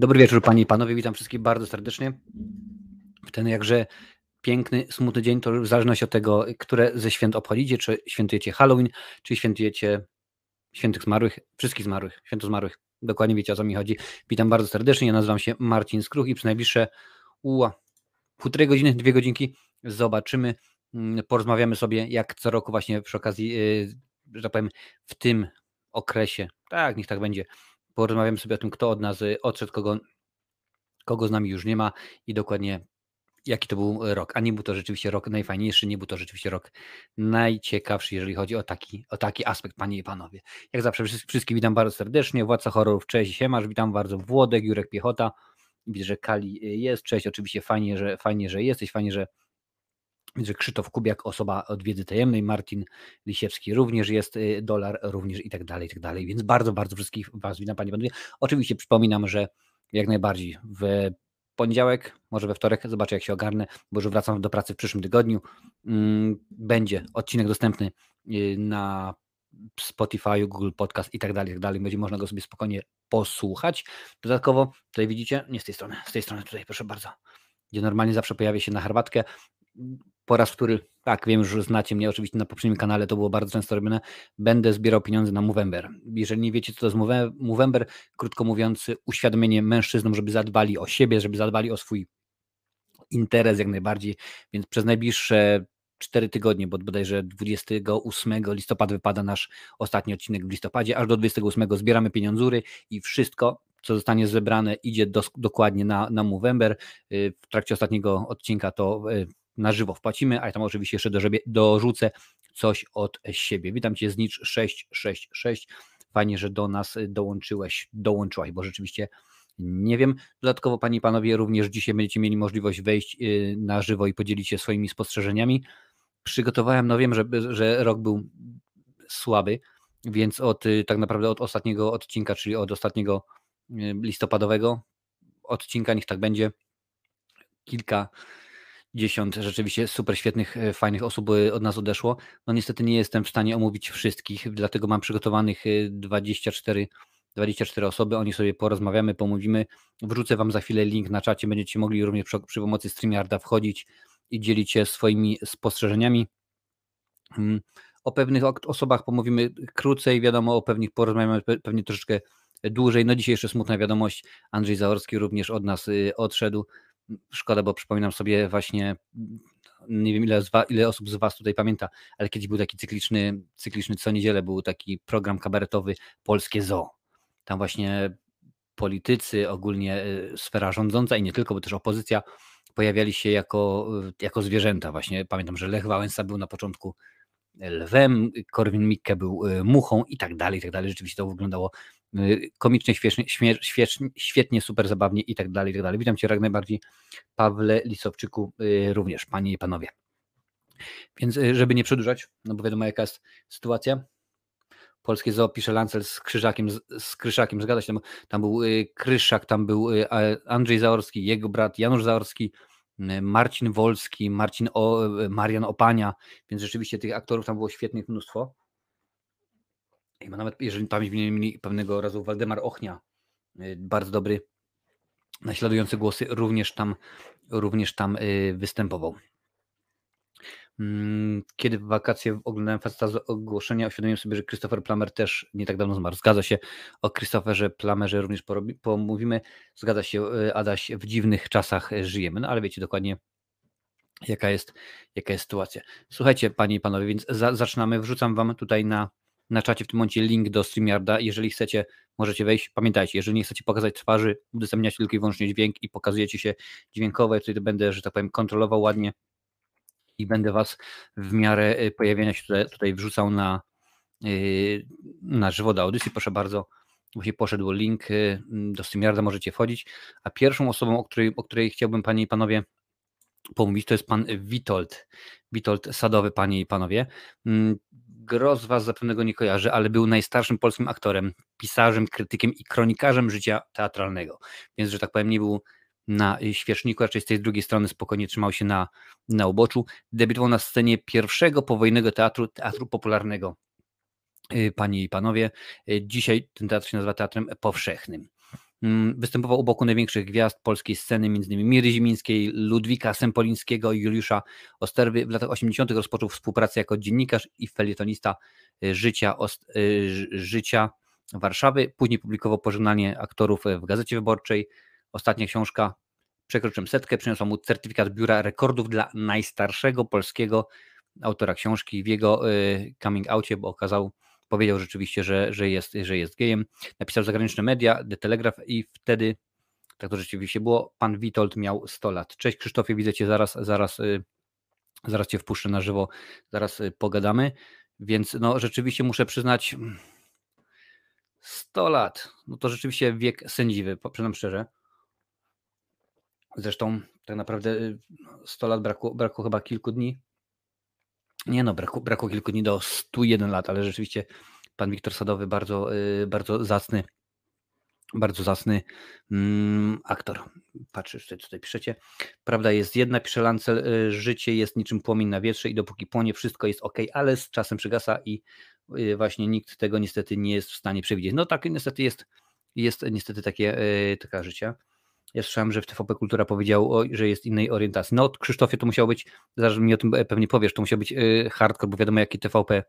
Dobry wieczór Panie i Panowie, witam wszystkich bardzo serdecznie. W ten jakże piękny, smutny dzień, to w zależności od tego, które ze świąt obchodzicie, czy świętujecie Halloween, czy świętujecie świętych zmarłych, wszystkich zmarłych, święto zmarłych. Dokładnie wiecie o co mi chodzi. Witam bardzo serdecznie, ja nazywam się Marcin Skruch i przez najbliższe uła, półtorej godziny, dwie godzinki zobaczymy, mm, porozmawiamy sobie jak co roku właśnie przy okazji, yy, że tak powiem, w tym okresie, tak, niech tak będzie, porozmawiamy sobie o tym, kto od nas y, odszedł, kogo, kogo z nami już nie ma i dokładnie jaki to był rok. A nie był to rzeczywiście rok najfajniejszy, nie był to rzeczywiście rok najciekawszy, jeżeli chodzi o taki, o taki aspekt, panie i panowie. Jak zawsze wszystkich witam bardzo serdecznie. Władca horrorów, cześć, siemasz, witam bardzo. Włodek, Jurek Piechota. Widzę, że Kali y, jest, cześć, oczywiście fajnie, że, fajnie, że jesteś, fajnie, że że Krzysztof Kubiak, osoba od wiedzy tajemnej, Martin Lisiewski również jest, y, dolar również i tak dalej, i tak dalej. Więc bardzo, bardzo wszystkich Was witam, Panie Panowie. Oczywiście przypominam, że jak najbardziej w poniedziałek, może we wtorek, zobaczę jak się ogarnę, bo już wracam do pracy w przyszłym tygodniu. Mm, będzie odcinek dostępny y, na Spotify, Google Podcast i tak dalej, i tak dalej. Będzie można go sobie spokojnie posłuchać. Dodatkowo, tutaj widzicie, nie z tej strony, z tej strony tutaj, proszę bardzo, gdzie normalnie zawsze pojawia się na herbatkę po raz który, tak, wiem, że znacie mnie oczywiście na poprzednim kanale, to było bardzo często robione, będę zbierał pieniądze na Movember. Jeżeli nie wiecie, co to jest Movember, krótko mówiąc, uświadomienie mężczyznom, żeby zadbali o siebie, żeby zadbali o swój interes jak najbardziej, więc przez najbliższe 4 tygodnie, bo bodajże 28 listopada wypada nasz ostatni odcinek w listopadzie, aż do 28 zbieramy pieniądzury i wszystko, co zostanie zebrane, idzie do, dokładnie na, na Movember. Y, w trakcie ostatniego odcinka to y, na żywo wpłacimy, a ja tam oczywiście jeszcze dorzucę coś od siebie. Witam Cię Znicz 666. Fajnie, że do nas dołączyłeś, dołączyłaś, bo rzeczywiście nie wiem. Dodatkowo, Panie i Panowie, również dzisiaj będziecie mieli możliwość wejść y, na żywo i podzielić się swoimi spostrzeżeniami. Przygotowałem, no wiem, że, że rok był słaby, więc od y, tak naprawdę od ostatniego odcinka, czyli od ostatniego y, listopadowego odcinka, niech tak będzie, kilka dziesiąt rzeczywiście super świetnych, e, fajnych osób e, od nas odeszło. No niestety nie jestem w stanie omówić wszystkich, dlatego mam przygotowanych 24, e, 24 osoby, oni sobie porozmawiamy, pomówimy. Wrzucę Wam za chwilę link na czacie, będziecie mogli również przy, przy pomocy StreamYarda wchodzić i dzielić się swoimi spostrzeżeniami. Mm, o pewnych osobach pomówimy krócej, wiadomo, o pewnych porozmawiamy pewnie troszeczkę dłużej. No dzisiaj jeszcze smutna wiadomość, Andrzej Zaorski również od nas odszedł. Szkoda, bo przypominam sobie właśnie, nie wiem ile, ile osób z Was tutaj pamięta, ale kiedyś był taki cykliczny, cykliczny co niedzielę był taki program kabaretowy Polskie Zoo. Tam właśnie politycy, ogólnie e, sfera rządząca i nie tylko, bo też opozycja pojawiali się jako, e, jako zwierzęta. Właśnie pamiętam, że Lech Wałęsa był na początku lwem, Korwin Mikke był e, muchą i tak dalej, i tak dalej. Rzeczywiście to wyglądało Y, komicznie, świetnie, świetnie, świetnie, super zabawnie i tak dalej, i tak dalej. Witam Cię jak najbardziej, Pawle Lisowczyku, y, również, Panie i Panowie. Więc y, żeby nie przedłużać, no bo wiadomo jaka jest sytuacja, Polskie Zoo pisze Lancel z Krzyżakiem, z Kryszakiem, zgadza się, tam był Kryszak, tam był Andrzej Zaorski, jego brat Janusz Zaorski, Marcin Wolski, Marcin o, Marian Opania, więc rzeczywiście tych aktorów tam było świetnych mnóstwo. Chyba nawet, jeżeli pamięć mnie mieli pewnego razu Waldemar Ochnia, y, bardzo dobry, naśladujący głosy, również tam, również tam y, występował. Mm, kiedy w wakacje oglądałem faceta ogłoszenia, uświadomiłem sobie, że Christopher Plummer też nie tak dawno zmarł. Zgadza się, o Christopherze Plummerze również pomówimy. Zgadza się, y, Adaś, w dziwnych czasach żyjemy, no ale wiecie dokładnie, jaka jest, jaka jest sytuacja. Słuchajcie, panie i panowie, więc za, zaczynamy. Wrzucam wam tutaj na na czacie w tym momencie link do StreamYarda. Jeżeli chcecie, możecie wejść. Pamiętajcie, jeżeli nie chcecie pokazać twarzy, udostępniacie tylko i wyłącznie dźwięk i pokazujecie się dźwiękowo. Ja tutaj będę, że tak powiem, kontrolował ładnie i będę Was w miarę y, pojawienia się tutaj, tutaj wrzucał na, yy, na żywo do audycji. Proszę bardzo. Właśnie poszedł link y, do StreamYarda, możecie wchodzić. A pierwszą osobą, o której, o której chciałbym Panie i Panowie pomówić, to jest Pan Witold. Witold Sadowy, Panie i Panowie. Gro z Was zapewne go nie kojarzy, ale był najstarszym polskim aktorem, pisarzem, krytykiem i kronikarzem życia teatralnego. Więc, że tak powiem, nie był na świeczniku, raczej z tej drugiej strony spokojnie trzymał się na, na uboczu. Debiutował na scenie pierwszego powojennego teatru, teatru popularnego. Y, panie i panowie, y, dzisiaj ten teatr się nazywa Teatrem Powszechnym. Mm, występował u boku największych gwiazd polskiej sceny, m.in. Miry Zimińskiej, Ludwika Sempolińskiego i Juliusza Osterwy. W latach 80. rozpoczął współpracę jako dziennikarz i felietonista y, życia, y, życia Warszawy. Później publikował pożegnanie aktorów w Gazecie Wyborczej. Ostatnia książka Przekroczyłem setkę, przyniosła mu certyfikat Biura Rekordów dla najstarszego polskiego autora książki w jego coming outie, bo okazał powiedział rzeczywiście, że, że, jest, że jest gejem. Napisał zagraniczne media, The Telegraph i wtedy, tak to rzeczywiście było, pan Witold miał 100 lat. Cześć Krzysztofie, widzę cię zaraz, zaraz, y, zaraz cię wpuszczę na żywo, zaraz y, pogadamy. Więc no rzeczywiście muszę przyznać 100 lat, no to rzeczywiście wiek sędziwy, przyznam szczerze. Zresztą tak naprawdę 100 y, lat brakło, brakło chyba kilku dni nie no, brakło, brakło kilku dni do 101 lat, ale rzeczywiście pan Wiktor Sadowy bardzo, y, bardzo zacny, bardzo zacny mm, aktor. Patrzysz, tutaj, tutaj piszecie. Prawda jest jedna, pisze Lancel, y, życie jest niczym płomień na wietrze i dopóki płonie wszystko jest ok, ale z czasem przygasa i y, właśnie nikt tego niestety nie jest w stanie przewidzieć. No tak niestety jest, jest niestety takie, taka życie. Ja słyszałem, że w TVP Kultura powiedział, że jest innej orientacji. No, Krzysztofie, to musiało być, zaraz mi o tym e, pewnie powiesz, to musiał być y, hardcore, bo wiadomo, jaki TVP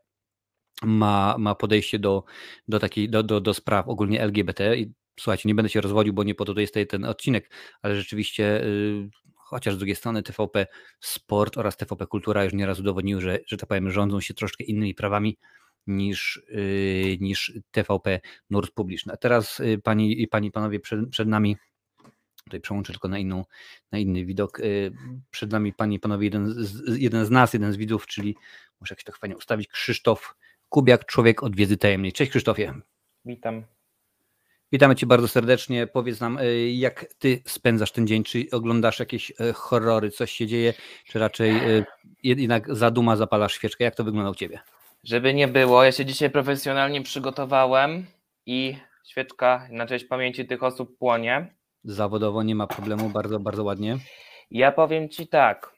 ma, ma podejście do, do, takiej, do, do, do spraw ogólnie LGBT. I słuchajcie, nie będę się rozwodził, bo nie po to jest ten odcinek, ale rzeczywiście, y, chociaż z drugiej strony TVP Sport oraz TVP Kultura już nieraz udowodniły, że, że tak powiem, rządzą się troszkę innymi prawami niż, y, niż TVP Nurt Publiczny. A teraz, pani, pani panowie, przed, przed nami Tutaj przełączę tylko na, inną, na inny widok. Y, przed nami, panie i panowie, jeden z, jeden z nas, jeden z widzów, czyli muszę jakoś to fajnie ustawić, Krzysztof Kubiak, człowiek od wiedzy tajemnej. Cześć Krzysztofie. Witam. Witamy Cię bardzo serdecznie. Powiedz nam, y, jak Ty spędzasz ten dzień? Czy oglądasz jakieś y, horrory, coś się dzieje, czy raczej jednak zaduma zapalasz świeczkę? Jak to wygląda u Ciebie? Żeby nie było, ja się dzisiaj profesjonalnie przygotowałem i świeczka na cześć pamięci tych osób płonie zawodowo nie ma problemu, bardzo, bardzo ładnie. Ja powiem Ci tak,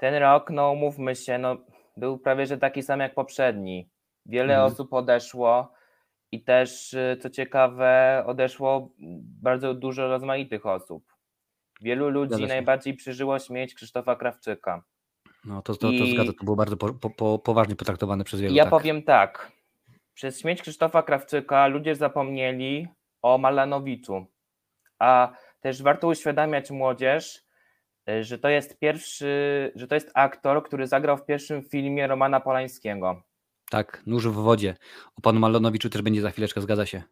ten rok, no mówmy się, no, był prawie że taki sam jak poprzedni. Wiele mhm. osób odeszło i też, y, co ciekawe, odeszło bardzo dużo rozmaitych osób. Wielu ludzi najbardziej przeżyło śmierć Krzysztofa Krawczyka. No to, to, to I... zgadza, to było bardzo po, po, poważnie potraktowane przez wielu. Ja tak. powiem tak, przez śmierć Krzysztofa Krawczyka ludzie zapomnieli o Malanowiczu, a też warto uświadamiać młodzież, y, że to jest pierwszy, że to jest aktor, który zagrał w pierwszym filmie Romana Polańskiego. Tak, Nóż w wodzie. O panu Malonowiczu też będzie za chwileczkę, zgadza się.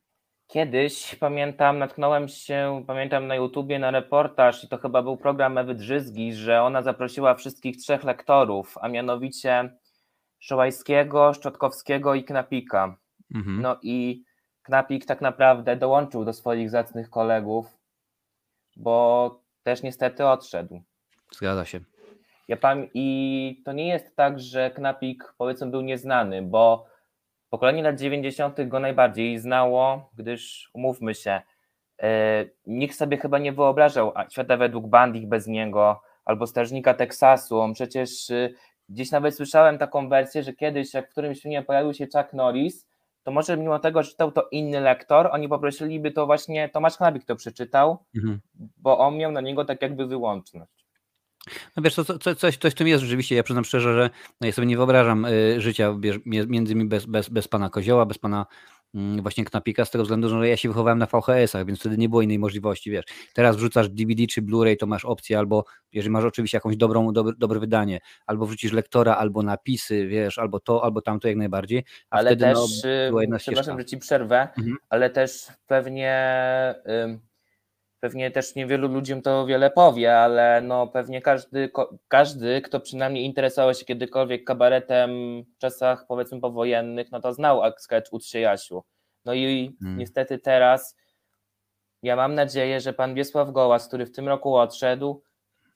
Kiedyś, pamiętam, natknąłem się, pamiętam na YouTubie na reportaż i to chyba był program Ewy Drzyzgi, że ona zaprosiła wszystkich trzech lektorów, a mianowicie Szołajskiego, Szczotkowskiego i Knapika. Mhm. No i Knapik tak naprawdę dołączył do swoich zacnych kolegów, bo też niestety odszedł. Zgadza się. Ja pam I to nie jest tak, że Knapik powiedzmy był nieznany, bo pokolenie lat 90. go najbardziej znało, gdyż umówmy się, yy, nikt sobie chyba nie wyobrażał świata według Bandich bez niego, albo Strażnika Teksasu. On przecież yy, gdzieś nawet słyszałem taką wersję, że kiedyś, jak w którymś filmie pojawił się Chuck Norris, to może mimo tego, że czytał to inny lektor, oni poprosiliby to właśnie Tomasz Knabik to przeczytał, mhm. bo on miał na niego tak jakby wyłączność. No wiesz, coś, coś w tym jest rzeczywiście. Ja przyznam szczerze, że no ja sobie nie wyobrażam y, życia między innymi bez, bez, bez pana Kozioła, bez pana właśnie Knapika z tego względu, że ja się wychowałem na VHS-ach, więc wtedy nie było innej możliwości, wiesz. Teraz wrzucasz DVD czy Blu-ray, to masz opcję albo, jeżeli masz oczywiście jakąś dobrą, dobre, dobre wydanie, albo wrzucisz lektora, albo napisy, wiesz, albo to, albo tamto jak najbardziej. ale wtedy, też, no, przepraszam, że ci przerwę, mhm. ale też pewnie... Pewnie też niewielu ludziom to wiele powie, ale no pewnie każdy, każdy, kto przynajmniej interesował się kiedykolwiek kabaretem w czasach powiedzmy powojennych, no to znał sketch Utrze Jasiu. No i hmm. niestety teraz ja mam nadzieję, że pan Wiesław Gołas, który w tym roku odszedł,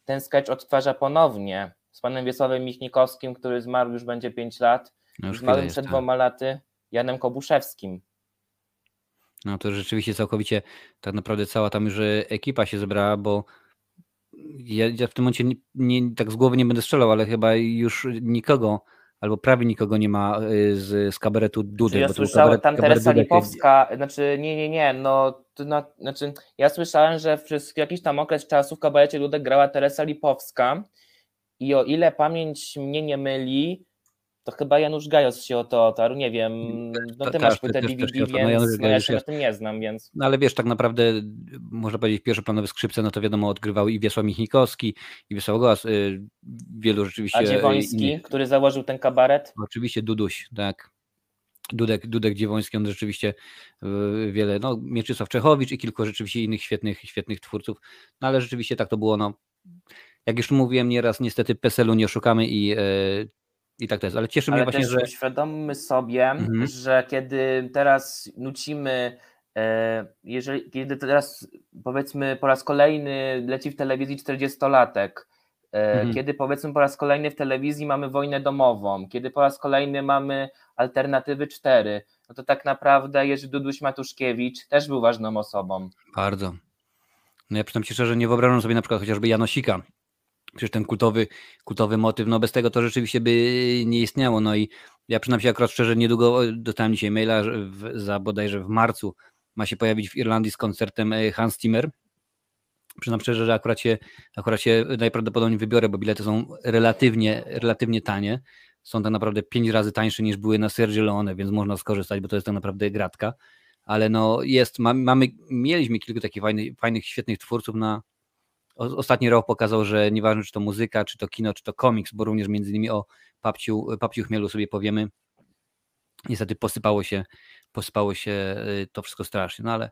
ten sketch odtwarza ponownie z panem Wiesławem Michnikowskim, który zmarł już będzie 5 lat, no zmarł przed tak. dwoma laty, Janem Kobuszewskim. No to rzeczywiście całkowicie tak naprawdę cała tam już e, ekipa się zebrała, bo ja, ja w tym momencie nie, nie, tak z głowy nie będę strzelał, ale chyba już nikogo albo prawie nikogo nie ma z, z kabaretu Dudy. Ja słyszałem, tam Teresa Lipowska, znaczy nie, nie, nie, no, to, no, znaczy ja słyszałem, że przez jakiś tam okres czasu w kabarecie Dudek grała Teresa Lipowska i o ile pamięć mnie nie myli, to chyba Janusz Gajos się o to otarł, nie wiem, no ty masz płytę no więc no, ja się na tym nie znam, więc... No ale wiesz, tak naprawdę można powiedzieć pierwszoplanowe skrzypce, no to wiadomo odgrywał i Wiesław Michnikowski, i Wiesław Gołas, y, wielu rzeczywiście... A Dziewoński, który założył ten kabaret? Oczywiście Duduś, tak. Dudek, Dudek Dziewoński, on rzeczywiście y, wiele, no Mieczysław Czechowicz i kilku rzeczywiście innych świetnych, świetnych twórców, no ale rzeczywiście tak to było, no jak już mówiłem nieraz, niestety PESEL-u nie oszukamy i y, i tak to jest, ale cieszy ale mnie właśnie, że. Uświadommy sobie, mhm. że kiedy teraz nucimy, e, jeżeli, kiedy teraz powiedzmy po raz kolejny leci w telewizji 40-latek, e, mhm. kiedy powiedzmy po raz kolejny w telewizji mamy wojnę domową, kiedy po raz kolejny mamy alternatywy 4, no to tak naprawdę Jerzy Duduś Matuszkiewicz też był ważną osobą. Bardzo. No ja przyznam się szczerze, nie wyobrażam sobie na przykład chociażby Janosika, Przecież ten kultowy, kultowy motyw, no bez tego to rzeczywiście by nie istniało. No i ja przynajmniej się akurat szczerze niedługo dostałem dzisiaj maila, że w, za bodajże w marcu ma się pojawić w Irlandii z koncertem e, Hans Zimmer. Przyznam szczerze, że akurat się, akurat się najprawdopodobniej wybiorę, bo bilety są relatywnie, relatywnie tanie. Są tak naprawdę pięć razy tańsze niż były na Sergio Leone, więc można skorzystać, bo to jest tak naprawdę gratka. Ale no jest, mamy, mieliśmy kilku takich fajnych, fajnych świetnych twórców na, Ostatni rok pokazał, że nieważne czy to muzyka, czy to kino, czy to komiks, bo również między innymi o Papciu, Papciu Chmielu sobie powiemy. Niestety posypało się, posypało się y, to wszystko strasznie, no ale...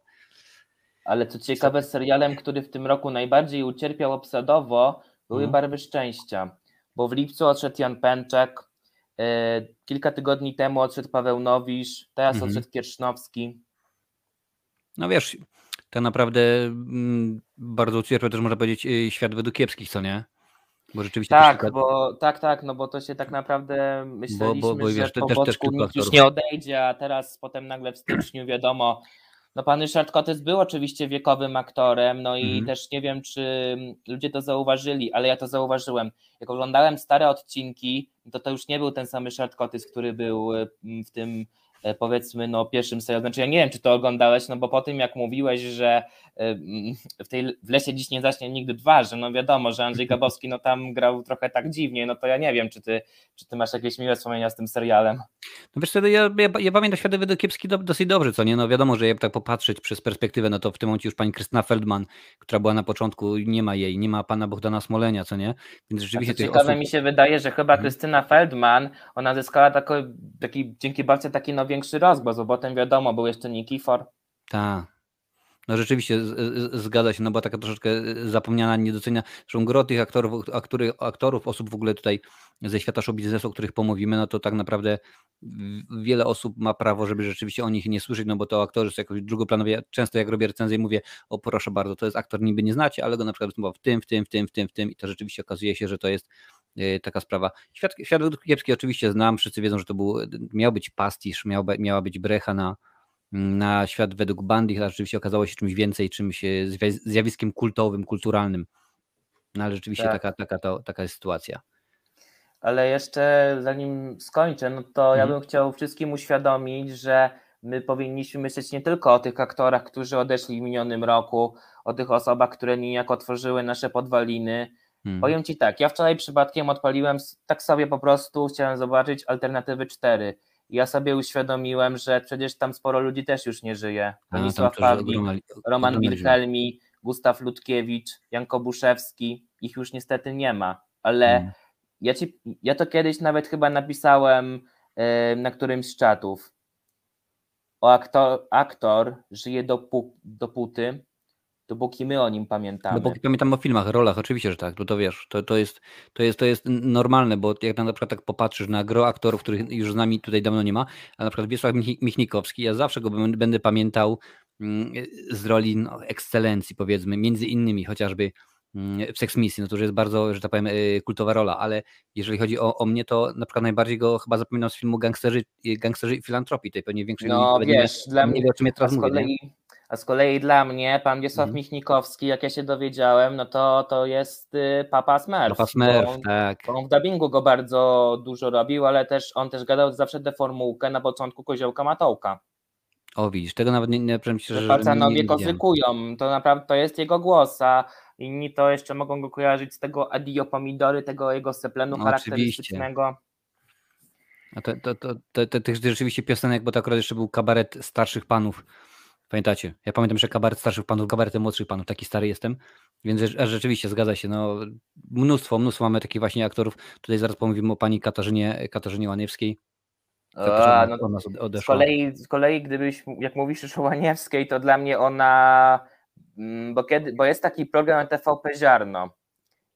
Ale co ciekawe, serialem, który w tym roku najbardziej ucierpiał obsadowo, były mhm. Barwy Szczęścia, bo w lipcu odszedł Jan Pęczek, y, kilka tygodni temu odszedł Paweł Nowisz, teraz mhm. odszedł Kiersznowski. No wiesz, tak naprawdę mm, bardzo ucierpiał też można powiedzieć y, świat według kiepskich, co nie? Bo rzeczywiście tak, bo, tak, tak, no bo to się tak naprawdę myśleliśmy, bo, bo, bo, wiesz, że po też, boczku też nikt już nie odejdzie, a teraz potem nagle w styczniu wiadomo, no pan Ryszard Kotys był oczywiście wiekowym aktorem, no i mm. też nie wiem, czy ludzie to zauważyli, ale ja to zauważyłem. Jak oglądałem stare odcinki, to to już nie był ten sam Ryszard Kotys, który był y, w tym powiedzmy no pierwszym serialu, znaczy ja nie wiem czy to oglądałeś, no bo po tym jak mówiłeś, że e, w tej w lesie dziś nie zaśnie nigdy dwa, że no wiadomo, że Andrzej Gabowski no tam grał trochę tak dziwnie, no to ja nie wiem, czy ty, czy ty masz jakieś miłe wspomnienia z tym serialem. No wiesz wtedy ja, ja, ja pamiętam Światy Według Kiepski do, dosyć dobrze, co nie, no wiadomo, że jak tak popatrzeć przez perspektywę, no to w tym momencie już pani Krystyna Feldman, która była na początku, nie ma jej, nie ma pana Bogdana Smolenia, co nie, więc rzeczywiście Ciekawe osób... mi się wydaje, że chyba hmm. Krystyna Feldman, ona zyskała taki, taki dzięki babce taki nowy większy rozgłos, bo potem wiadomo, był jeszcze Nikifor. Tak. No rzeczywiście zgadza się, no bo taka troszeczkę zapomniana, niedocenia. Zresztą gro tych aktorów, aktory, aktorów, osób w ogóle tutaj ze świata show biznesu, o których pomówimy, no to tak naprawdę wiele osób ma prawo, żeby rzeczywiście o nich nie słyszeć, no bo to aktorzy są jakoś drugoplanowi. Często jak robię recenzję mówię, o proszę bardzo, to jest aktor, niby nie znacie, ale go na przykład w tym, w tym, w tym, w tym, w tym i to rzeczywiście okazuje się, że to jest taka sprawa. Świat, świat kiepski oczywiście znam, wszyscy wiedzą, że to był, miał być pastisz, miał, miała być brecha na, na świat według Bandich, a rzeczywiście okazało się czymś więcej, czymś zjawiskiem kultowym, kulturalnym. No ale rzeczywiście tak. taka, taka, to, taka jest sytuacja. Ale jeszcze zanim skończę, no to mhm. ja bym chciał wszystkim uświadomić, że my powinniśmy myśleć nie tylko o tych aktorach, którzy odeszli w minionym roku, o tych osobach, które niejako tworzyły nasze podwaliny, Hmm. Powiem Ci tak, ja wczoraj przypadkiem odpaliłem, tak sobie po prostu chciałem zobaczyć alternatywy 4. Ja sobie uświadomiłem, że przecież tam sporo ludzi też już nie żyje. Stanisław Pawlik, Roman Wilhelmi, Gustaw Ludkiewicz, Jan Kobuszewski, ich już niestety nie ma, ale hmm. ja, ci, ja to kiedyś nawet chyba napisałem yy, na którymś z czatów. O aktor, aktor żyje dopóty, dopóki my o nim pamiętamy. Dopóki pamiętam o filmach, rolach, oczywiście, że tak, to, to wiesz, to, to, jest, to, jest, to jest normalne, bo jak na przykład tak popatrzysz na gro aktorów, których już z nami tutaj dawno nie ma, a na przykład Wiesław Michnikowski, ja zawsze go będę pamiętał mm, z roli no, ekscelencji, powiedzmy, między innymi chociażby mm, w Sex Misji, no to już jest bardzo, że tak powiem, e, kultowa rola, ale jeżeli chodzi o, o mnie, to na przykład najbardziej go chyba zapominam z filmu Gangsterzy, Gangsterzy i Filantropii, tej pewnie większej No wiesz, dla mnie, nie wiem, o czym ja teraz mówię. Kolei A z kolei dla mnie pan Wiesław mhm. Michnikowski, jak ja się dowiedziałem, no to to jest y, Papa Smurf. Papa Smurf, on, tak. On w dubbingu go bardzo dużo robił, ale też on też gadał zawsze tę formułkę na początku Koziołka Matołka. O widzisz, tego nawet nie, nie powiem ci, że Pacanowie kozykują, to naprawdę to jest jego głos, a inni to jeszcze mogą go kojarzyć z tego Adio Pomidory, tego jego seplenu no, charakterystycznego. Oczywiście. A to, to, to, to, to, tych rzeczywiście piosenek, bo to akurat jeszcze był kabaret starszych panów. Pamiętacie? Ja pamiętam, że kabaret starszych panów, kabaretem młodszych panów, taki stary jestem, więc rzeczywiście zgadza się. No, mnóstwo, mnóstwo mamy takich właśnie aktorów. Tutaj zaraz pomówimy o pani Katarzynie, Katarzynie Łaniewskiej. A, no, z, kolei, z kolei, gdybyś, jak mówisz o Łaniewskiej, to dla mnie ona, mm, bo, kiedy, bo jest taki program na TVP Ziarno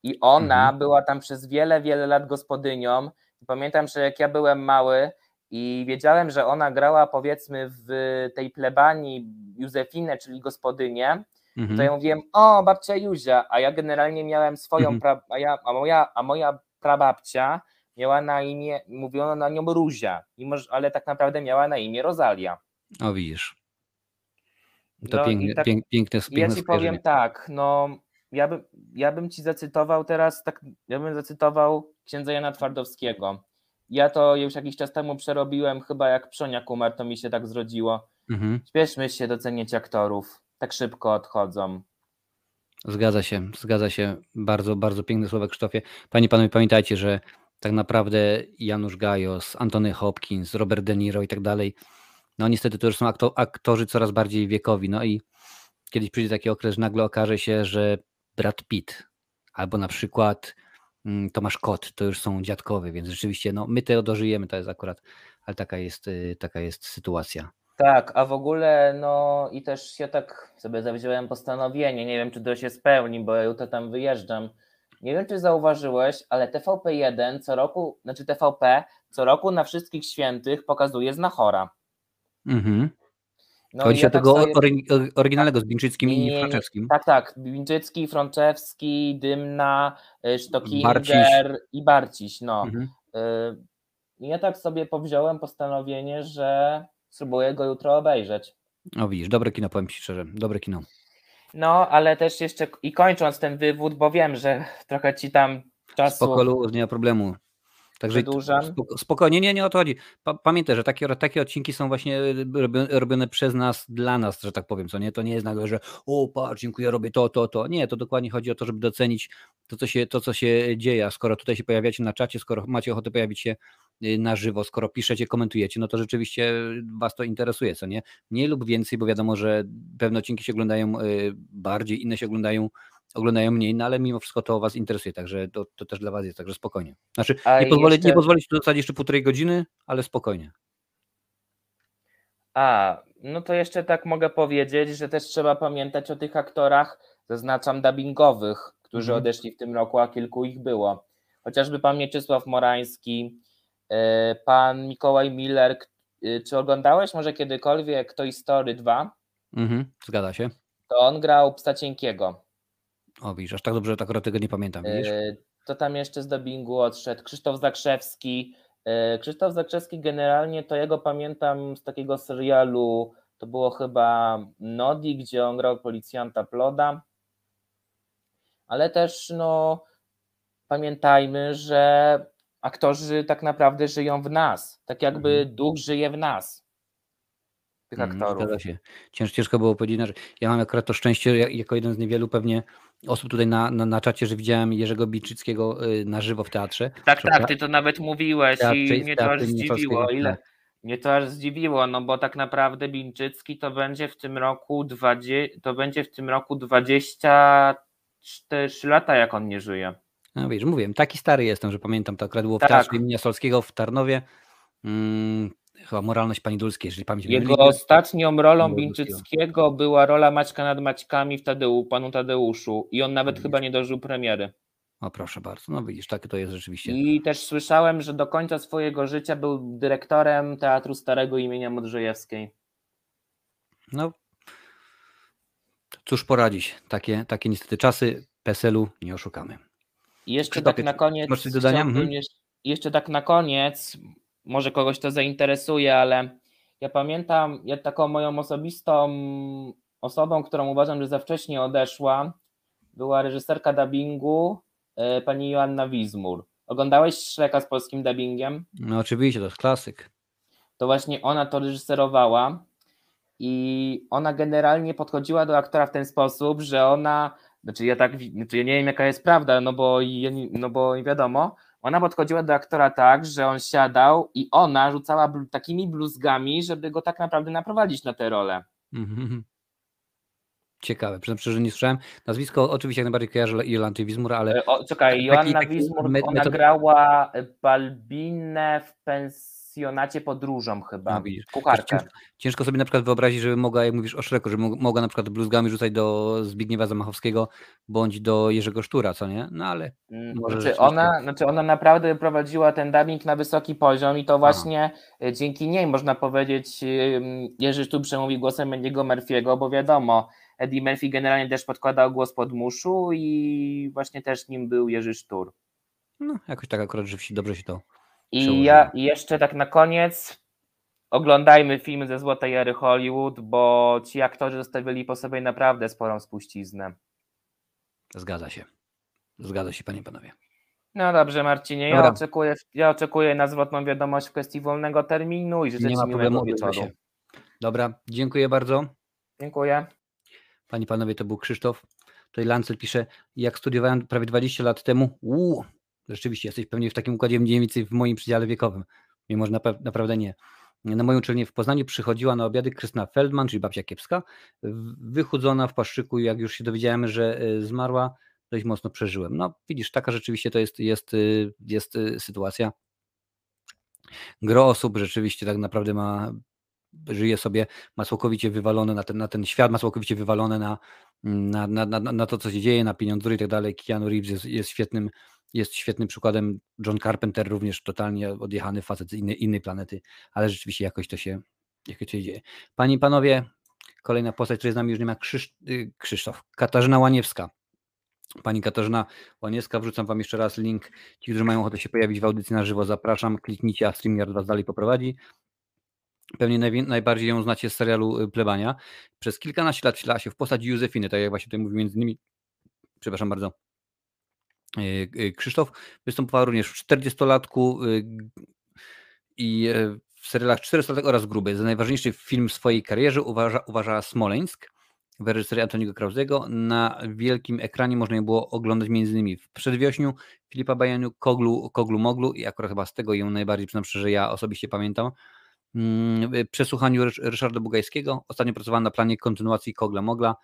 i ona mhm. była tam przez wiele, wiele lat gospodynią Pamiętam, że jak ja byłem mały i wiedziałem, że ona grała powiedzmy w tej plebanii Józefinę, czyli gospodynię, mhm. to ja mówiłem, o babcia Józia, a ja generalnie miałem swoją, mhm. pra, a, ja, a, moja, a moja prababcia miała na imię, mówiono na nią Ruzia, mimo, ale tak naprawdę miała na imię Rozalia. O widzisz. To no piękne, tak, piękne, piękne, Ja ci powiem tak, no ja bym, ja bym ci zacytował teraz, tak, ja bym zacytował księdza Jana Twardowskiego. Ja to już jakiś czas temu przerobiłem, chyba jak Pszoniak umarł, to mi się tak zrodziło. Mhm. Śpieszmy się docenić aktorów, tak szybko odchodzą. Zgadza się, zgadza się. Bardzo, bardzo piękne słowa Krzysztofie. Panie, panowie, pamiętajcie, że tak naprawdę Janusz Gajos, Antony Hopkins, Robert De Niro i tak dalej, no niestety to już są aktorzy coraz bardziej wiekowi. No i kiedyś przyjdzie taki okres, że nagle okaże się, że Brad Pitt albo na przykład Tomasz Kot, to już są dziadkowie, więc rzeczywiście no, my tego dożyjemy, to jest akurat, ale taka jest, y, taka jest sytuacja. Tak, a w ogóle no i też ja tak sobie zawziąłem postanowienie, nie wiem czy to się spełni, bo ja jutro tam wyjeżdżam. Nie wiem czy zauważyłeś, ale TVP1 co roku, znaczy TVP co roku na wszystkich świętych pokazuje Znachora. Mhm. No Chodzi ja o tak tego sobie... oryginalnego z Bińczyckim i, i Franczewskim. Tak, tak. Bińczycki, Franczewski, Dymna, y, Sztokinger i Barciś. No. Mhm. Y, ja tak sobie powziąłem postanowienie, że spróbuję go jutro obejrzeć. O widzisz, dobre kino, powiem Ci szczerze, dobre kino. No, ale też jeszcze i kończąc ten wywód, bo wiem, że trochę Ci tam czasu... Spoko, nie ma problemu. Także spokojnie, nie, nie o to chodzi. Pamiętaj, że takie, takie odcinki są właśnie y, robione przez nas, dla nas, że tak powiem, co nie? To nie jest nagle, że o patrz, dziękuję, robię to, to, to. Nie, to dokładnie chodzi o to, żeby docenić to, co się, to, co się dzieje. A skoro tutaj się pojawiacie na czacie, skoro macie ochotę pojawić się y, na żywo, skoro piszecie, komentujecie, no to rzeczywiście was to interesuje, co nie? Mniej lub więcej, bo wiadomo, że pewne odcinki się oglądają y, bardziej, inne się oglądają oglądają mniej, no ale mimo wszystko to Was interesuje, także to, to też dla Was jest, także spokojnie. Znaczy, nie pozwolę, jeszcze... nie pozwolę Ci dostać jeszcze półtorej godziny, ale spokojnie. A, no to jeszcze tak mogę powiedzieć, że też trzeba pamiętać o tych aktorach, zaznaczam dubbingowych, którzy mhm. odeszli w tym roku, a kilku ich było. Chociażby pan Mieczysław Morański, e, pan Mikołaj Miller. E, czy oglądałeś może kiedykolwiek Toy Story 2? Mhm, zgadza się. To on grał psa cienkiego. O widzisz, aż tak dobrze tak akurat tego nie pamiętam, widzisz? E, to tam jeszcze z dubbingu odszedł Krzysztof Zakrzewski. E, Krzysztof Zakrzewski generalnie to jego pamiętam z takiego serialu, to było chyba Nodi, gdzie on grał policjanta Ploda. Ale też no pamiętajmy, że aktorzy tak naprawdę żyją w nas. Tak jakby mhm. duch żyje w nas tych mhm, aktorów. Zgadza się. Cięż, ciężko było powiedzieć, że ja mam akurat to szczęście, jako jeden z niewielu pewnie osób tutaj na, na, na czacie, że widziałem Jerzego Biczyckiego y, na żywo w teatrze. Tak, tak, ty to nawet mówiłeś teatrze, i mnie to aż zdziwiło. Ile, mnie to aż zdziwiło, no bo tak naprawdę Bińczycki to będzie w tym roku 20, to będzie w tym roku 24 lata, jak on nie żyje. No wiesz, mówiłem, taki stary jestem, że pamiętam to akurat było w tak. Teatrze imienia Solskiego w Tarnowie. Mm, chyba moralność pani Dulskiej, jeżeli pamięć Jego myli. ostatnią rolą Bińczyckiego była rola Maćka nad Maćkami w Tadeu, panu Tadeuszu i on nawet no chyba nie dożył premiery. O proszę bardzo, no widzisz, tak to jest rzeczywiście. I też słyszałem, że do końca swojego życia był dyrektorem Teatru Starego imienia Modrzejewskiej. No, cóż poradzić, takie, takie niestety czasy, PESEL-u nie oszukamy. I jeszcze tak na koniec, dodania? Mhm. jeszcze tak na koniec, może kogoś to zainteresuje, ale ja pamiętam, ja taką moją osobistą, osobą, którą uważam, że za wcześnie odeszła, była reżyserka dubbingu e, pani Joanna Wizmur. Oglądałeś Shreka z polskim dubbingiem? No oczywiście, to jest klasyk. To właśnie ona to reżyserowała i ona generalnie podchodziła do aktora w ten sposób, że ona, znaczy ja tak, znaczy ja nie wiem jaka jest prawda, no bo, no bo nie wiadomo, ona podchodziła do aktora tak, że on siadał i ona rzucała takimi bluzgami, żeby go tak naprawdę naprowadzić na tę rolę. Mhm. Ciekawe, przyznam że nie słyszałem. Nazwisko oczywiście jak najbardziej kojarzę Jolanty Wizmur, ale... E, o, czekaj, Joanna Wizmur, ona grała Balbinę w pensji pasjonacie podróżą chyba, no, widzisz. kucharkę. Ciężko, ciężko, sobie na przykład wyobrazić, żeby mogła, jak mówisz o Szreku, żeby mogła na przykład bluzgami rzucać do Zbigniewa Zamachowskiego bądź do Jerzego Sztura, co nie? No ale... Mm, znaczy ona, znaczy ona naprawdę prowadziła ten dubbing na wysoki poziom i to właśnie Aha. dzięki niej można powiedzieć Jerzy Sztur przemówi głosem Mendiego Murphy'ego, bo wiadomo, Eddie Murphy generalnie też podkładał głos pod muszu i właśnie też nim był Jerzy Sztur. No, jakoś tak akurat, że dobrze się to i ja jeszcze tak na koniec oglądajmy filmy ze Złotej Ery Hollywood, bo ci aktorzy zostawili po sobie naprawdę sporą spuściznę. Zgadza się. Zgadza się, panie i panowie. No dobrze, Marcinie. Ja oczekuję, ja oczekuję na zwrotną wiadomość w kwestii wolnego terminu i życzę Nie Ci miłego wieczoru. Się. Dobra, dziękuję bardzo. Dziękuję. Pani panowie, to był Krzysztof. Tutaj Lancel pisze, jak studiowałem prawie 20 lat temu, uu, Rzeczywiście jesteś pewnie w takim układzie mniej więcej w moim przedziale wiekowym, mimo że naprawdę nie. Na moją uczelnię w Poznaniu przychodziła na obiady Krystyna Feldman, czyli babcia kiepska, wychudzona w paszczyku jak już się dowiedziałem, że e, zmarła, dość mocno przeżyłem. No widzisz, taka rzeczywiście to jest, jest, e, jest e, sytuacja. Gro osób rzeczywiście tak naprawdę ma, żyje sobie, ma całkowicie wywalone na ten, na ten świat, ma całkowicie wywalone na, na, na, na, na to, co się dzieje, na pieniądze i tak dalej. Keanu Reeves jest, jest świetnym jest świetnym przykładem. John Carpenter również totalnie odjechany facet z innej, innej planety, ale rzeczywiście jakoś to się, jakoś się dzieje. Panie i panowie, kolejna postać, której z nami już nie ma, Krzysz, y, Krzysztof, Katarzyna Łaniewska. Pani Katarzyna Łaniewska, wrzucam Wam jeszcze raz link. Ci, którzy mają ochotę się pojawić w audycji na żywo, zapraszam. Kliknijcie, a StreamYard Was dalej poprowadzi. Pewnie najbardziej ją znacie z serialu y, Plebania. Przez kilkanaście lat wcielała się w postać Józefiny, tak jak właśnie tutaj mówił między innymi, przepraszam bardzo, Krzysztof występował również w 40-latku e, i w serialach 400 oraz Gruby. Za najważniejszy film w swojej karierze uważa, uważa Smoleńsk w reżyserii Antoniego Krauzego. Na wielkim ekranie można je było oglądać m.in. w Przedwiośniu Filipa Bajaniu, Koglu, Koglu Moglu i akurat chyba z tego ją najbardziej, przynajmniej że ja osobiście pamiętam, mm, przesłuchaniu Ryszarda Bugajskiego. Ostatnio pracowałem na planie kontynuacji Kogla Mogla.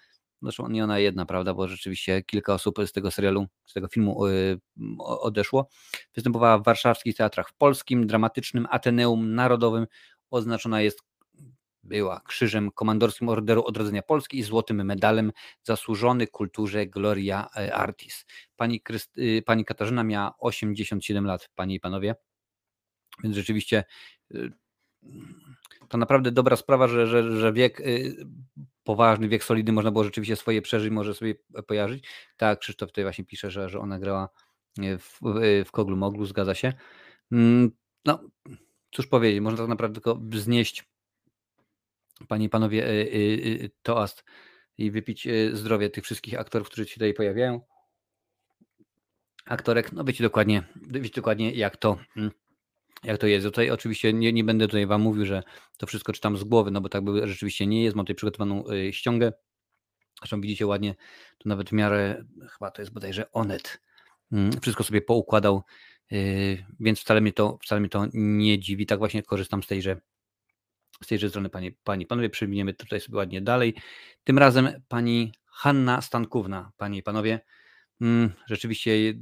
Zresztą nie ona jedna, prawda, bo rzeczywiście kilka osób z tego serialu, z tego filmu y, odeszło. Występowała w warszawskich teatrach w polskim, dramatycznym, Ateneum Narodowym. Oznaczona jest była krzyżem komandorskim Orderu Odrodzenia Polski i złotym medalem zasłużony kulturze Gloria e, Artis. Pani, Kryst y, pani Katarzyna miała 87 lat, panie i panowie, więc rzeczywiście y, to naprawdę dobra sprawa, że, że, że wiek poważny, wiek solidny, można było rzeczywiście swoje przeżyć, może sobie pojarzyć. Tak, Krzysztof tutaj właśnie pisze, że, że ona grała e, w, w Koglu Moglu, zgadza się. Mm, no, cóż powiedzieć, można tak naprawdę tylko wznieść, panie i panowie, e, e, toast i wypić zdrowie tych wszystkich aktorów, którzy się tutaj pojawiają. Aktorek, no wiecie dokładnie, wiecie dokładnie jak to mm, jak to jest. Tutaj oczywiście nie, nie będę tutaj Wam mówił, że to wszystko czytam z głowy, no bo tak by rzeczywiście nie jest. Mam tutaj przygotowaną y, ściągę. Zresztą widzicie ładnie, to nawet w miarę, chyba to jest bodajże Onet, mm, wszystko sobie poukładał, y, więc wcale mnie to, wcale mnie to nie dziwi. Tak właśnie korzystam z tejże, z tejże strony, panie, panie panowie. Przewiniemy tutaj sobie ładnie dalej. Tym razem pani Hanna Stankówna, panie i panowie. Mm, rzeczywiście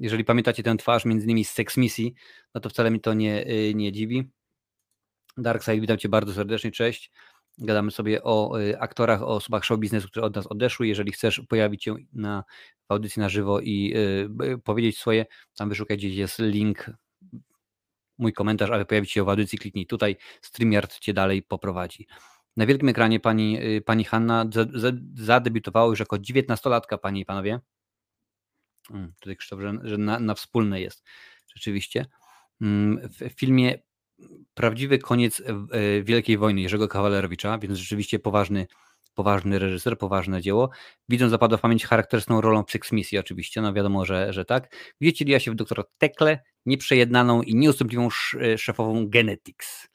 jeżeli pamiętacie tę twarz, między innymi z Sex Missy, no to wcale mi to nie, y, nie dziwi. Darkseid, witam Cię bardzo serdecznie, cześć. Gadamy sobie o y, aktorach, o osobach show biznesu, które od nas odeszły. Jeżeli chcesz pojawić się na audycji na żywo i y, powiedzieć swoje, tam wyszukaj gdzieś jest link, mój komentarz, ale pojawić się w audycji, kliknij tutaj, StreamYard Cię dalej poprowadzi. Na wielkim ekranie pani, pani Hanna zadebiutowała już jako 19-latka, panie i panowie. Mm, tutaj Krzysztof, że, że na, na wspólne jest rzeczywiście. Mm, w filmie Prawdziwy koniec e, Wielkiej Wojny Jerzego Kawalerowicza, więc rzeczywiście poważny, poważny reżyser, poważne dzieło. Widząc zapadła w pamięć charakterystyczną rolą w Six Misji oczywiście, no wiadomo, że, że tak. Gdzie wcieliła się w doktora Tekle, nieprzejednaną i nieustępliwą szefową Genetics.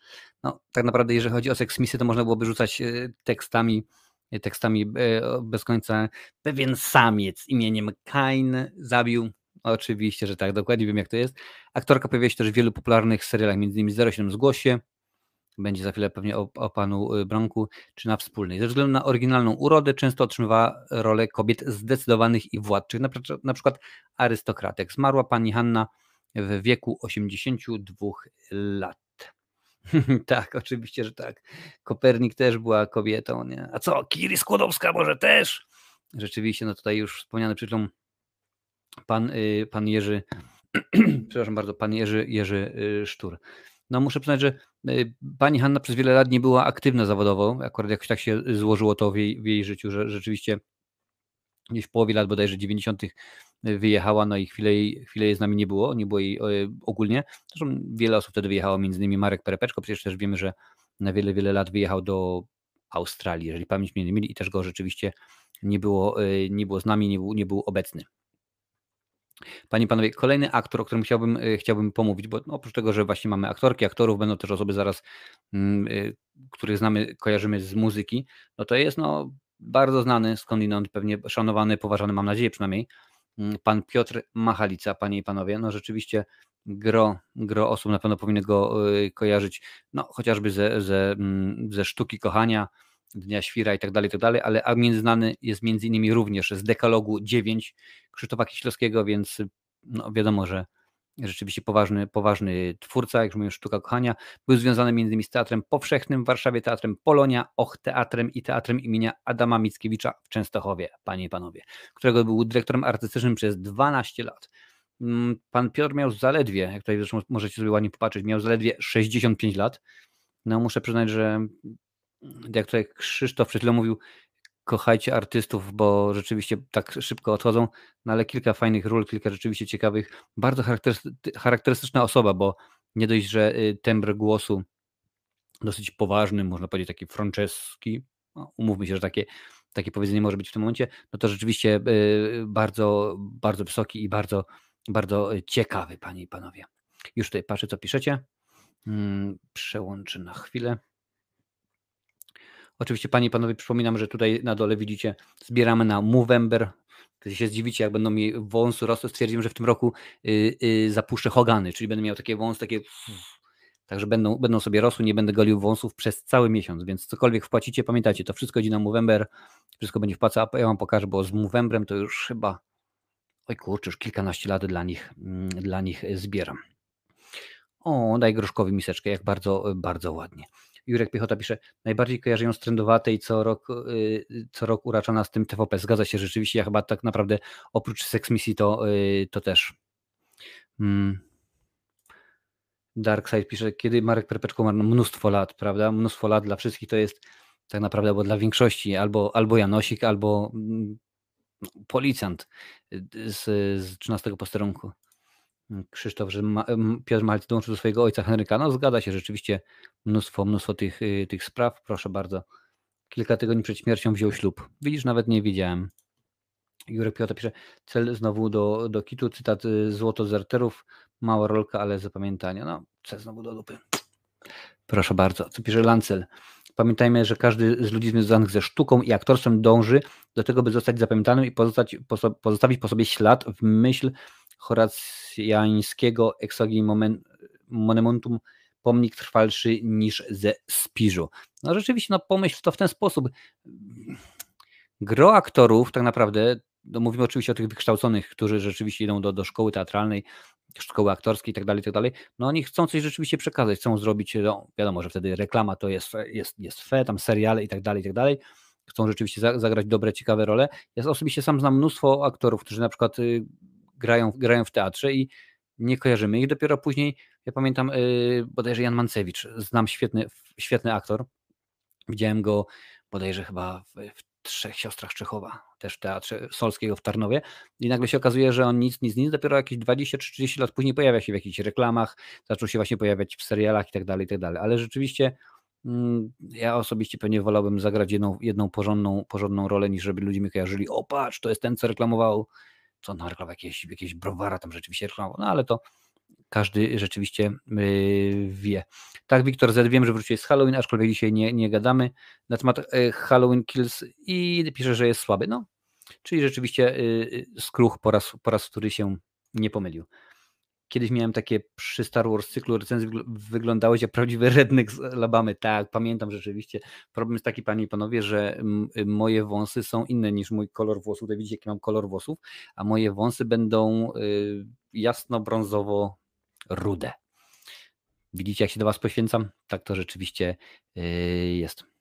No, tak naprawdę, jeżeli chodzi o Misję, to można byłoby rzucać e, tekstami, e, tekstami e, bez końca. Pewien samiec imieniem Kain zabił Oczywiście, że tak, dokładnie wiem jak to jest. Aktorka pojawia się też w wielu popularnych serialach, m.in. 07 Zgłosie, będzie za chwilę pewnie o, o panu y, Bronku, czy na wspólnej. Ze względu na oryginalną urodę często otrzymywała rolę kobiet zdecydowanych i władczych, na, na przykład arystokratek. Zmarła pani Hanna w wieku 82 lat. tak, oczywiście, że tak. Kopernik też była kobietą, nie? A co, Kiri Skłodowska może też? Rzeczywiście, no tutaj już wspomniany chwilą pan, y, pan Jerzy, przepraszam bardzo, pan Jerzy, Jerzy y, Sztur. No muszę przyznać, że y, pani Hanna przez wiele lat nie była aktywna zawodowo, akurat jakoś tak się złożyło to w jej, w jej życiu, że rzeczywiście gdzieś w połowie lat bodajże 90. wyjechała, no i chwilę jej, chwilę jej z nami nie było, nie było jej ogólnie. Zresztą wiele osób wtedy wyjechało, między innymi Marek Perepeczko, przecież też wiemy, że na wiele, wiele lat wyjechał do Australii, jeżeli pamięć mnie nie myli i też go rzeczywiście nie było, nie było z nami, nie był, nie był obecny. Panie i panowie, kolejny aktor, o którym chciałbym, chciałbym pomówić, bo oprócz tego, że właśnie mamy aktorki, aktorów, będą też osoby zaraz, mm, których znamy, kojarzymy z muzyki, no to jest no, bardzo znany skądinąd, pewnie szanowany, poważany, mam nadzieję przynajmniej, mm, pan Piotr Machalica, panie i panowie, no rzeczywiście gro, gro osób na pewno powinny go y, kojarzyć, no chociażby ze, ze, mm, ze sztuki kochania, Dnia Świra i tak dalej, tak dalej, ale a znany jest między innymi również z Dekalogu 9 Krzysztofa Kieślowskiego, więc no, wiadomo, że rzeczywiście poważny, poważny twórca, jak już mówię, Sztuka Kochania, był związany między innymi z Teatrem Powszechnym w Warszawie, Teatrem Polonia, Och Teatrem i Teatrem imienia Adama Mickiewicza w Częstochowie, panie i panowie, którego był dyrektorem artystycznym przez 12 lat. Mm, pan Piotr miał zaledwie, jak tutaj zresztą możecie sobie ładnie popatrzeć, miał zaledwie 65 lat. No muszę przyznać, że jak tutaj Krzysztof przed chwilą mówił, kochajcie artystów, bo rzeczywiście tak szybko odchodzą, no ale kilka fajnych ról, kilka rzeczywiście ciekawych, bardzo charakterystyczna osoba, bo nie dość, że y, tembr głosu dosyć poważny, można powiedzieć taki franceski, no, umówmy się, że takie, takie powiedzenie może być w tym momencie, no to rzeczywiście y, bardzo, bardzo wysoki i bardzo, bardzo ciekawy, panie i panowie. Już tutaj patrzę, co piszecie. Hmm, przełączę na chwilę. Oczywiście, panie i panowie, przypominam, że tutaj na dole widzicie, zbieramy na Movember. Kiedy się zdziwicie, jak będą mi wąsy rosły, stwierdzimy, że w tym roku y, y, zapuszczę Hogany, czyli będę miał takie wąsy, takie. Także będą, będą sobie rosły, nie będę golił wąsów przez cały miesiąc, więc cokolwiek wpłacicie, pamiętajcie, to wszystko idzie na Movember, wszystko będzie wpłacał, ja wam pokażę, bo z Movemberem to już chyba, oj kurczę, już kilkanaście lat dla nich, mm, dla nich zbieram. O, daj groszkowi miseczkę, jak bardzo, bardzo ładnie. Jurek Piechota pisze, najbardziej kojarzę ją z trendowatej, co rok, y, co rok uraczana z tym TVP. Zgadza się rzeczywiście, ja chyba tak naprawdę oprócz Sex Misji to, y, to też. Hmm. Darkside pisze, kiedy Marek Perpeczko ma mnóstwo lat, prawda? Mnóstwo lat dla wszystkich to jest tak naprawdę, bo dla większości albo, albo Janosik, albo mm, policjant y, z, z 13 posterunku. Krzysztof, że Ma, Piotr Malc dołączył do swojego ojca Henryka. No zgadza się, rzeczywiście mnóstwo, mnóstwo tych, y, tych spraw. Proszę bardzo. Kilka tygodni przed śmiercią wziął ślub. Widzisz, nawet nie wiedziałem. Jurek Piotr pisze, cel znowu do, do kitu, cytat y, złoto z arterów, mała rolka, ale zapamiętania. No, cel znowu do dupy. Proszę bardzo. Co pisze Lancel? Pamiętajmy, że każdy z ludzi związanych ze sztuką i aktorstwem dąży do tego, by zostać zapamiętanym i pozostawić po sobie ślad w myśl horacjańskiego exogi monumentum pomnik trwalszy niż ze Spiżu. No rzeczywiście, no pomyśl to w ten sposób. Gro aktorów tak naprawdę, no mówimy oczywiście o tych wykształconych, którzy rzeczywiście idą do, do szkoły teatralnej, szkoły aktorskiej itd., tak itd., tak no oni chcą coś rzeczywiście przekazać, chcą zrobić, no wiadomo, że wtedy reklama to jest, jest, jest fe, tam seriale i tak dalej, i dalej, chcą rzeczywiście zagrać dobre, ciekawe role. Ja osobiście sam znam mnóstwo aktorów, którzy na przykład y, grają, grają w teatrze i nie kojarzymy ich. Dopiero później, ja pamiętam yy, bodajże Jan Mancewicz, znam świetny, świetny aktor. Widziałem go bodajże chyba w, w Trzech Siostrach Czechowa, też w Teatrze Solskiego w Tarnowie i nagle się okazuje, że on nic, nic, nic, dopiero jakieś 20 czy 30 lat później pojawia się w jakichś reklamach, zaczął się właśnie pojawiać w serialach i tak dalej, i tak dalej, ale rzeczywiście Mm, ja osobiście pewnie wolałbym zagrać jedną, jedną porządną, porządną rolę, niż żeby ludzie mi kojarzyli, o patrz, to jest ten, co reklamował, co on reklamował, jakieś, jakieś browara tam rzeczywiście reklamował, no ale to każdy rzeczywiście yy, wie. Tak, Wiktor Z, wiem, że wróciłeś z Halloween, aczkolwiek dzisiaj nie, nie gadamy na temat yy, Halloween Kills i pisze, że jest słaby, no, czyli rzeczywiście yy, skruch po raz, po raz, który się nie pomylił. Kiedyś miałem takie przy Star Wars cyklu recenzji wyglądałeś jak prawdziwy redneck z Alabamy. Tak, pamiętam rzeczywiście. Problem jest taki, panie i panowie, że moje wąsy są inne niż mój kolor włosów. Tutaj widzicie, jaki mam kolor włosów, a moje wąsy będą y, jasno-brązowo rude. Widzicie, jak się do was poświęcam? Tak to rzeczywiście y, jest.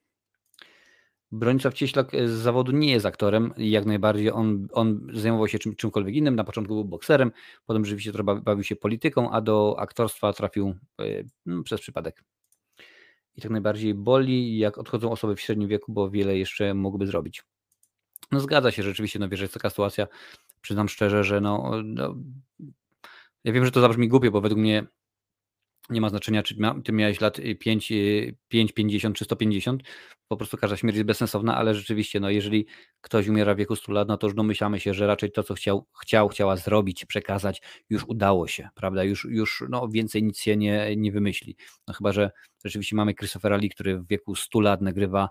Bronisław Cieślak e, z zawodu nie jest aktorem jak najbardziej on, on zajmował się czym, czymkolwiek innym. Na początku był bokserem, potem rzeczywiście trochę bawił się polityką, a do aktorstwa trafił e, no, przez przypadek. I tak najbardziej boli, jak odchodzą osoby w średnim wieku, bo wiele jeszcze mógłby zrobić. No zgadza się rzeczywiście, no wiesz, jest taka sytuacja, przyznam szczerze, że no, no ja wiem, że to zabrzmi głupio, bo według mnie nie ma znaczenia, czy ty miałeś lat 5, 5, 50 czy 150, po prostu każda śmierć jest bezsensowna, ale rzeczywiście, no jeżeli ktoś umiera w wieku 100 lat, no to już domyślamy się, że raczej to, co chciał, chciał chciała zrobić, przekazać, już udało się, prawda, już, już no, więcej nic się nie, nie wymyśli. No chyba, że rzeczywiście mamy Christophera Lee, który w wieku 100 lat nagrywa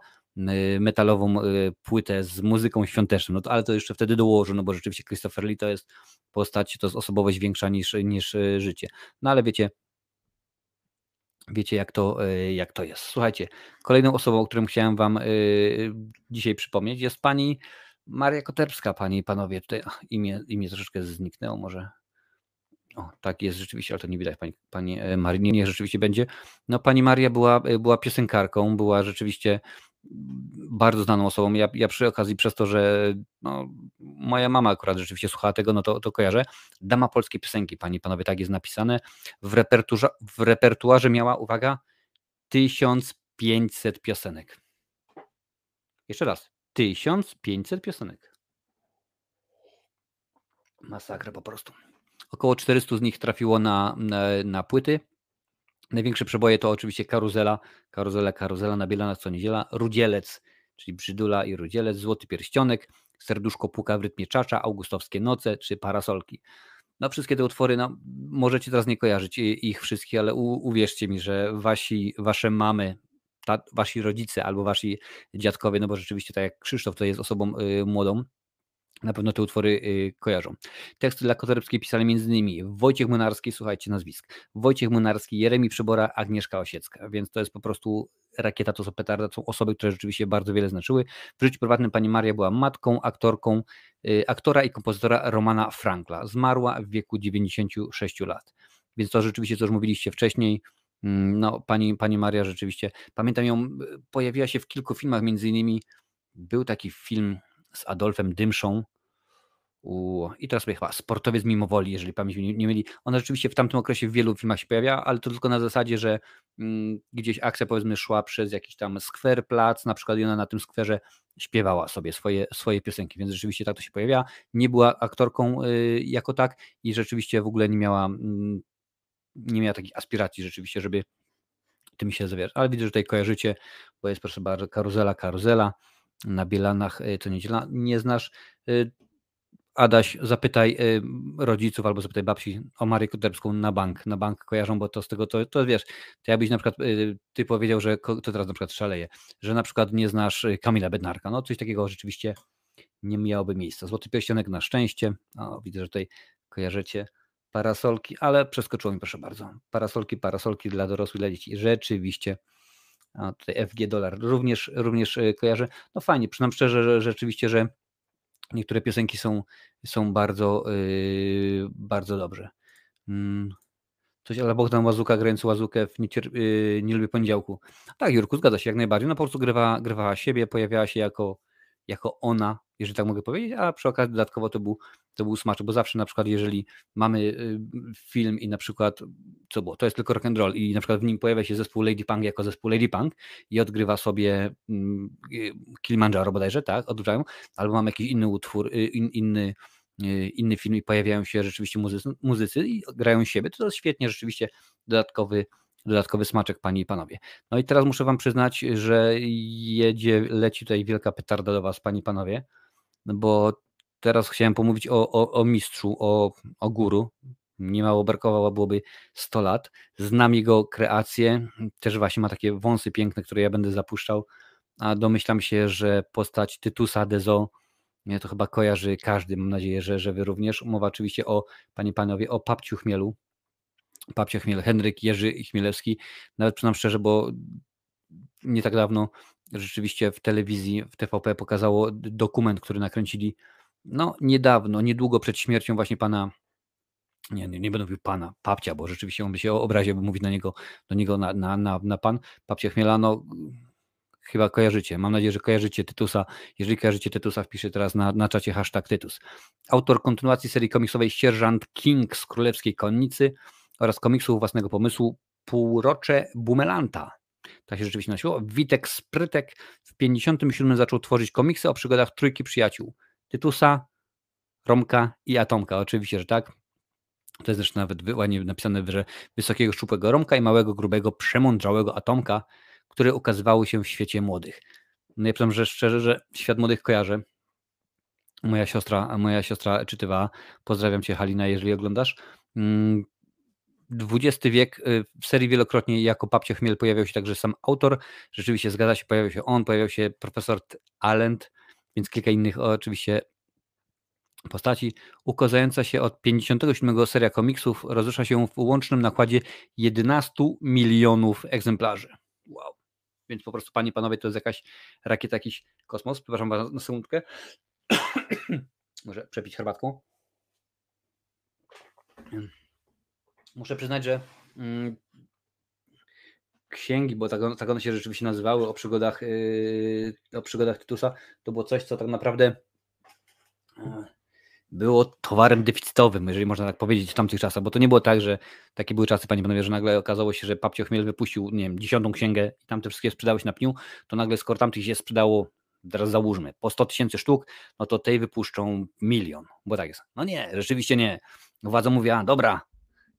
metalową płytę z muzyką świąteczną, no to, ale to jeszcze wtedy dołożę, no bo rzeczywiście Christopher Lee to jest postać, to jest osobowość większa niż, niż życie. No ale wiecie, Wiecie, jak to, e, jak to jest. Słuchajcie, kolejną osobą, o którym chciałem Wam e, dzisiaj przypomnieć, jest pani Maria Koterbska, panie i panowie. Tutaj imię, imię troszeczkę zniknęło, może. O, tak jest rzeczywiście, ale to nie widać pani, pani e, Marii. Nie, rzeczywiście będzie. No, pani Maria była, była piosenkarką, była rzeczywiście bardzo znaną osobą. Ja, ja przy okazji przez to, że no, moja mama akurat rzeczywiście słuchała tego, no to, to kojarzę. Dama polskiej piosenki, pani panowie, tak jest napisane. W, repertuarze, w repertuarze miała, uwaga, 1500 piosenek. Jeszcze raz, 1500 piosenek. Masakra po prostu. Około 400 z nich trafiło na, na, na płyty, Największe przeboje to oczywiście karuzela, karuzela, karuzela nabielana co niedziela, rudzielec, czyli brzydula i rudzielec, złoty pierścionek, serduszko puka w rytmie czacza, augustowskie noce czy parasolki. No wszystkie te utwory, no, możecie teraz nie kojarzyć ich wszystkich, ale u, uwierzcie mi, że wasi, wasze mamy, ta, wasi rodzice albo wasi dziadkowie, no bo rzeczywiście tak jak Krzysztof to jest osobą y, młodą, na pewno te utwory y, kojarzą. Teksty dla Kotorebskiej pisali m.in. Wojciech Młynarski, słuchajcie nazwisk, Wojciech Młynarski, Jeremi Przybora, Agnieszka Osiecka, więc to jest po prostu rakieta, to są petarda, to są osoby, które rzeczywiście bardzo wiele znaczyły. W życiu prywatnym pani Maria była matką, aktorką, y, aktora i kompozytora Romana Frankla. Zmarła w wieku 96 lat. Więc to rzeczywiście, co już mówiliście wcześniej, mm, no pani, pani Maria rzeczywiście, pamiętam ją, y, pojawiła się w kilku filmach, między innymi był taki film z Adolfem Dymszą, u, I teraz sobie chyba sportowiec mimo woli, jeżeli pamięć nie, nie mieli. Ona rzeczywiście w tamtym okresie w wielu filmach się pojawiała, ale to tylko na zasadzie, że mm, gdzieś akcja powiedzmy szła przez jakiś tam skwer, plac, na przykład i ona na tym skwerze śpiewała sobie swoje, swoje piosenki, więc rzeczywiście tak to się pojawia. Nie była aktorką y, jako tak i rzeczywiście w ogóle nie miała, mm, nie miała takich aspiracji rzeczywiście, żeby tym się zawierać. Ale widzę, że tutaj kojarzycie, bo jest proszę bardzo karuzela, karuzela na Bielanach y, to niedziela. Nie znasz y, Adaś, zapytaj y, rodziców albo zapytaj babci o Marię Kuterbską na bank. Na bank kojarzą, bo to z tego, to, to wiesz, to jakbyś na przykład, y, ty powiedział, że to teraz na przykład szaleje, że na przykład nie znasz y, Kamila Bednarka. No coś takiego rzeczywiście nie miałoby miejsca. Złoty pierścionek na szczęście. O, widzę, że tutaj kojarzycie parasolki, ale przeskoczyło mi proszę bardzo. Parasolki, parasolki dla dorosłych, dla dzieci. Rzeczywiście. A tutaj FG dolar również, również kojarzę. No fajnie, przynam szczerze, że rzeczywiście, że Niektóre piosenki są, są bardzo, yy, bardzo dobrze. Mm. Coś, ale Bogdan Łazuka grający Łazukę w Niecier- yy, Nie lubię poniedziałku. Tak, Jurku, zgadza się jak najbardziej. No po prostu grywała, grywała siebie, pojawiała się jako, jako ona, jeżeli tak mogę powiedzieć, a przy okazji dodatkowo to był, to był smacz, bo zawsze na przykład jeżeli mamy y, film i na przykład, co było, to jest tylko rock and roll i na przykład w nim pojawia się zespół Lady Punk jako zespół Lady Punk i odgrywa sobie mm, y, Kilimanjaro bodajże, tak, odgrywają, albo mamy jakiś inny utwór, y, in, inny inny film i pojawiają się rzeczywiście muzycy, muzycy i grają siebie, to jest świetnie rzeczywiście dodatkowy dodatkowy smaczek, panie i panowie. No i teraz muszę wam przyznać, że jedzie, leci tutaj wielka petarda do was, panie i panowie, bo teraz chciałem pomówić o, o, o mistrzu, o, o guru. Niemało brakowało, byłoby 100 lat. Znam jego kreację, też właśnie ma takie wąsy piękne, które ja będę zapuszczał, a domyślam się, że postać Tytusa Dezo to chyba kojarzy każdy, mam nadzieję, że, że wy również. Mowa oczywiście o, panie panowie, o Papciu Chmielu. Papcia Chmiel, Henryk Jerzy Chmielewski. Nawet przynam szczerze, bo nie tak dawno rzeczywiście w telewizji, w TVP pokazało dokument, który nakręcili no niedawno, niedługo przed śmiercią właśnie pana nie, nie, nie będę mówił pana, papcia, bo rzeczywiście on by się obraził, by mówić na niego, do niego na, na, na, na pan. Papcia Chmiela, no chyba kojarzycie. Mam nadzieję, że kojarzycie Tytusa. Jeżeli kojarzycie Tytusa, wpiszę teraz na, na czacie hashtag Tytus. Autor kontynuacji serii komiksowej Sierżant King z Królewskiej Konnicy oraz komiksu własnego pomysłu Półrocze Bumelanta. Tak się rzeczywiście nosiło. Witek Sprytek w 57 zaczął tworzyć komiksy o przygodach trójki przyjaciół. Tytusa, Romka i Atomka. Oczywiście, że tak. To jest zresztą nawet ładnie napisane, że wysokiego, szczupłego Romka i małego, grubego, przemądrzałego Atomka które ukazywały się w świecie młodych. No ja powiem, że szczerze, że świat młodych kojarzę. Moja siostra, moja siostra czytywała. Pozdrawiam cię, Halina, jeżeli oglądasz. XX wiek y, w serii wielokrotnie jako papcio chmiel pojawiał się także sam autor. Rzeczywiście zgadza się, pojawił się on, pojawił się profesor Alent, więc kilka innych oczywiście postaci. Ukazająca się od 57 seria komiksów rozrusza się w łącznym nakładzie 11 milionów egzemplarzy. Wow. Więc po prostu, panie panowie, to jest jakaś rakieta, jakiś kosmos. Przepraszam bardzo na sekundkę. Może przepić herbatką. Muszę przyznać, że mm, księgi, bo tak, tak one się rzeczywiście nazywały, o przygodach, yy, o przygodach Tytusa, to było coś, co tak naprawdę yy, było towarem deficytowym, jeżeli można tak powiedzieć w tamtych czasach, bo to nie było tak, że takie były czasy, panie panowie, że nagle okazało się, że Papcio Chmiel wypuścił, nie wiem, dziesiątą księgę i tam te wszystkie sprzedały się na pniu, to nagle skoro tamtych się sprzedało, teraz załóżmy, po 100 tysięcy sztuk, no to tej wypuszczą milion, bo tak jest. No nie, rzeczywiście nie. Władza mówi, a dobra,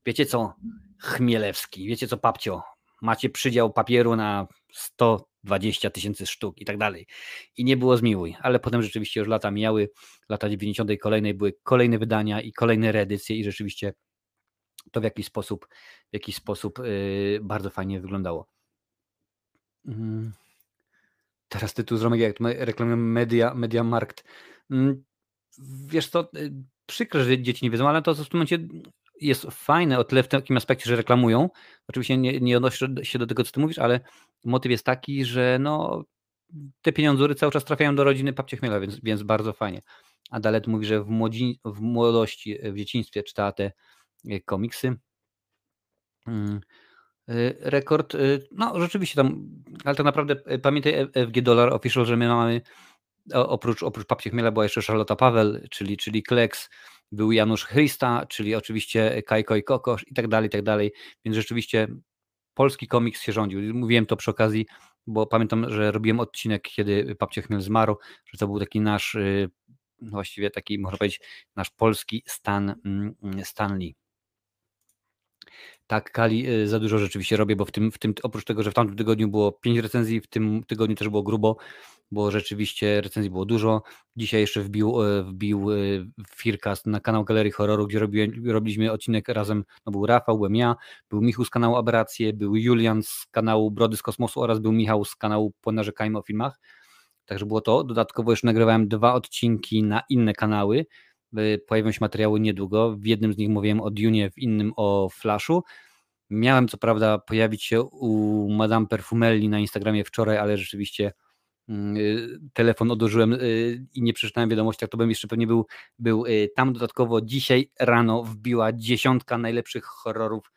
wiecie co, Chmielewski, wiecie co, Papcio, macie przydział papieru na 100 20 tysięcy sztuk i tak dalej. I nie było zmiłuj, ale potem rzeczywiście już lata mijały, lata 90. kolejnej były kolejne wydania i kolejne reedycje i rzeczywiście to w jakiś sposób, w jakiś sposób yy, bardzo fajnie wyglądało. Yy. Teraz tytuł z Romek, jak reklamujemy Media, Media Markt. Yy, wiesz co, yy, przykro, że dzieci nie wiedzą, ale to w tym momencie jest fajne o tyle w takim aspekcie, że reklamują. Oczywiście nie, nie odnoszę się do tego, co ty mówisz, ale motyw jest taki, że no, te pieniądze cały czas trafiają do rodziny Papcie Chmiela, więc, więc bardzo fajnie. A Dalet mówi, że w, młodzi, w młodości, w dzieciństwie czytała te e, komiksy. Mm, e, rekord, e, no rzeczywiście tam, ale tak naprawdę pamiętaj FG Dollar Official, że my mamy oprócz, oprócz Chmiela była jeszcze Charlotta Paweł, czyli, czyli Kleks, był Janusz Chrysta, czyli oczywiście Kajko i Kokosz i tak dalej, i tak dalej, więc rzeczywiście polski komiks się rządził. Mówiłem to przy okazji, bo pamiętam, że robiłem odcinek, kiedy Papcie Chmiel zmarł, że to był taki nasz, y, właściwie taki, można powiedzieć, nasz polski Stan, mm, Stanley. Tak, Kali y, za dużo rzeczywiście robię, bo w tym, w tym oprócz tego, że w tamtym tygodniu było pięć recenzji, w tym tygodniu też było grubo, bo rzeczywiście recenzji było dużo. Dzisiaj jeszcze wbił, e, wbił e, Fircast na kanał Galerii Horroru, gdzie robiłem, robiliśmy odcinek razem, no był Rafał, byłem ja, był Michał z kanału Aberracje, był Julian z kanału Brody z Kosmosu oraz był Michał z kanału Ponarzekajmy o filmach. Także było to. Dodatkowo już nagrywałem dwa odcinki na inne kanały. E, pojawią się materiały niedługo. W jednym z nich mówiłem o Dune, w innym o Flashu. Miałem co prawda pojawić się u Madame Perfumelli na Instagramie wczoraj, ale rzeczywiście telefon odłożyłem y, i nie przeczytałem wiadomości, to bym jeszcze pewnie był, był y, tam. Dodatkowo dzisiaj rano wbiła dziesiątka najlepszych horrorów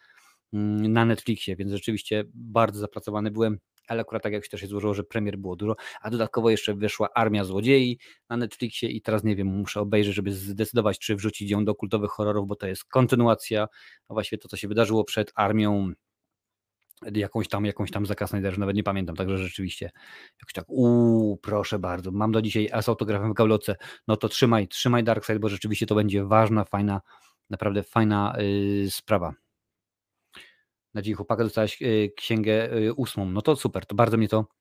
mm, na Netflixie, więc rzeczywiście bardzo zapracowany byłem, ale akurat tak jak się też się złożyło, że premier było dużo, a dodatkowo jeszcze wyszła Armia Złodziei na Netflixie i teraz nie wiem, muszę obejrzeć, żeby zdecydować, czy wrzucić ją do kultowych horrorów, bo to jest kontynuacja, a właściwie to, co się wydarzyło przed Armią jakąś tam, jakąś tam Zaka Snyder, nawet nie pamiętam, także rzeczywiście jakoś tak, uuu, proszę bardzo, mam do dzisiaj z autografem w gauloce, no to trzymaj, trzymaj Darkseid, bo rzeczywiście to będzie ważna, fajna, naprawdę fajna yy, sprawa. na dzień chłopaka dostałeś księgę ósmą. No to super, to bardzo mnie to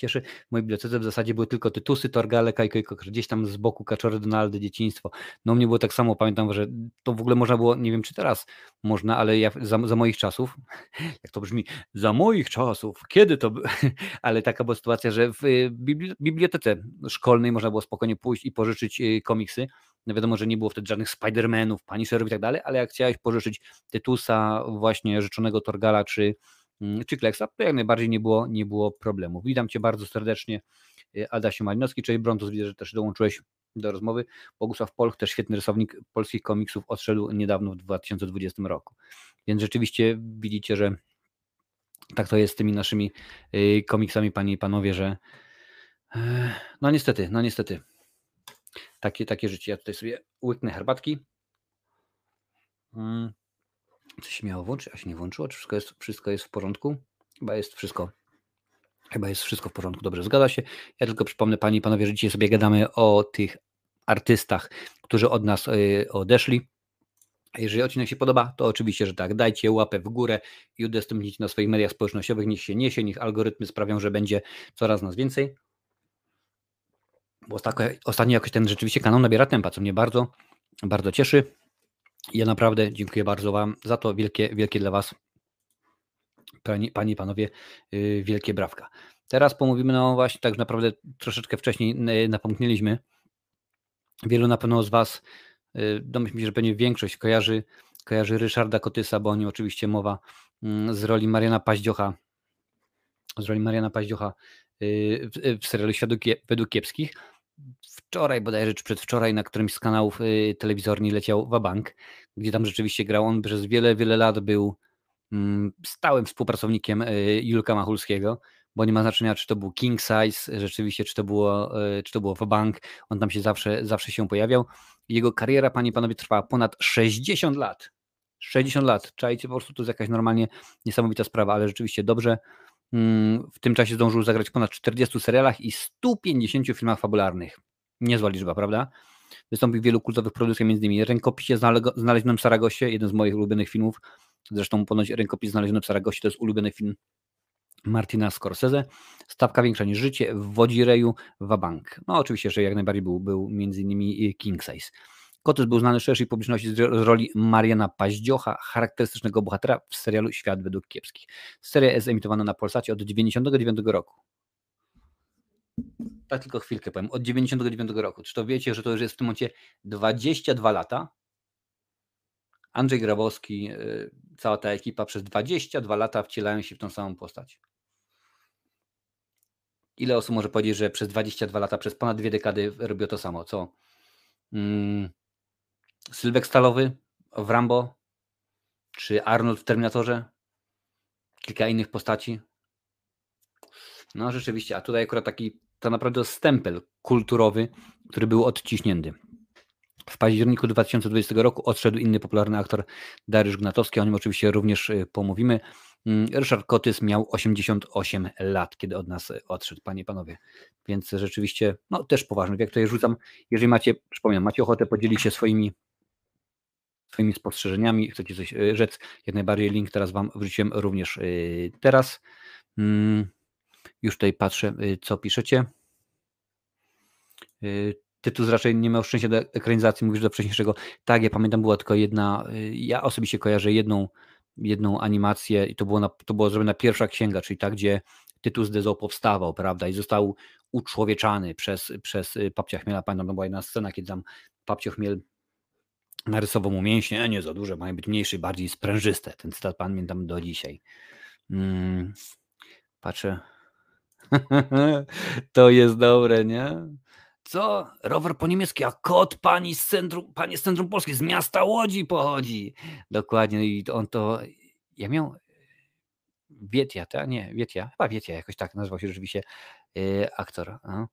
cieszy. W mojej bibliotece w zasadzie były tylko Tytusy, Torgale, Kajko i Kokr. Gdzieś tam z boku Kaczory, Donaldy, dzieciństwo. No mnie było tak samo, pamiętam, że to w ogóle można było, nie wiem czy teraz można, ale ja za, za moich czasów, jak to brzmi, za moich czasów, kiedy to by... ale taka była sytuacja, że w y, bibliotece szkolnej można było spokojnie pójść i pożyczyć y, komiksy. No wiadomo, że nie było wtedy żadnych Spidermanów, Punisherów i tak dalej, ale jak chciałeś pożyczyć Tytusa, właśnie życzonego Torgala, czy czy Kleksa, to jak najbardziej nie było, nie było problemu. Witam Cię bardzo serdecznie, y, Adasiu Malinowski, cześć Brontus, widzę, że też dołączyłeś do rozmowy. Bogusław Polch, też świetny rysownik polskich komiksów, odszedł niedawno w 2020 roku. Więc rzeczywiście widzicie, że tak to jest z tymi naszymi y, komiksami, panie i panowie, że e, no niestety, no niestety. Takie, takie życie. Ja tutaj sobie łyknę herbatki. Mm. Coś się miało włączyć, a się nie włączyło? Czy wszystko jest, wszystko jest w porządku? Chyba jest wszystko. Chyba jest wszystko w porządku. Dobrze, zgadza się. Ja tylko przypomnę, panie i panowie, że dzisiaj sobie gadamy o tych artystach, którzy od nas y, odeszli. Jeżeli odcinek się podoba, to oczywiście, że tak. Dajcie łapę w górę i udostępnijcie na swoich mediach społecznościowych. Niech się niesie, niech algorytmy sprawią, że będzie coraz nas więcej. Bo ostatnio jakoś ten rzeczywiście kanał nabiera tempa, co mnie bardzo, bardzo cieszy. Ja naprawdę dziękuję bardzo Wam za to. Wielkie, wielkie dla Was, Panie, i Panowie, yy, wielkie brawka. Teraz pomówimy, no właśnie, tak naprawdę troszeczkę wcześniej napomknęliśmy. Wielu na pewno z Was, domyślam się, że pewnie większość kojarzy, kojarzy Ryszarda Kotysa, bo o nim oczywiście mowa yy, z roli Mariana Paździocha, z roli Mariana Paździocha w, w serialu Świat według kiepskich wczoraj bodajże, czy przedwczoraj na którymś z kanałów y, telewizorni leciał Wabank, gdzie tam rzeczywiście grał. On przez wiele, wiele lat był mm, stałym współpracownikiem y, Julka Machulskiego, bo nie ma znaczenia, czy to był King Size, rzeczywiście, czy to było, y, czy to było Wabank. On tam się zawsze, zawsze się pojawiał. Jego kariera, panie i panowie, trwała ponad 60 lat. 60 lat. Czajcie, po prostu to jest jakaś normalnie niesamowita sprawa, ale rzeczywiście dobrze. Mm, w tym czasie zdążył zagrać ponad 40 serialach i 150 filmach fabularnych. Niezła liczba, prawda? Wystąpił w wielu kultowych produkcjach, innymi Rękopisie znalezionym w Saragosie, jeden z moich ulubionych filmów. Zresztą ponoć Rękopis znaleziony w Saragosie to jest ulubiony film Martina Scorsese. Stawka większa niż życie w Wodzireju, Wabank. No oczywiście, że jak najbardziej był, był między innymi King Size. Kotys był znany szerszej publiczności z roli Mariana Paździocha, charakterystycznego bohatera w serialu Świat według kiepskich. Seria jest emitowana na Polsacie od 1999 roku. Tak tylko chwilkę powiem. Od 1999 roku. Czy to wiecie, że to już jest w tym momencie 22 lata? Andrzej Grabowski, y, cała ta ekipa przez 22 lata wcielają się w tą samą postać. Ile osób może powiedzieć, że przez 22 lata, przez ponad dwie dekady robią to samo? Co? Hmm, Sylwek Stalowy w Rambo, czy Arnold w Terminatorze, kilka innych postaci. No rzeczywiście, a tutaj akurat taki to naprawdę stempel kulturowy, który był odciśnięty. W październiku 2020 roku odszedł inny popularny aktor Dariusz Gnatowski, o nim oczywiście również y, pomówimy. Mm, Ryszard Kotys miał 88 lat, kiedy od nas odszedł, panie i panowie. Więc rzeczywiście, no też poważny Jak tutaj rzucam, jeżeli macie, przypominam, macie ochotę podzielić się swoimi swoimi spostrzeżeniami, chcecie coś y, rzec, jak najbardziej link teraz Wam wrzuciłem również y, teraz. Mm, już tutaj patrzę, y, co piszecie. Tytuł raczej nie miał szczęścia do ekranizacji, mówisz do wcześniejszego. Tak, ja pamiętam, była tylko jedna, ja osobiście kojarzę jedną, jedną animację i to było, na, to było zrobiona pierwsza księga, czyli tak, gdzie tytuł z Dezo powstawał, prawda, i został uczłowieczany przez, przez Papcia Chmiela. Pamiętam, to była jedna scena, kiedy tam Papcio Chmiel narysował mu mięśnie, nie za duże, mają być mniejsze, bardziej sprężyste. Ten cytat pamiętam do dzisiaj. Hmm, patrzę. to jest dobre, nie? Co? Rower po niemiecki, a kot pani z centrum, pani z centrum Polski, z miasta Łodzi pochodzi. Dokładnie. I on to. Ja miał. Wietia, tak? Nie, Wietia, chyba Wietia, jakoś tak nazywał się rzeczywiście yy, aktor. No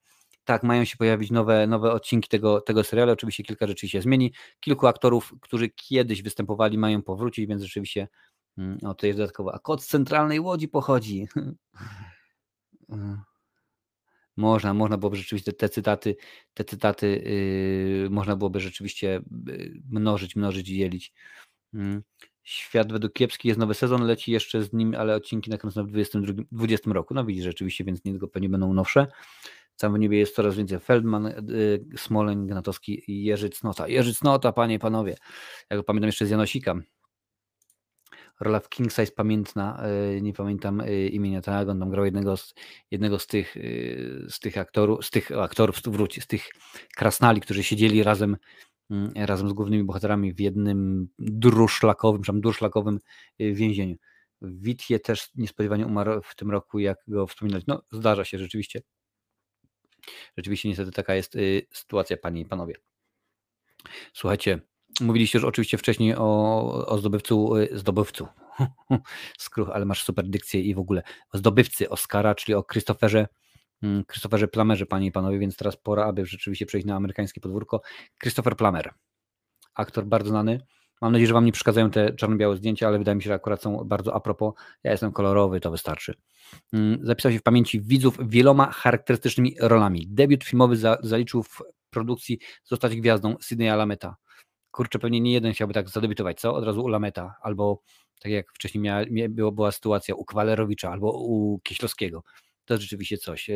tak, mają się pojawić nowe, nowe odcinki tego, tego serialu. Oczywiście kilka rzeczy się zmieni. Kilku aktorów, którzy kiedyś występowali, mają powrócić, więc rzeczywiście mm, o, to jest dodatkowo. A kod z centralnej łodzi pochodzi. Można, można byłoby rzeczywiście te cytaty, te cytaty yy, można byłoby rzeczywiście yy, mnożyć, mnożyć i dzielić. Mm. Świat według kiepski jest nowy sezon, leci jeszcze z nim, ale odcinki nakręcone w 2020 roku. No widzisz, rzeczywiście, więc niedługo pewnie będą nowsze. Tam w niebie jest coraz więcej Feldman, y, Smoleń, Gnatowski i Jerzy Cnota. Jerzy Cnota, panie i panowie. Ja go pamiętam jeszcze z Janosika. Rola w King Size pamiętna, y, nie pamiętam y, imienia, tak, on tam grał jednego z, jednego z tych, z tych aktorów, z tych aktorów, wróć, z tych krasnali, którzy siedzieli razem Mm, razem z głównymi bohaterami w jednym druszlakowym, czy durszlakowym więzieniu. Witje też niespodziewanie umarł w tym roku, jak go wspominać. No, zdarza się rzeczywiście. Rzeczywiście niestety taka jest y, sytuacja, panie i panowie. Słuchajcie, mówiliście już oczywiście wcześniej o, o zdobywcu, y, zdobywcu, skruch, ale masz super dykcję i w ogóle zdobywcy Oscara, czyli o Christopherze Mm, Christopherze Plamerze, panie i panowie, więc teraz pora, aby rzeczywiście przejść na amerykańskie podwórko. Christopher Plamer, aktor bardzo znany. Mam nadzieję, że wam nie przeszkadzają te czarno-białe zdjęcia, ale wydaje mi się, że akurat są bardzo a propos. Ja jestem kolorowy, to wystarczy. Mm, zapisał się w pamięci widzów wieloma charakterystycznymi rolami. Debiut filmowy za, zaliczył w produkcji Zostać gwiazdą Sydney Alameta. Kurczę, pewnie nie jeden chciałby tak zadebiutować, co? Od razu u Lameta, albo tak jak wcześniej miała, była, była sytuacja u Kwalerowicza, albo u Kieślowskiego to jest rzeczywiście coś.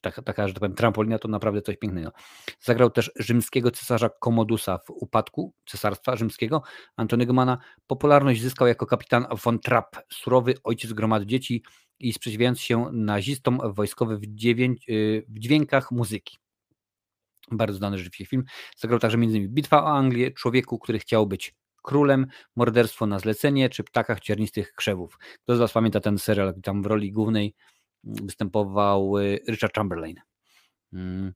Taka, taka, że tak powiem, trampolina to naprawdę coś pięknego. Zagrał też rzymskiego cesarza Komodusa w upadku cesarstwa rzymskiego. Antony'ego Mana popularność zyskał jako kapitan von Trapp, surowy ojciec gromady dzieci i sprzeciwiając się nazistom wojskowy w, dziewię... E, w dźwiękach muzyki. Bardzo znany rzeczywiście film. Zagrał także m.in. Bitwa o Anglię, człowieku, który chciał być królem, morderstwo na zlecenie, czy ptakach ciernistych krzewów. Kto z Was pamięta ten serial, tam w roli głównej występował Richard Chamberlain. Mm.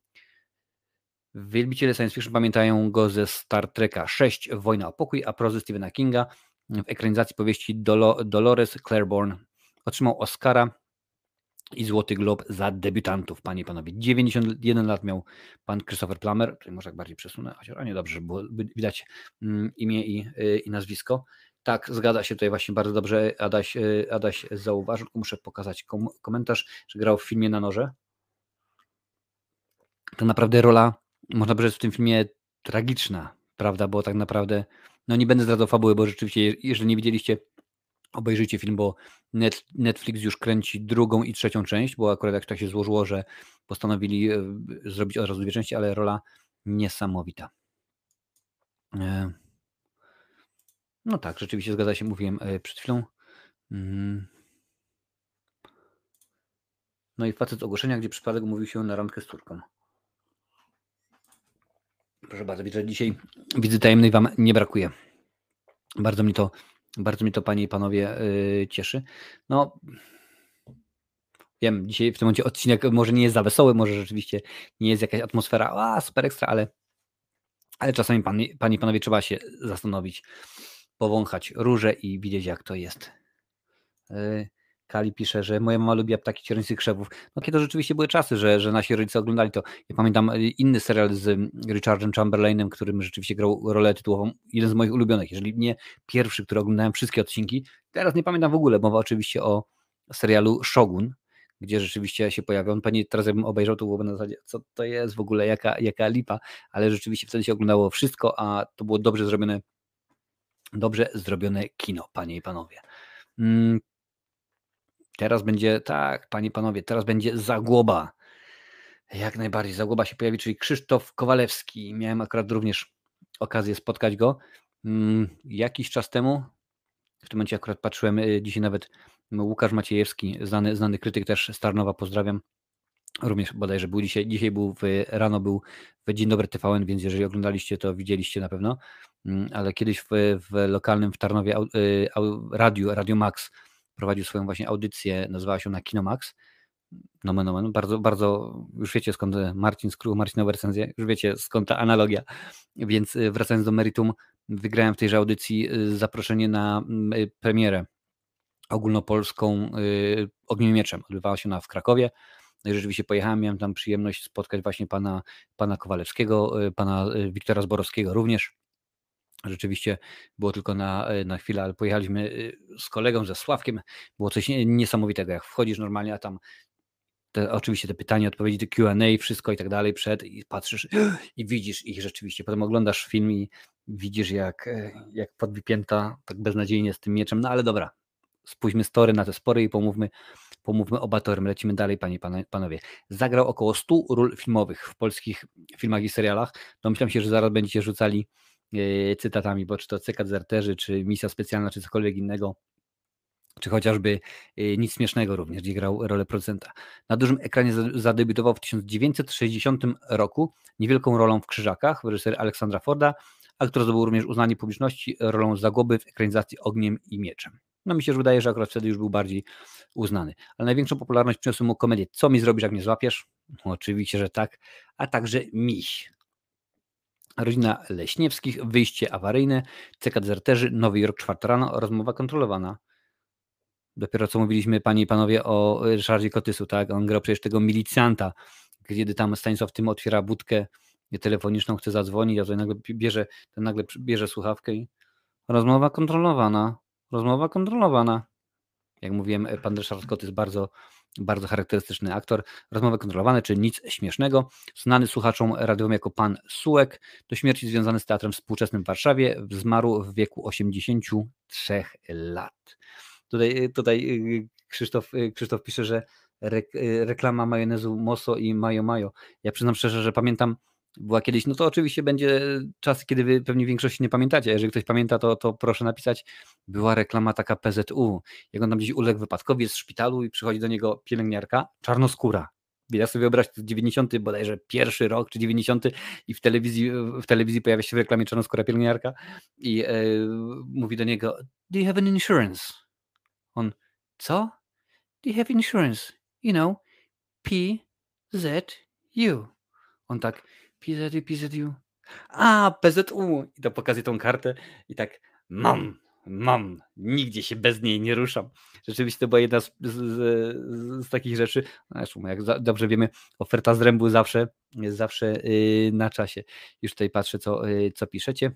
Wielbiciele science fiction pamiętają go ze Star Treka 6 Wojna o pokój, a prozy Stephena Kinga w ekranizacji powieści Dolores Claiborne otrzymał Oscara i Złoty Glob za debiutantów, panie i panowie. 91 lat miał pan Christopher Plummer, tutaj może tak bardziej przesunę, a nie dobrze, bo widać mm, imię i, y, i nazwisko. Tak, zgadza się tutaj właśnie bardzo dobrze. Adaś, y, Adaś zauważył, muszę pokazać kom komentarz, że grał w filmie na noże. To naprawdę rola, można powiedzieć, w tym filmie tragiczna, prawda? Bo tak naprawdę, no nie będę zdradzał fabuły, bo rzeczywiście, jeżeli nie widzieliście, obejrzyjcie film, bo Netflix już kręci drugą i trzecią część, bo akurat jak tak się złożyło, że postanowili y, zrobić od razu dwie części, ale rola niesamowita. E, no tak, rzeczywiście zgadza się, mówiłem e, przed chwilą. Mm. No i facet z ogłoszenia, gdzie przypadek mówił się na randkę z córką. Proszę bardzo, widzę, że dzisiaj widzę tajemnej Wam nie brakuje. Bardzo mi to, bardzo mi to Panie i Panowie yy, cieszy. No, wiem, dzisiaj w tym momencie odcinek może nie jest za wesoły, może rzeczywiście nie jest jakaś atmosfera, a super ekstra, ale, ale czasami Panie i Panowie trzeba się zastanowić powąchać róże i widzieć, jak to jest. E, Kali pisze, że moja mama lubiła ptaki ciernistych krzewów. No kiedy to rzeczywiście były czasy, że, że nasi rodzice oglądali to. Ja pamiętam e, inny serial z Richardem Chamberlainem, którym rzeczywiście grał rolę tytułową. Jeden z moich ulubionych, jeżeli nie pierwszy, który oglądałem wszystkie odcinki. Teraz nie pamiętam w ogóle. Mowa oczywiście o serialu Shogun, gdzie rzeczywiście się pojawia. On pewnie teraz jakbym obejrzał, to byłoby na zasadzie, co to jest w ogóle, jaka, jaka lipa, ale rzeczywiście wtedy się oglądało wszystko, a to było dobrze zrobione Dobrze zrobione kino, panie i panowie. Mm, teraz będzie, tak, panie i panowie, teraz będzie Zagłoba. Jak najbardziej Zagłoba się pojawi, czyli Krzysztof Kowalewski. Miałem akurat również okazję spotkać go mm, jakiś czas temu. W tym momencie akurat patrzyłem, y, dzisiaj nawet Łukasz Maciejewski, znany, znany krytyk też Starnowa, pozdrawiam. Również bodajże był dzisiaj, dzisiaj był w, rano był w Dzień Dobry TVN, więc jeżeli oglądaliście, to widzieliście na pewno. Mm, ale kiedyś w, w lokalnym w Tarnowie y, radiu, Radio Max prowadził swoją właśnie audycję, nazywała się na Kinomax. Nomen, nomen. Bardzo, bardzo, już wiecie skąd Marcin skrół, Marcinowe recenzje, już wiecie skąd ta analogia. Więc y, wracając do meritum, wygrałem w tejże audycji y, zaproszenie na mm, premierę ogólnopolską Ogniem Mieczem. Odbywała się ona w Krakowie. No i rzeczywiście pojechałem, miałem tam przyjemność spotkać właśnie pana, pana Kowalewskiego, pana Wiktora Zborowskiego również. Rzeczywiście było tylko na, e, na chwilę, ale pojechaliśmy z kolegą, ze Sławkiem. Było coś niesamowitego, jak wchodzisz normalnie, a tam te, oczywiście te pytania, odpowiedzi, te Q&A, wszystko i tak dalej przed i patrzysz i widzisz ich rzeczywiście. Potem oglądasz film i widzisz jak, e, jak podbipięta tak beznadziejnie z tym mieczem, no ale dobra, spójrzmy story na te spory i pomówmy, pomówmy o Batorym. Lecimy dalej, panie panowie. Zagrał około 100 ról filmowych w polskich filmach i serialach. Domyślam się, że zaraz będziecie rzucali yy, cytatami, bo czy to CK Zerterzy, czy Misja Specjalna, czy cokolwiek innego czy chociażby y, Nic Śmiesznego również, gdzie grał rolę producenta. Na dużym ekranie zadebiutował w 1960 roku niewielką rolą w Krzyżakach w reżyserii Aleksandra Forda, a który zdobył również uznanie publiczności rolą Zagoby w ekranizacji Ogniem i Mieczem. No mi się wydaje, że akurat wtedy już był bardziej uznany. Ale największą popularność przyniosły mu komedię Co mi zrobisz, jak mnie złapiesz? Oczywiście, że tak. A także Miś. Rodzina Leśniewskich, Wyjście awaryjne, CK Dezerterzy, Nowy Jork, czwarta rano, rozmowa kontrolowana. Dopiero co mówiliśmy, panie i panowie, o Ryszardzie Kotysu, tak? On grał przecież tego milicjanta, kiedy tam Stanisław tym otwiera budkę telefoniczną, chce zadzwonić, a to nagle bierze, ten nagle bierze słuchawkę i rozmowa kontrolowana, rozmowa kontrolowana. Jak mówiłem, pan Ryszard Kotys bardzo, bardzo charakterystyczny aktor. Rozmowy kontrolowane, czyli nic śmiesznego. Znany słuchaczom radiowym jako pan Sułek, do śmierci związany z teatrem współczesnym w Warszawie, zmarł w wieku 83 lat. Tutaj, tutaj y, Krzysztof, Krzysztof pisze, że reklama majonezu Moso i Mayo Mayo. Ja przyznam szczerze, że pamiętam, była kiedyś, no to oczywiście będzie czas, kiedy wy pewnie większości nie pamiętacie. Jeżeli ktoś pamięta, to, to proszę napisać. Była reklama taka PZU. Jak on tam gdzieś uległ wypadkowi, jest w szpitalu i przychodzi do niego pielęgniarka, czarnoskóra. Ja sobie wyobraź, 90 bodajże pierwszy rok, czy 90 i w telewizji, w telewizji pojawia się w reklamie czarnoskóra pielęgniarka i e, mówi do niego, do you have an insurance? On, co? Do you have insurance? You know, PZU. On tak, PZU, PZU. A, PZU. I to pokazuje tą kartę i tak, mam, mam, nigdzie się bez niej nie ruszam. Rzeczywiście to była jedna z, z, z, z takich rzeczy, zresztą jak za, dobrze wiemy, oferta z rębu zawsze zawsze yy, na czasie. Już tutaj patrzę, co, yy, co piszecie.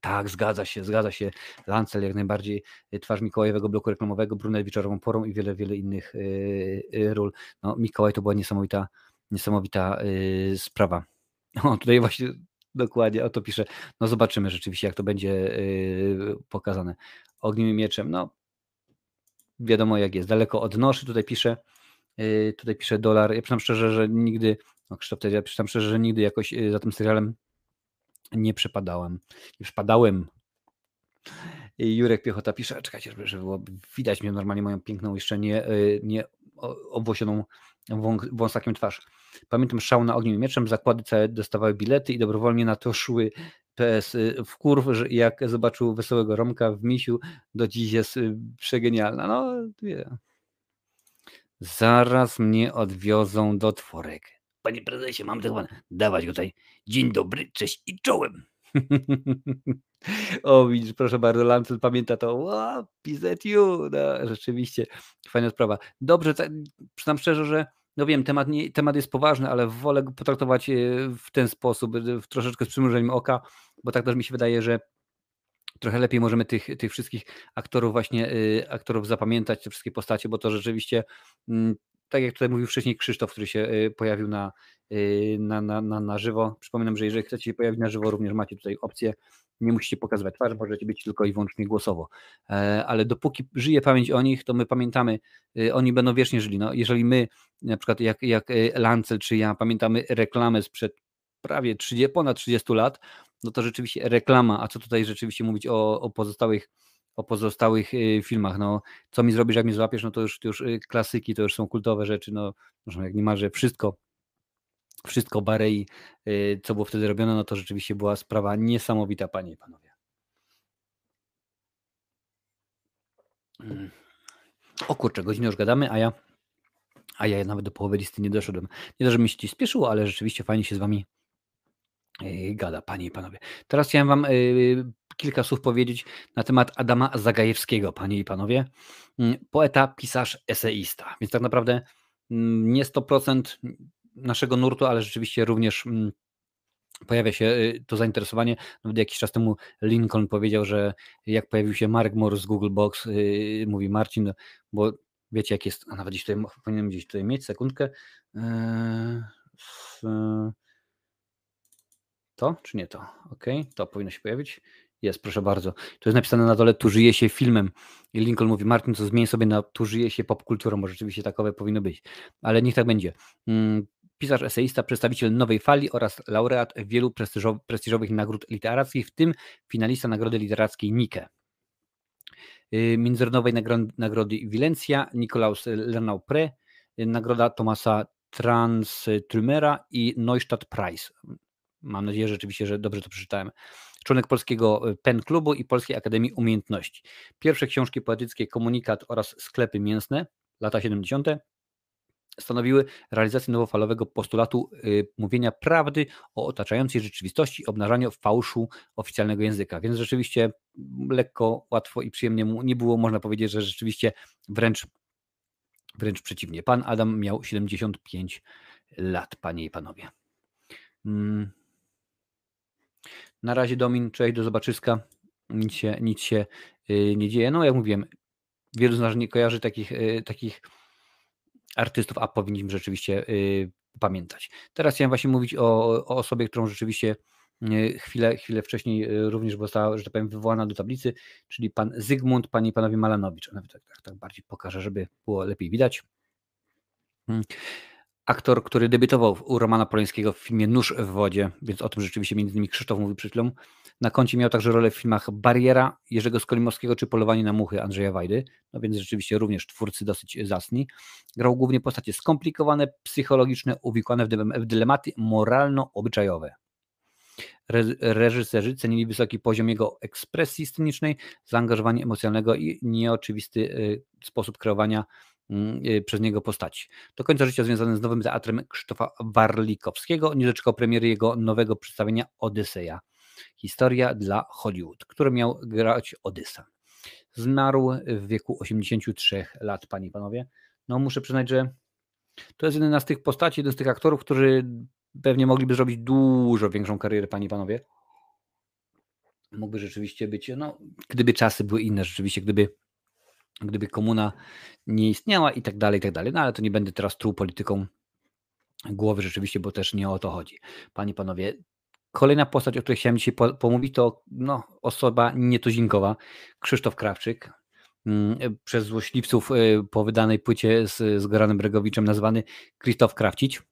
Tak, zgadza się, zgadza się. Lancel jak najbardziej, y, twarz Mikołajowego bloku reklamowego, Brunet Wieczorową Porą i wiele, wiele innych y, ról. No, Mikołaj to była niesamowita, niesamowita y, sprawa. O, tutaj właśnie dokładnie o to pisze. No zobaczymy rzeczywiście, jak to będzie pokazane. Ogniem i mieczem, no wiadomo jak jest. Daleko od noszy, tutaj pisze, tutaj pisze dolar. Ja przyznam szczerze, że nigdy, no Krzysztof, ja przyznam szczerze, że nigdy jakoś za tym serialem nie przepadałem. Nie przepadałem. Jurek Piechota pisze, czekajcie, żeby, żeby było widać mnie normalnie moją piękną, jeszcze nie, y, nie obłosioną wąsakiem twarz. Pamiętam szał na ogniem i mieczem, zakłady całe dostawały bilety i dobrowolnie na to szły PS y, w kurw, jak zobaczył wesołego Romka w misiu, do dziś jest y, przegenialna. No, wie. Zaraz mnie odwiozą do tworek. Panie prezesie, mam tego dawać go tutaj. Dzień dobry, cześć i czołem. o, widzisz, proszę bardzo, Lancel pamięta to. Wow, PZU, no, rzeczywiście, fajna sprawa. Dobrze, przyznam szczerze, że no wiem, temat, nie, temat jest poważny, ale wolę go potraktować e, w ten sposób, e, w troszeczkę z przymrużeniem oka, bo tak też mi się wydaje, że trochę lepiej możemy tych, tych wszystkich aktorów właśnie, y, aktorów zapamiętać, te wszystkie postacie, bo to rzeczywiście mm, tak jak tutaj mówił wcześniej Krzysztof, który się y, pojawił na, na, na, na, na żywo. Przypominam, że jeżeli chcecie się pojawić na żywo, również macie tutaj opcję. Nie musicie pokazywać twarzy, możecie być tylko i wyłącznie głosowo. E, ale dopóki żyje pamięć o nich, to my pamiętamy, y, oni będą wiecznie żyli. No, jeżeli my, na przykład jak, jak Lancel czy ja, pamiętamy reklamę sprzed prawie 30, ponad 30 lat, no to rzeczywiście reklama, a co tutaj rzeczywiście mówić o, o pozostałych o pozostałych filmach. No, co mi zrobisz, jak mnie złapiesz, no to już, to już klasyki, to już są kultowe rzeczy, no jak niemalże wszystko, wszystko Barei, y, co było wtedy robione, no to rzeczywiście była sprawa niesamowita, panie i panowie. Mm. O kurczę, godzinę już gadamy, a ja, a ja nawet do połowy listy nie doszedłem. Nie to, że mi się spieszyło, ale rzeczywiście fajnie się z wami gada, panie i panowie. Teraz chciałem wam kilka słów powiedzieć na temat Adama Zagajewskiego, panie i panowie. Mm, poeta, pisarz, eseista. Więc tak naprawdę mm, nie 100% naszego nurtu, ale rzeczywiście również mm, pojawia się y, to zainteresowanie. Nawet jakiś czas temu Lincoln powiedział, że jak pojawił się Mark Moore z Google Box, yy, mówi Marcin, bo Wiecie, jak jest, a nawet gdzieś tutaj, powinienem gdzieś tutaj mieć, sekundkę. W, to, czy nie to? Ok, to powinno się pojawić. Jest, proszę bardzo. To jest napisane na dole, tu żyje się filmem. I Lincoln mówi, Martin, co zmień sobie na tu żyje się popkulturą, bo rzeczywiście takowe powinno być. Ale niech tak będzie. Pisarz, eseista, przedstawiciel nowej fali oraz laureat wielu prestiżowych nagród literackich, w tym finalista Nagrody Literackiej Nike. Y, Międzynarodowej Nagrody Wilencia, Nikolaus Lernau-Pre, y, Nagroda Tomasa Transtrümera i Neustadt Prize. Mam nadzieję że rzeczywiście, że dobrze to przeczytałem. Członek Polskiego y, PEN Klubu i Polskiej Akademii Umiejętności. Pierwsze książki poetyckie Komunikat oraz Sklepy Mięsne, lata 70 stanowiły realizację nowofalowego postulatu y, mówienia prawdy o otaczającej rzeczywistości, obnażania fałszu oficjalnego języka. Więc rzeczywiście lekko, łatwo i przyjemnie mu nie było. Można powiedzieć, że rzeczywiście wręcz, wręcz przeciwnie. Pan Adam miał 75 lat, panie i panowie. Mm. Na razie Domin, cześć, do zobaczyska. Nic się, nic się y, nie dzieje. No jak mówiłem, wielu z nas nie kojarzy takich, y, takich artystów, a powinniśmy rzeczywiście y, pamiętać. Teraz chciałem właśnie mówić o, o osobie, którą rzeczywiście y, chwilę, chwilę wcześniej y, również została, że tak powiem, wywołana do tablicy, czyli pan Zygmunt, panie i panowie Malanowicz. Nawet tak, tak, tak bardziej pokażę, żeby było lepiej widać. Aktor, który debiutował u Romana Polańskiego w filmie Nóż w wodzie, więc o tym rzeczywiście między innymi Krzysztof mówił przed chwilą. Na koncie miał także rolę w filmach Bariera, Jerzego Skolimowskiego czy Polowanie na muchy Andrzeja Wajdy, no więc rzeczywiście również twórcy dosyć zasni. Grał głównie postacie skomplikowane, psychologiczne, uwikłane w dylematy moralno-obyczajowe. Reżyserzy cenili wysoki poziom jego ekspresji scenicznej, zaangażowania emocjonalnego i nieoczywisty y, sposób kreowania przez niego postaci. Do końca życia związany z nowym teatrem Krzysztofa Warlikowskiego nie doczekał premiery jego nowego przedstawienia Odyseja. Historia dla Hollywood, który miał grać Odysa. Zmarł w wieku 83 lat, panie i panowie. No muszę przyznać, że to jest jeden z tych postaci, jeden z tych aktorów, którzy pewnie mogliby zrobić dużo większą karierę, panie i panowie. Mógłby rzeczywiście być, no, gdyby czasy były inne, rzeczywiście, gdyby gdyby komuna nie istniała i tak dalej, i tak dalej. No ale to nie będę teraz truł polityką głowy rzeczywiście, bo też nie o to chodzi. Panie, panowie, kolejna postać, o której chciałem dzisiaj pomówić, to no, osoba nietuzinkowa, Krzysztof Krawczyk, mm, przez złośliwców y, po wydanej płycie z, z Goranem Bregowiczem nazwany Krzysztof Krawcić.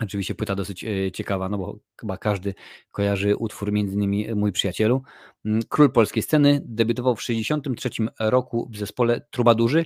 Oczywiście płyta dosyć e, ciekawa, no bo chyba każdy kojarzy utwór między innymi Mój Przyjacielu. Mm, Król polskiej sceny debiutował w 1963 roku w zespole Trubadurzy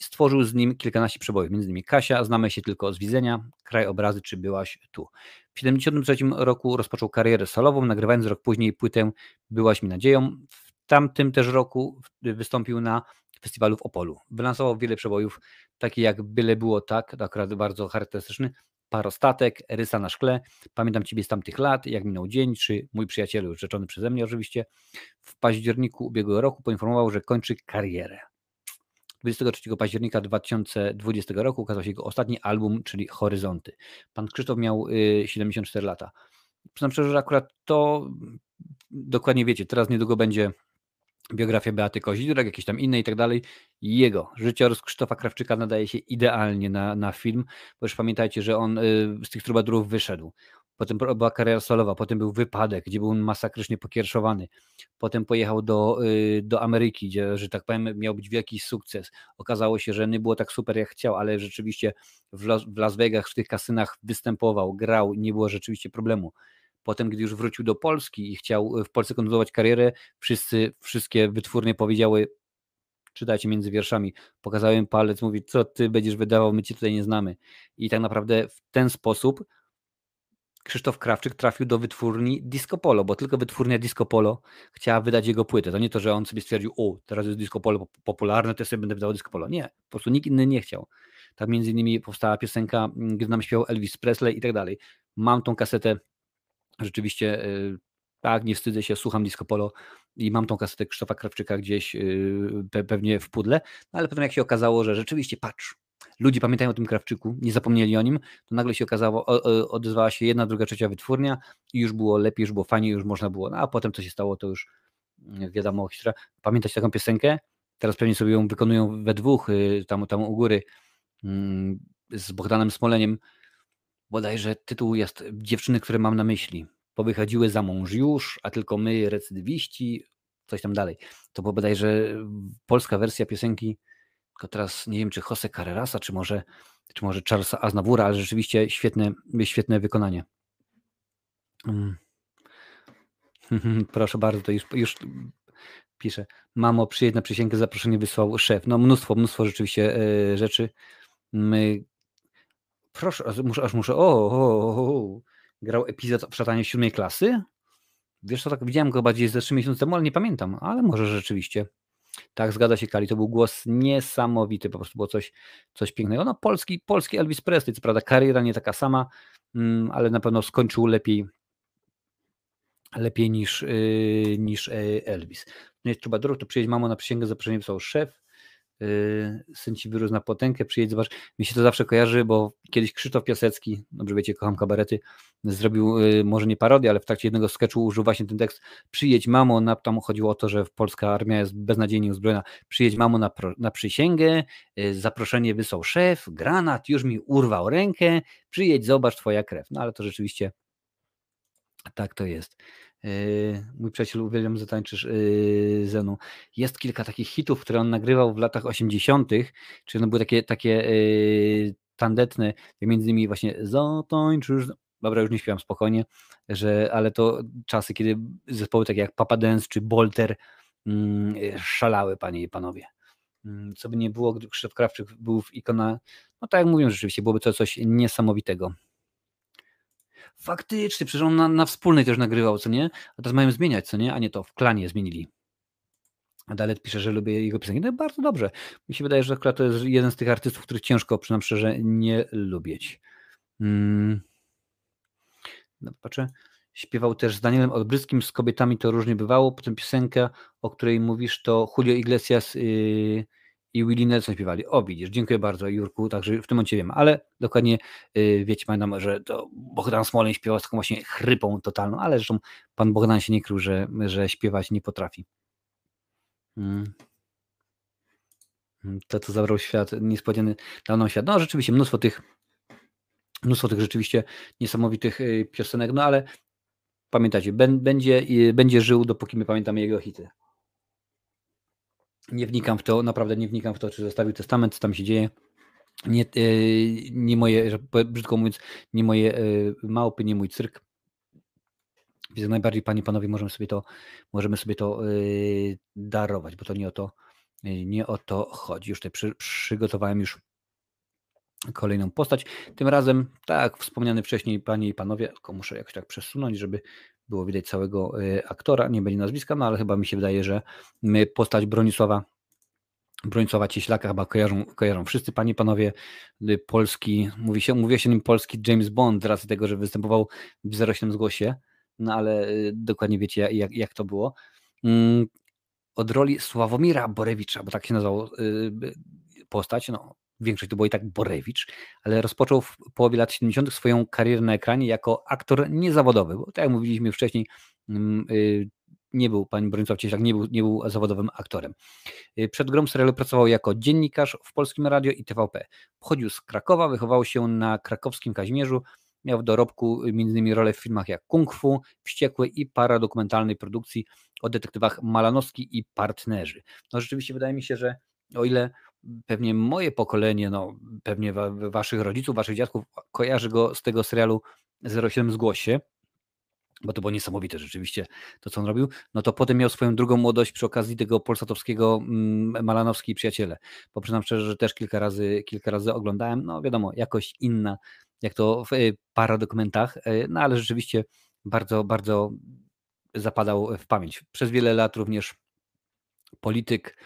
i stworzył z nim kilkanaście przebojów, między innymi Kasia, Znamy się tylko z widzenia, Kraj obrazy czy Byłaś tu. W 1973 roku rozpoczął karierę solową, nagrywając rok później płytę Byłaś mi nadzieją. W tamtym też roku wystąpił na festiwalu w Opolu. Wylansował wiele przebojów, takie jak Byle było tak, to akurat bardzo charakterystyczny, Parostatek, Rysa na szkle, Pamiętam Ciebie z tamtych lat, Jak minął dzień, czy Mój przyjaciel, już rzeczony przeze mnie oczywiście, w październiku ubiegłego roku poinformował, że kończy karierę. 23 października 2020 roku ukazał się jego ostatni album, czyli Horyzonty. Pan Krzysztof miał 74 y, lata. Przyznam szczerze, że akurat to dokładnie wiecie, teraz niedługo będzie biografia Beaty Kozidrak, jakieś tam inne i tak dalej. Jego życiorys Krzysztofa Krawczyka nadaje się idealnie na, na film, bo już pamiętajcie, że on y, z tych trubadurów wyszedł. Potem była kariera solowa, potem był wypadek, gdzie był masakrycznie pokierszowany. Potem pojechał do, y, do Ameryki, gdzie, że tak powiem, miał być wielki sukces. Okazało się, że nie było tak super, jak chciał, ale rzeczywiście w Las, w Las Vegas, w tych kasynach występował, grał, nie było rzeczywiście problemu. Potem, gdy już wrócił do Polski i chciał e, w Polsce kontynuować karierę, wszyscy, wszystkie wytwórnie powiedziały, czytajcie między wierszami, pokazałem palec, mówi, co ty będziesz wydawał, my cię tutaj nie znamy. I tak naprawdę w ten sposób Krzysztof Krawczyk trafił do wytwórni Disco Polo, bo tylko wytwórnia Disco Polo chciała wydać jego płytę. To nie to, że on sobie stwierdził, o, teraz jest Disco Polo popularne, to ja sobie będę wydawał Disco Polo. Nie, po prostu nikt inny nie chciał. Tak między innymi powstała piosenka, gdy nam śpiewał Elvis Presley i tak dalej. Mam tą kasetę rzeczywiście y, tak, nie wstydzę się, słucham Disco Polo i mam tą kasetę Krzysztofa Krawczyka gdzieś y, pewnie w pudle, no ale potem jak się okazało, że rzeczywiście, patrz, ludzie pamiętają o tym Krawczyku, nie zapomnieli o nim, to nagle się okazało, odezwała się jedna, druga, trzecia wytwórnia i już było lepiej, już było fajnie, już można było, no a potem co się stało, to już mm, wiadomo historia. Pamiętać taką piosenkę? teraz pewnie sobie ją wykonują we dwóch, tam, tam u góry mm, z Bogdanem Smoleniem. Bodajże tytuł jest Dziewczyny, które mam na myśli. Powychodziły za mąż już, a tylko my, recydywiści, coś tam dalej. To było bodajże polska wersja piosenki, tylko teraz nie wiem, czy Jose Carrerasa, czy może, czy może Charlesa Aznavoura, ale rzeczywiście świetne, świetne wykonanie. Mm. Proszę bardzo, to już, już pisze. Mamo, przyjedź na przysięgę, zaproszenie wysłał szef. No mnóstwo, mnóstwo rzeczywiście e, rzeczy. My... Proszę, aż muszę, aż muszę, o, o, o, grał epizod o szatanie siódmej klasy? Wiesz co, tak widziałem go bardziej ze trzy miesiące temu, ale nie pamiętam, ale może rzeczywiście. Tak, zgadza się Kali, to był głos niesamowity, po prostu było coś, coś pięknego. No polski, polski Elvis Presley, co prawda kariera nie taka sama, mm, ale na pewno skończył lepiej lepiej niż, yy, niż e, Elvis. Nie trzeba drog, to przyjedź mamo na przysięgę, zaproszenie wysłał szef, syn ci wyrósł na potęgę, przyjedź, zobacz. Mi się to zawsze kojarzy, bo kiedyś Krzysztof Piasecki, dobrze wiecie, kocham kabarety, zrobił yy, może nie parodię, ale w trakcie jednego sketchu użył właśnie ten tekst przyjedź mamo, na, tam chodziło o to, że polska armia jest beznadziejnie uzbrojona, przyjedź mamo na, na przysięgę, yy, zaproszenie wysłał szef, granat już mi urwał rękę, przyjedź, zobacz twoja krew. No ale to rzeczywiście tak to jest. Yy, mój przyjaciel uwielbiam zatańczysz yy, Zenu. Jest kilka takich hitów, które on nagrywał w latach 80., czyli one były takie, takie yy, tandetne, między innymi właśnie zatańczysz, dobra, już nie śpiewam spokojnie, że, ale to czasy, kiedy zespoły takie jak Papa Dance czy Bolter mm, szalały, panie i panowie. Mm, co by nie było, Krzysztof Krawczyk był w ikona, no tak jak mówię, rzeczywiście byłoby to coś niesamowitego. Faktycznie, przecież on na, na wspólnej też nagrywał, co nie? A teraz mają zmieniać, co nie? A nie to, w klanie zmienili. A Dalet pisze, że lubię jego piosenki. No bardzo dobrze. Mi się wydaje, że akurat to jest jeden z tych artystów, których ciężko, przynajmniej szczerze, nie lubić. Hmm. No, patrzę. Śpiewał też z Danielem Odbryskim, z kobietami to różnie bywało. Potem piosenka, o której mówisz, to Julio Iglesias yy, i Willie Nelson śpiewali. O, widzisz, dziękuję bardzo Jurku, także w tym momencie wiem, ale dokładnie yy, wiecie, pamiętam, że to Bogdan Smoleń śpiewał z taką właśnie chrypą totalną, ale zresztą pan Bogdan się nie krył, że, że śpiewać nie potrafi. Hmm. To, co zabrał świat, niespodziany dał nam świat. No rzeczywiście mnóstwo tych, mnóstwo tych rzeczywiście niesamowitych y, piosenek, no ale pamiętajcie, będzie, będzie żył, dopóki my pamiętamy jego hity nie wnikam w to, naprawdę nie wnikam w to, czy zostawił testament, co tam się dzieje. Nie, e, nie moje, brzydko mówiąc, nie moje e, małpy, nie mój cyrk. Więc najbardziej, panie, panowie, możemy sobie to, możemy sobie to e, darować, bo to nie o to, nie o to chodzi. Już tutaj przy, przygotowałem już kolejną postać. Tym razem, tak wspomniany wcześniej, panie i panowie, tylko muszę jakoś tak przesunąć, żeby było widać całego y, aktora, nie będzie nazwiska, no ale chyba mi się wydaje, że postać Bronisława Bronisława Cieślaka chyba kojarzą, kojarzą wszyscy panie panowie y, polski, mówi się, mówi się nim polski James Bond z racji tego, że występował w 07 zgłosie, no ale y, dokładnie wiecie jak, jak to było. Mm, od roli Sławomira Borewicza, bo tak się nazywał postać, no większość to było i tak Borewicz, ale rozpoczął w połowie lat 70. swoją karierę na ekranie jako aktor niezawodowy, bo tak jak mówiliśmy wcześniej, mm, y, nie był, pani Bronisław Cieślak nie był, nie był zawodowym aktorem. Y, przed grą serialu pracował jako dziennikarz w Polskim Radio i TVP. Pochodził z Krakowa, wychował się na krakowskim Kaźmierzu, miał w dorobku m.in. rolę w filmach jak Kung Fu, Wściekły i paradokumentalnej produkcji o detektywach Malanowski i partnerzy. No rzeczywiście wydaje mi się, że o ile pewnie moje pokolenie, no pewnie wa waszych rodziców, waszych dziadków kojarzy go z tego serialu 07 Zgłoś się, bo to było niesamowite rzeczywiście to, co on robił, no to potem miał swoją drugą młodość przy okazji tego polsatowskiego mm, Malanowski Przyjaciele. Bo przyznam szczerze, że też kilka razy, kilka razy oglądałem, no wiadomo, jakość inna, jak to w y, paradokumentach, y, no ale rzeczywiście bardzo, bardzo zapadał w pamięć. Przez wiele lat również polityk,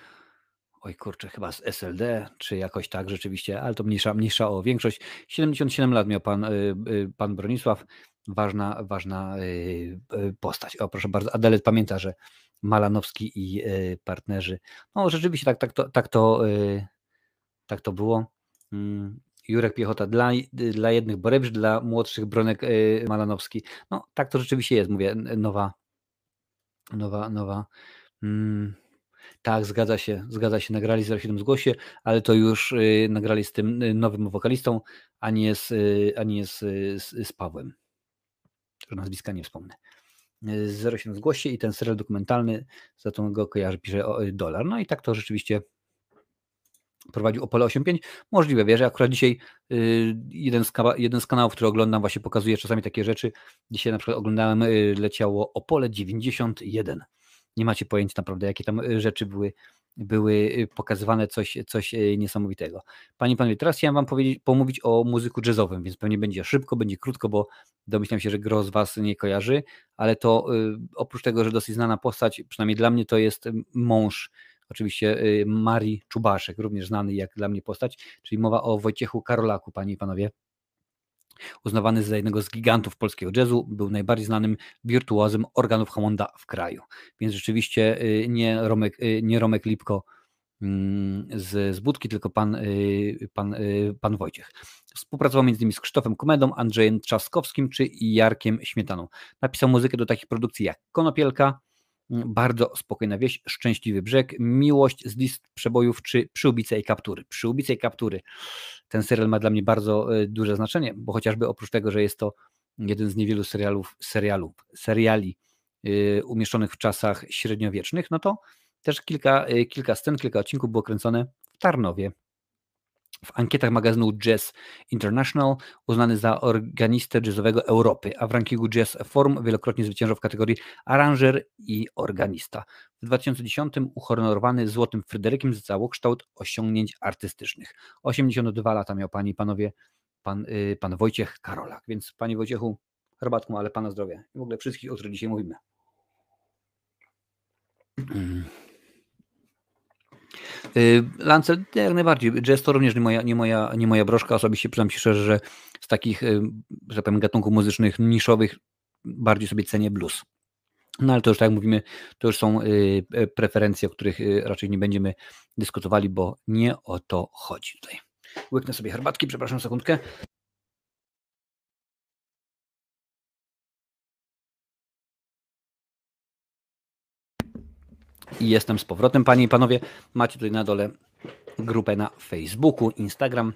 oj kurczę, chyba z SLD, czy jakoś tak rzeczywiście, ale to mniejsza, mniejsza o większość. 77 lat miał pan, y, y, pan Bronisław, ważna, ważna y, postać. O, proszę bardzo, Adelet pamięta, że Malanowski i partnerzy, no rzeczywiście tak, tak, to, tak, to, tak to było. Mm, Jurek Piechota dla, dla jednych Borewicz, dla młodszych Bronek Malanowski. No tak to rzeczywiście jest, mówię, nowa, nowa, nowa. Hmm Tak, zgadza się, zgadza się, nagrali 07 zgłosie, ale to już y, nagrali z tym y, nowym wokalistą, a nie z, y, a nie z, z, z Pawłem. Nazwiska nie wspomnę. 07 zgłosie i ten serial dokumentalny, za to go kojarzy, pisze o, dolar. No i tak to rzeczywiście prowadził Opole 8.5. Możliwe, wiesz, akurat dzisiaj y, jeden z, jeden z kanałów, który oglądam właśnie pokazuje czasami takie rzeczy. Dzisiaj na przykład oglądałem, y, leciało Opole 91. Nie macie pojęcia naprawdę, jakie tam y, rzeczy były, były pokazywane, coś, coś niesamowitego. Panie Panowie, teraz chciałem Wam powiedzieć, pomówić o muzyku jazzowym, więc pewnie będzie szybko, będzie krótko, bo domyślam się, że gro z Was nie kojarzy, ale to oprócz tego, że dosyć znana postać, przynajmniej dla mnie to jest mąż oczywiście y, Marii Czubaszek, również znany jak dla mnie postać, czyli mowa o Wojciechu Karolaku, panie i panowie. Uznawany za jednego z gigantów polskiego jazzu, był najbardziej znanym wirtuozem organów Hammonda w kraju. Więc rzeczywiście y, nie Romek, y, nie Romek Lipko mm, z, z Budki, tylko pan, pan, pan Wojciech. Współpracował między innymi z Krzysztofem Komedą, Andrzejem Trzaskowskim czy Jarkiem Śmietaną. Napisał muzykę do takich produkcji jak Konopielka, bardzo spokojna wieś, szczęśliwy brzeg, miłość z list przebojów czy przyłbice i kaptury. Przyłbice i kaptury. Ten serial ma dla mnie bardzo e, duże znaczenie, bo chociażby oprócz tego, że jest to jeden z niewielu serialów, serialów seriali yy, umieszczonych w czasach średniowiecznych, no to też kilka, yy, kilka scen, kilka odcinków było kręcone w Tarnowie w ankietach magazynu Jazz International uznany za organistę jazzowego Europy, a w rankingu Jazz Forum wielokrotnie zwyciężał w kategorii aranżer i organista. W 2010 uhonorowany Złotym Fryderykiem za całokształt osiągnięć artystycznych. 82 lata miał Pani i Panowie pan, yy, pan Wojciech Karolak, więc Panie Wojciechu, herbatką, ale Pana zdrowia i w ogóle wszystkich, o których dzisiaj mówimy. Y, Lancet jak najbardziej. Jazz to również nie moja, nie moja, nie moja broszka. Osobiście przyznam się szczerze, że z takich, y, że tak powiem, gatunków muzycznych niszowych bardziej sobie cenię blues. No ale to już tak jak mówimy, to już są y, preferencje, o których raczej nie będziemy dyskutowali, bo nie o to chodzi tutaj. Łyknę sobie herbatki, przepraszam sekundkę. I jestem z powrotem, panie i panowie. Macie tutaj na dole grupę na Facebooku, Instagram,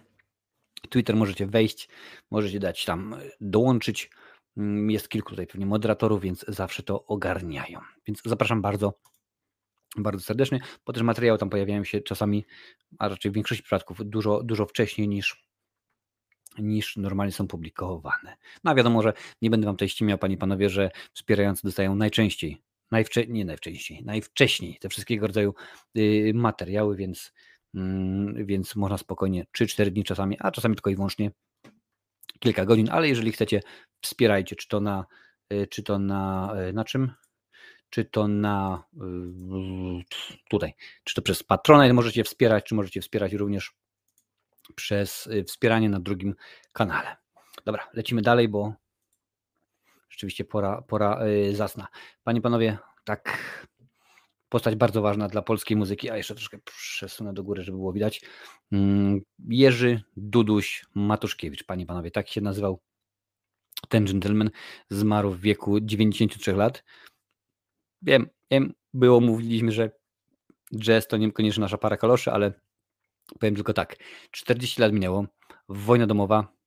Twitter. Możecie wejść, możecie dać tam, dołączyć. Mm, jest kilku tutaj pewnie moderatorów, więc zawsze to ogarniają. Więc zapraszam bardzo, bardzo serdecznie, bo też materiały tam pojawiają się czasami, a raczej w większości przypadków dużo, dużo wcześniej niż, niż normalnie są publikowane. No a wiadomo, że nie będę Wam tutaj ściemiał, Panie i Panowie, że wspierający dostają najczęściej najwcze- nie najwcześniej, najwcześniej te wszystkiego rodzaju y, materiały, więc, mm, więc można spokojnie 3-4 dni czasami, a czasami tylko i wyłącznie kilka godzin, ale jeżeli chcecie, wspierajcie, czy to na, y, czy to na, y, na czym? Czy to na tutaj, czy to przez Patronite możecie wspierać, czy możecie wspierać również przez wspieranie na drugim kanale. Dobra, lecimy dalej, bo rzeczywiście pora, pora y, zasna. Panie, panowie, tak, postać bardzo ważna dla polskiej muzyki, a jeszcze troszkę przesunę do góry, żeby było widać. Mm, Jerzy Duduś Matuszkiewicz, panie, panowie, tak się nazywał ten gentleman, zmarł w wieku 93 lat. Wiem, wiem, było, mówiliśmy, że jazz to niekoniecznie nasza para kaloszy, ale powiem tylko tak, 40 lat minęło, wojna domowa,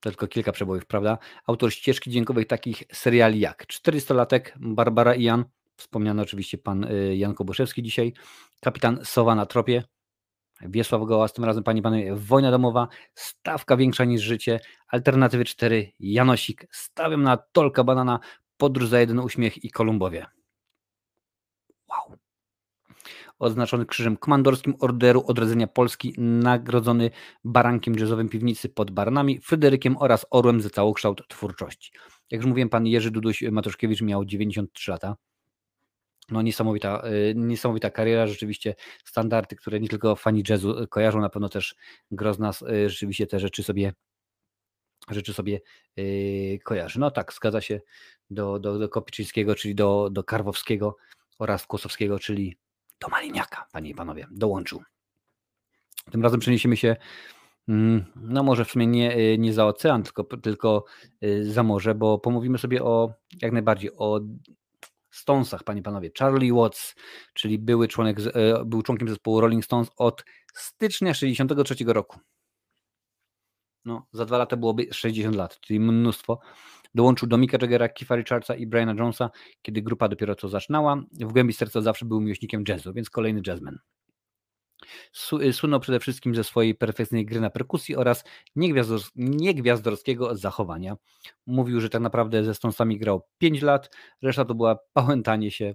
tylko kilka przebojów, prawda? Autor ścieżki dźwiękowej takich seriali jak 400-latek, Barbara i Jan, wspomniany oczywiście pan y, Jan Kobuszewski dzisiaj, kapitan Sowa na tropie, Wiesław Gołas, tym razem pani panowie, Wojna domowa, stawka większa niż życie, alternatywy 4, Janosik, stawiam na Tolka Banana, podróż za jeden uśmiech i Kolumbowie. Wow odznaczony Krzyżem Komandorskim Orderu Odrodzenia Polski, nagrodzony barankiem jazzowym piwnicy pod Barnami, Fryderykiem oraz Orłem za całokształt twórczości. Jak już mówiłem, pan Jerzy Duduś Matuszkiewicz miał 93 lata. No niesamowita, y, niesamowita kariera, rzeczywiście standardy, które nie tylko fani jazzu kojarzą, na pewno też Grozna y, rzeczywiście te rzeczy sobie rzeczy sobie kojarzy. No tak, zgadza się do, do, do Kopiczyńskiego, czyli do, do Karwowskiego oraz Kłosowskiego, czyli do Maliniaka, panie i panowie, dołączył. Tym razem przeniesiemy się, mm, no może w sumie nie, y, nie za ocean, tylko, tylko y, za morze, bo pomówimy sobie o jak najbardziej o Stonesach, panie panowie. Charlie Watts, czyli były członek, e, był członkiem zespołu Rolling Stones od stycznia 63 roku. No, za dwa lata byłoby 60 lat, czyli mnóstwo. Dołączył do Mika Jaggera, Keitha Richardsa i Briana Jonesa, kiedy grupa dopiero co zaczynała. W głębi serca zawsze był miłośnikiem jazzu, więc kolejny jazzman. Słynął przede wszystkim ze swojej perfekcyjnej gry na perkusji oraz niegwiazdorskiego zachowania. Mówił, że tak naprawdę ze Stonesami grał 5 lat, reszta to była pałętanie się.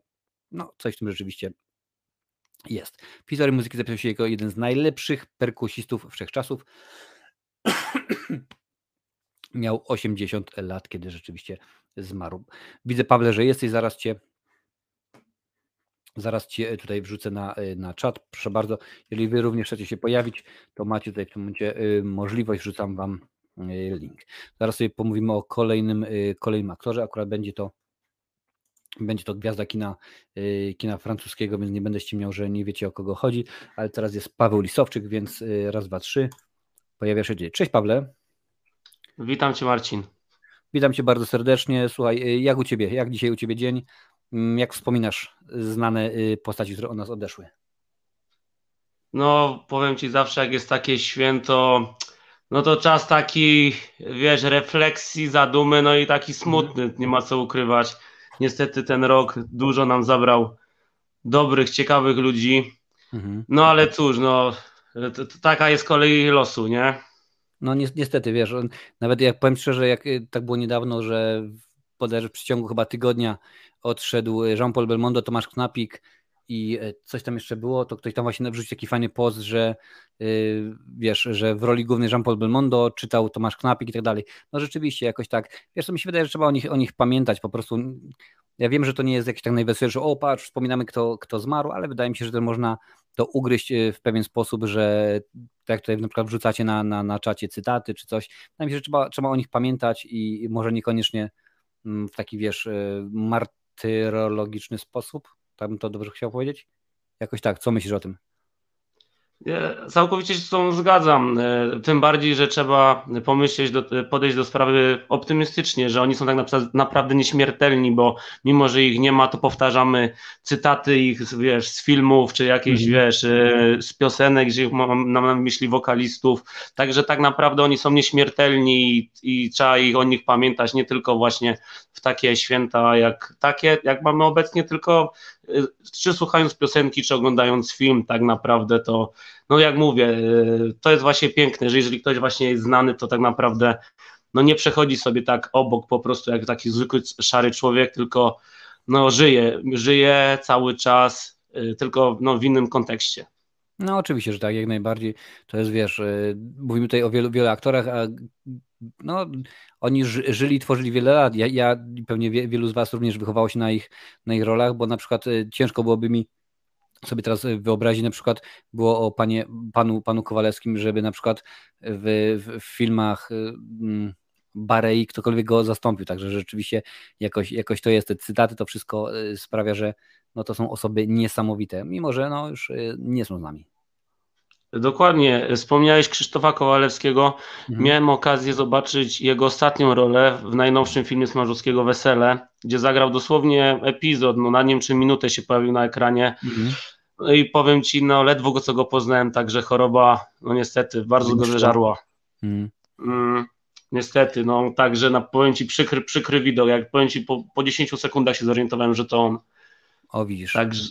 No, coś w tym rzeczywiście jest. W historii muzyki zapisał się jako jeden z najlepszych perkusistów wszechczasów. Miał 80 lat, kiedy rzeczywiście zmarł. Widzę, Pawle, że jesteś, zaraz cię Zaraz Cię e, tutaj wrzucę na, e, na czat. Proszę bardzo, jeżeli Wy również chcecie się pojawić, to macie tutaj w tym momencie e, możliwość, wrzucam Wam link. Zaraz sobie pomówimy o kolejnym, kolejnym aktorze. Akurat będzie to będzie to gwiazda kina, kina francuskiego, więc nie będę ściemniał, że nie wiecie o kogo chodzi, ale teraz jest Paweł Lisowczyk, więc raz, dwa, trzy. Pojawia się. Cześć Pawle. Witam Cię Marcin. Witam Cię bardzo serdecznie. Słuchaj, jak u Ciebie? Jak dzisiaj u Ciebie dzień? Mm, jak wspominasz znane y, postaci, które od nas odeszły? No, powiem Ci zawsze, jak jest takie święto, no to czas taki, wiesz, refleksji, zadumy, no i taki smutny, nie ma co ukrywać. Niestety ten rok dużo nam zabrał dobrych, ciekawych ludzi. Mhm. No ale cóż, no, to, to taka jest kolej losu, nie? No niestety, wiesz, nawet jak powiem szczerze, jak y, tak było niedawno, że w przeciągu chyba tygodnia odszedł Jean-Paul Belmondo, Tomasz Knapik i e, coś tam jeszcze było, to ktoś tam właśnie wrzucił taki fajny post, że yy, wiesz, że w roli głównej Jean-Paul Belmondo czytał Tomasz Knapik i tak dalej. No rzeczywiście jakoś tak, wiesz, to mi się wydaje, że trzeba o nich, o nich pamiętać po prostu. Ja wiem, że to nie jest jakiś tak najweselszy, o patrz, wspominamy kto, kto zmarł, ale wydaje mi się, że to można to ugryźć e, w pewien sposób, że tak jak tutaj na przykład wrzucacie na, na, na czacie cytaty czy coś, wydaje mi się, że trzeba, trzeba o nich pamiętać i może niekoniecznie mm, w taki, wiesz, mart tyrologiczny sposób. Tak bym to dobrze chciał powiedzieć? Jakoś tak, co myślisz o tym? Całkowicie się z tą zgadzam. E, tym bardziej, że trzeba pomyśleć, do, podejść do sprawy optymistycznie, że oni są tak naprawdę nieśmiertelni, bo mimo, że ich nie ma, to powtarzamy cytaty ich wiesz, z filmów, czy jakieś mm. wiesz, e, z piosenek, gdzie mam na myśli wokalistów. Także tak naprawdę oni są nieśmiertelni i, i trzeba ich o nich pamiętać nie tylko właśnie w takie święta jak takie, jak mamy obecnie, tylko czy słuchając piosenki, czy oglądając film, tak naprawdę to, no jak mówię, y, to jest właśnie piękne, że jeżeli ktoś właśnie jest znany, to tak naprawdę no nie przechodzi sobie tak obok po prostu jak taki zwykły szary człowiek, tylko no żyje, żyje cały czas, y, tylko no w innym kontekście. No oczywiście, że tak, jak najbardziej. To jest, wiesz, y, mówimy tutaj o wielu, wielu aktorach, a no, oni żyli, tworzyli wiele lat. Ja, ja pewnie wielu z Was również wychowało się na ich, na ich rolach, bo na przykład y, ciężko byłoby mi sobie teraz wyobrazić, na przykład było o panie, panu, panu Kowalewskim, żeby na przykład w, w, w filmach y, mm, Barei ktokolwiek go zastąpił, także rzeczywiście jakoś, jakoś to jest, te cytaty, to wszystko sprawia, że no to są osoby niesamowite, mimo że no już nie są z nami. Dokładnie. Wspomniałeś Krzysztofa Kowalewskiego. Mhm. Miałem okazję zobaczyć jego ostatnią rolę w najnowszym filmie Smarzowskiego Wesele, gdzie zagrał dosłownie epizod, no na wiem czy minutę się pojawił na ekranie. Mhm. No i powiem ci, no ledwo go co go poznałem, także choroba, no niestety, bardzo go zeżarła. Mhm. Mm, niestety, no także na, powiem ci przykry, przykry widok, jak powiem ci po, po 10 sekundach się zorientowałem, że to on. O widzisz. Także...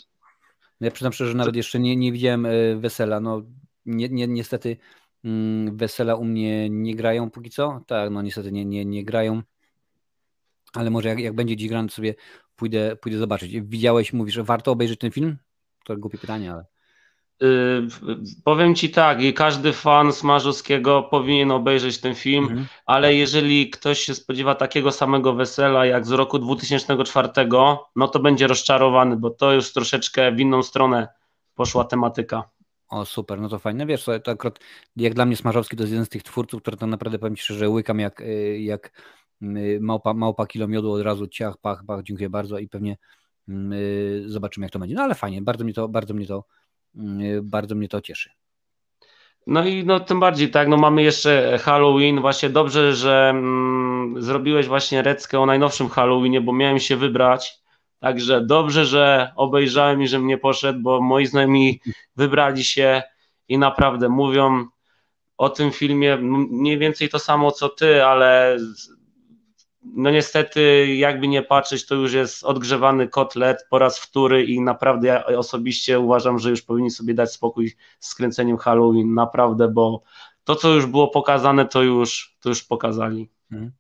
Ja przyznam szczerze, że nawet jeszcze nie, nie widziałem e, Wesela, no ni, ni, niestety mm, wesela u mnie nie grają póki co. Tak, no niestety nie, nie, nie grają. Ale może jak, jak będzie dziś grany, sobie pójdę, pójdę zobaczyć. Widziałeś, mówisz, że warto obejrzeć ten film? To głupie pytanie, ale. Yy, powiem ci tak, i każdy fan Smarzowskiego powinien obejrzeć ten film, mhm. ale jeżeli ktoś się spodziewa takiego samego wesela jak z roku 2004, no to będzie rozczarowany, bo to już troszeczkę w inną stronę poszła tematyka. O, super, no to fajne. Wiesz, to, akurat jak dla mnie Smarzowski to jest jeden z tych twórców, który to naprawdę powiem Ci szczerze, łykam jak, y, jak y, małpa, małpa kilo miodu od razu, ciach, pach, pach, dziękuję bardzo i pewnie yy, zobaczymy jak to będzie. No ale fajnie, bardzo mnie to, bardzo mnie to, yy, bardzo mnie to cieszy. No i no tym bardziej, tak, no mamy jeszcze Halloween, właśnie dobrze, że mm, zrobiłeś właśnie reckę o najnowszym Halloweenie, bo miałem się wybrać, Także dobrze, że obejrzałem i że mnie poszedł, bo moi znajomi wybrali się i naprawdę mówią o tym filmie mniej więcej to samo co ty, ale no niestety, jakby nie patrzeć, to już jest odgrzewany kotlet po raz wtóry i naprawdę ja osobiście uważam, że już powinni sobie dać spokój z skręceniem Halloween, naprawdę, bo to, co już było pokazane, to już, to już pokazali. Mhm.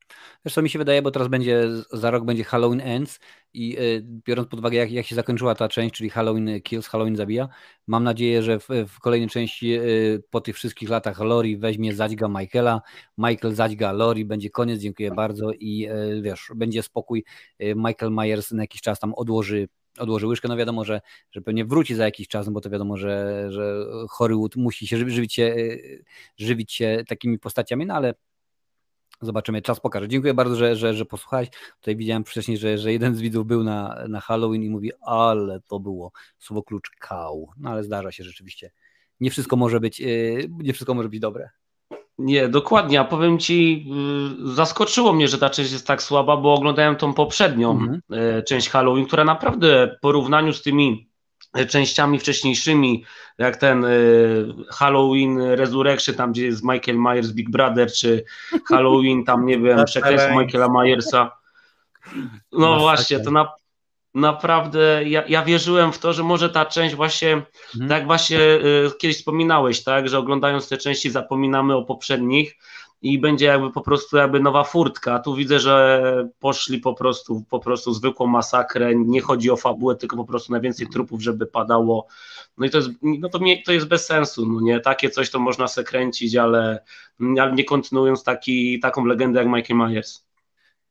Zresztą mi się wydaje, bo teraz będzie, za rok będzie Halloween Ends i y, biorąc pod uwagę, jak, jak się zakończyła ta część, czyli Halloween Kills, Halloween zabija, mam nadzieję, że w, w kolejnej części y, po tych wszystkich latach Lori weźmie zadźga Michaela, Michael zadźga Lori, będzie koniec, dziękuję bardzo i y, wiesz, będzie spokój, Michael Myers na jakiś czas tam odłoży odłoży łyżkę, no wiadomo, że, że pewnie wróci za jakiś czas, no bo to wiadomo, że, że Hollywood musi się żywić, się żywić się takimi postaciami, no ale Zobaczymy, czas pokaże. Dziękuję bardzo, że, że, że posłuchałeś. Tutaj widziałem wcześniej, że, że jeden z widzów był na, na Halloween i mówi, ale to było słowo klucz kał. No ale zdarza się rzeczywiście. Nie wszystko może być, yy, nie wszystko może być dobre. Nie, dokładnie. A powiem ci, yy, zaskoczyło mnie, że ta część jest tak słaba, bo oglądałem tą poprzednią mhm. yy, część Halloween, która naprawdę w porównaniu z tymi częściami wcześniejszymi, jak ten y, Halloween Resurrection, tam gdzie jest Michael Myers Big Brother, czy Halloween, tam nie wiem, przekleństwo Michaela Myersa. No właśnie, to na, naprawdę ja, ja wierzyłem w to, że może ta część właśnie, hmm. tak właśnie y, kiedyś wspominałeś, tak, że oglądając te części zapominamy o poprzednich, i będzie jakby po prostu jakby nowa furtka. Tu widzę, że poszli po prostu po prostu zwykłą masakrę. Nie chodzi o fabułę, tylko po prostu na więcej trupów, żeby padało. No i to jest, no to, to jest bez sensu. No nie? Takie coś to można se kręcić, ale, ale nie kontynuując taki, taką legendę jak Michael Myers.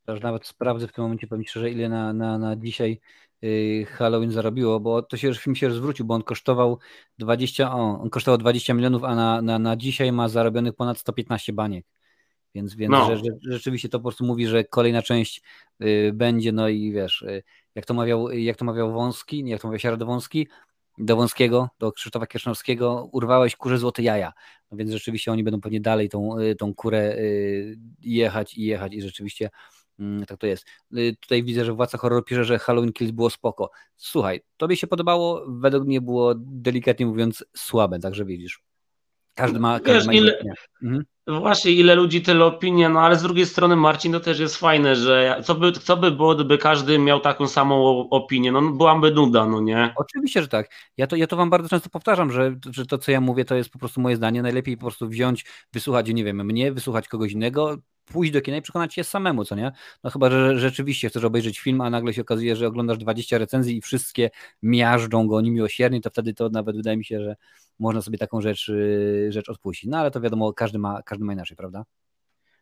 Też nawet sprawdzę w tym momencie, powiem szczerze, ile na, na, na dzisiaj y, Halloween zarobiło, bo to się już film się zwrócił, bo on kosztował 20, o, on kosztował 20 milionów, a na, na, na dzisiaj ma zarobionych ponad 115 baniek. Więc, więc no. że, że, rzeczywiście to po prostu mówi, że kolejna część y, będzie, no i wiesz, y, jak to mawiał, jak to mawiał Wąski, nie jak to mawiał Sierra do Wąski, do Wąskiego, do Krzysztofa Kiesznowskiego, urwałeś kurze złote jaja. No więc rzeczywiście oni będą pewnie dalej tą, y, tą kurę y, jechać i jechać i rzeczywiście mm, tak to jest. Y, tutaj widzę, że Władca Horror pisze, że Halloween Kills było spoko. Słuchaj, tobie się podobało, według mnie było delikatnie mówiąc słabe, także widzisz. Każdy ma. Każdy Wiesz, ma ile, mhm. Właśnie, ile ludzi, tyle opinie, no ale z drugiej strony, Marcin, to też jest fajne, że co by, co by było, gdyby każdy miał taką samą opinię? No byłaby nuda, no nie? Oczywiście, że tak. Ja to, ja to wam bardzo często powtarzam, że, że to, co ja mówię, to jest po prostu moje zdanie. Najlepiej po prostu wziąć, wysłuchać, nie wiem, mnie, wysłuchać kogoś innego, pójść do kina i przekonać się samemu, co nie? No chyba, że rzeczywiście chcesz obejrzeć film, a nagle się okazuje, że oglądasz 20 recenzji i wszystkie miażdżą go niemiłosiernie, to wtedy to nawet wydaje mi się, że można sobie taką rzecz, y, rzecz odpuścić. No ale to wiadomo, każdy ma, każdy ma inaczej, prawda?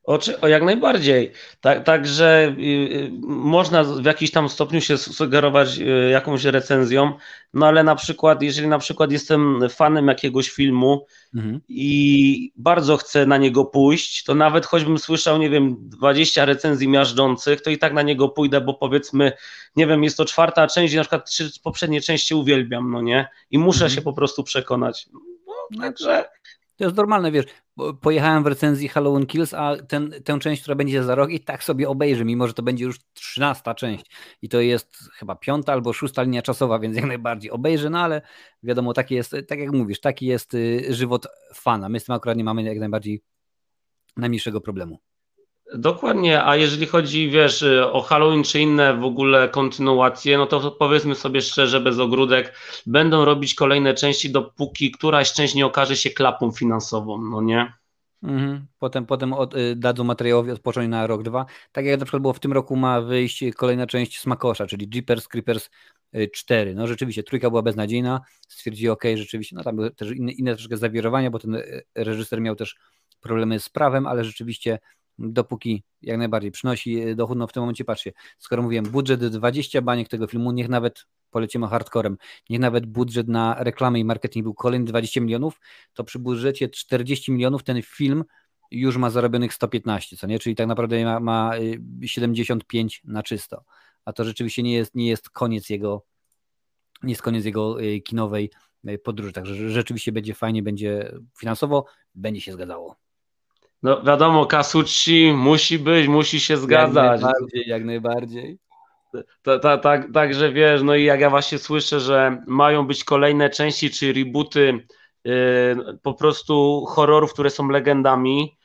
O, o jak najbardziej. Tak, także y, y, można w jakiś tam stopniu się sugerować y, jakąś recenzją, no ale na przykład, jeżeli na przykład jestem fanem jakiegoś filmu mhm. i bardzo chcę na niego pójść, to nawet choćbym słyszał, nie wiem, 20 recenzji miażdżących, to i tak na niego pójdę, bo powiedzmy, nie wiem, jest to czwarta część i na przykład trzy poprzednie części uwielbiam, no nie? I muszę mhm. się po prostu przekonać. No, także to jest normalne, wiesz, pojechałem w recenzji Halloween Kills, a ten, tę część, która będzie za rok i tak sobie obejrzę, mimo że to będzie już trzynasta część i to jest chyba piąta albo szósta linia czasowa, więc jak najbardziej obejrzę, no ale wiadomo, taki jest, tak jak mówisz, taki jest y, żywot fana. My z tym akurat nie mamy jak najbardziej najmniejszego problemu. Dokładnie, a jeżeli chodzi, wiesz, o Halloween czy inne w ogóle kontynuacje, no to powiedzmy sobie szczerze, bez ogródek, będą robić kolejne części, dopóki któraś część nie okaże się klapą finansową, no nie? Mhm. Potem, potem od, y, dadzą materiałowi odpocząć na rok, dwa. Tak jak na przykład było w tym roku ma wyjść kolejna część Smakosza, czyli Jeepers Creepers 4. Y, no rzeczywiście, trójka była beznadziejna, stwierdzili ok, rzeczywiście, no tam były też inne, inne troszkę zawirowania, bo ten y, reżyser miał też problemy z prawem, ale rzeczywiście dopóki jak najbardziej przynosi e, dochód, no w tym momencie patrzcie, skoro mówiłem budżet 20 baniek tego filmu, niech nawet polecimy hardcorem, niech nawet budżet na reklamę i marketing był kolejny 20 milionów, to przy budżecie 40 milionów ten film już ma zarobionych 115, co nie? Czyli tak naprawdę ma, ma 75 e, na czysto. A to rzeczywiście nie jest, nie jest koniec jego nie jest koniec jego e, kinowej podróży. Także rzeczywiście będzie fajnie, będzie finansowo, będzie się zgadzało. No wiadomo, Kasucci musi być, musi się zgadzać. Jak najbardziej, jak najbardziej. Także ta, ta, wiesz, no i jak ja właśnie słyszę, że mają być kolejne części czy rebooty yy, po prostu horrorów, które są legendami,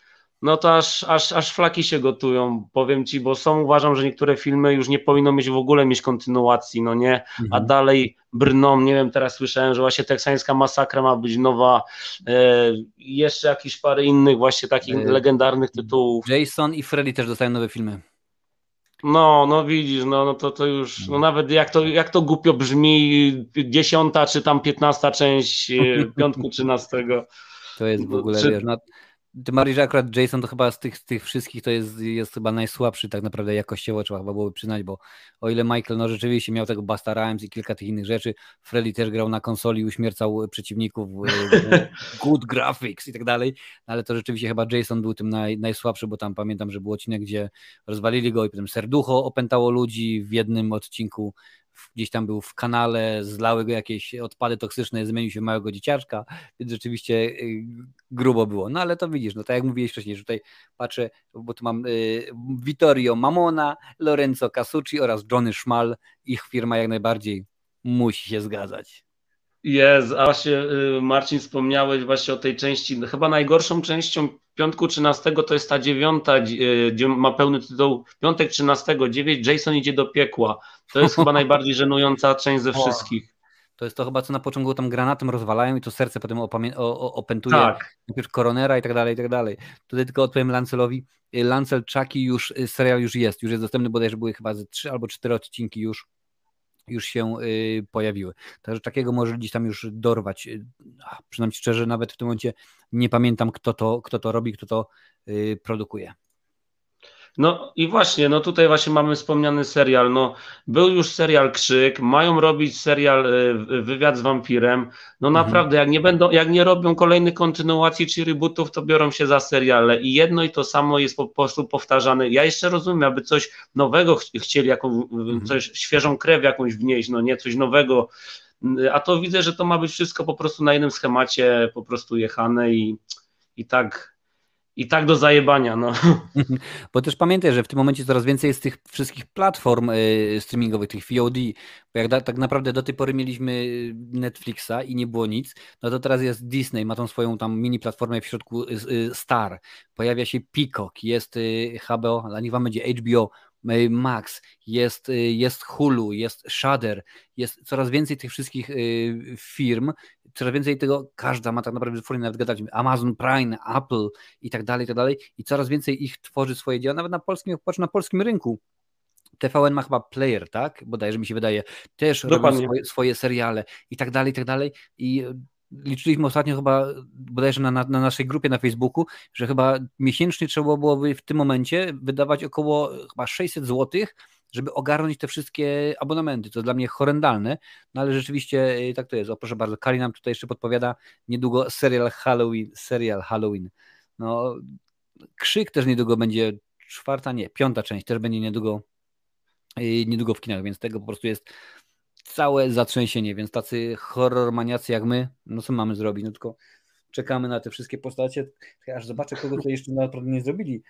no to aż, aż, aż flaki się gotują, powiem ci, bo są, uważam, że niektóre filmy już nie powinno mieć w ogóle mieć kontynuacji, no nie, mhm. a dalej brną, nie wiem, teraz słyszałem, że właśnie teksańska masakra ma być nowa, e, jeszcze jakieś parę innych właśnie takich e, legendarnych tytułów. Jason i Freddy też dostają nowe filmy. No, no widzisz, no, no to, to już, no nawet jak to, jak to głupio brzmi, dziesiąta czy tam piętnasta część e, piątku trzynastego. To jest w ogóle, czy... wiesz, no, ty Marii, że akurat Jason to chyba z tych, z tych wszystkich to jest, jest chyba najsłabszy tak naprawdę jakościowo, trzeba chyba byłoby przyznać, bo o ile Michael no rzeczywiście miał tego Basta Rhymes i kilka tych innych rzeczy, Freddy też grał na konsoli, uśmiercał przeciwników, good graphics i tak dalej, ale to rzeczywiście chyba Jason był tym naj, najsłabszy, bo tam pamiętam, że był odcinek, gdzie rozwalili go i potem serducho opętało ludzi w jednym odcinku gdzieś tam był w kanale, zlały go jakieś odpady toksyczne, zmienił się małego dzieciaczka, więc rzeczywiście y, grubo było. No ale to widzisz, no tak jak mówiłeś wcześniej, że tutaj patrzę, bo tu mam y, Vittorio Mamona, Lorenzo Casucci oraz Johnny Schmal, ich firma jak najbardziej musi się zgadzać. Jest, a właśnie y, Marcin wspomniałeś właśnie o tej części, chyba najgorszą częścią piątku 13 to jest ta dziewiąta, y, gdzie ma pełny tytuł Piątek 13, 9, Jason idzie do piekła. To jest chyba najbardziej żenująca część ze wszystkich. To jest to chyba, co na początku tam granatem rozwalają i to serce potem opamię- o, opętuje tak. najpierw koronera i tak dalej, i tak dalej. Tutaj tylko odpowiem Lancelowi. Y, Lancel Chucky już, serial już jest, już jest dostępny, bodajże były chyba ze trzy albo cztery odcinki już już się y, pojawiły. Także takiego może gdzieś tam już dorwać. Y, przynajmniej szczerze, nawet w tym momencie nie pamiętam, kto to, kto to robi, kto to y, produkuje. No i właśnie, no tutaj właśnie mamy wspomniany serial. No, był już serial Krzyk, mają robić serial y, Wywiad z wampirem. No mhm. naprawdę, jak nie będą, jak nie robią kolejnych kontynuacji czy rebootów, to biorą się za seriale. I jedno i to samo jest po prostu powtarzane. Ja jeszcze rozumiem, aby coś nowego ch chcieli, jaką, mhm. coś, świeżą krew jakąś wnieść, no nie, coś nowego. A to widzę, że to ma być wszystko po prostu na jednym schemacie po prostu jechane i, i tak i tak do zajebania. No. Bo też pamiętaj, że w tym momencie coraz więcej jest tych wszystkich platform y, streamingowych, tych VOD, bo jak da, tak naprawdę do tej pory mieliśmy Netflixa i nie było nic, no to teraz jest Disney, ma tą swoją tam mini platformę w środku y, y, Star, pojawia się Peacock, jest HBO, ale niech wam będzie HBO, Max, jest, jest Hulu, jest Shudder, jest coraz więcej tych wszystkich firm, coraz więcej tego, każda ma tak naprawdę formę nawet gadać, Amazon Prime, Apple i tak dalej, i tak dalej i coraz więcej ich tworzy swoje dzieła, nawet na polskim, patrz na polskim rynku. TVN ma chyba player, tak? Bodajże mi się wydaje, też robi swoje, swoje, seriale i tak dalej, i tak dalej. I liczyliśmy ostatnio chyba bodajże na, na, na, naszej grupie na Facebooku, że chyba miesięcznie trzeba byłoby w tym momencie wydawać około chyba 600 zł, żeby ogarnąć te wszystkie abonamenty. To dla mnie horrendalne, no ale rzeczywiście y, tak to jest. O proszę bardzo, Kali nam tutaj jeszcze podpowiada niedługo serial Halloween, serial Halloween. No, Krzyk też niedługo będzie, czwarta, nie, piąta część też będzie niedługo, y, niedługo w kinach, więc tego po prostu jest całe zatrzęsienie, więc tacy horror maniacy jak my, no co mamy zrobić? No tylko czekamy na te wszystkie postacie, aż zobaczę, kogo to jeszcze naprawdę nie zrobili.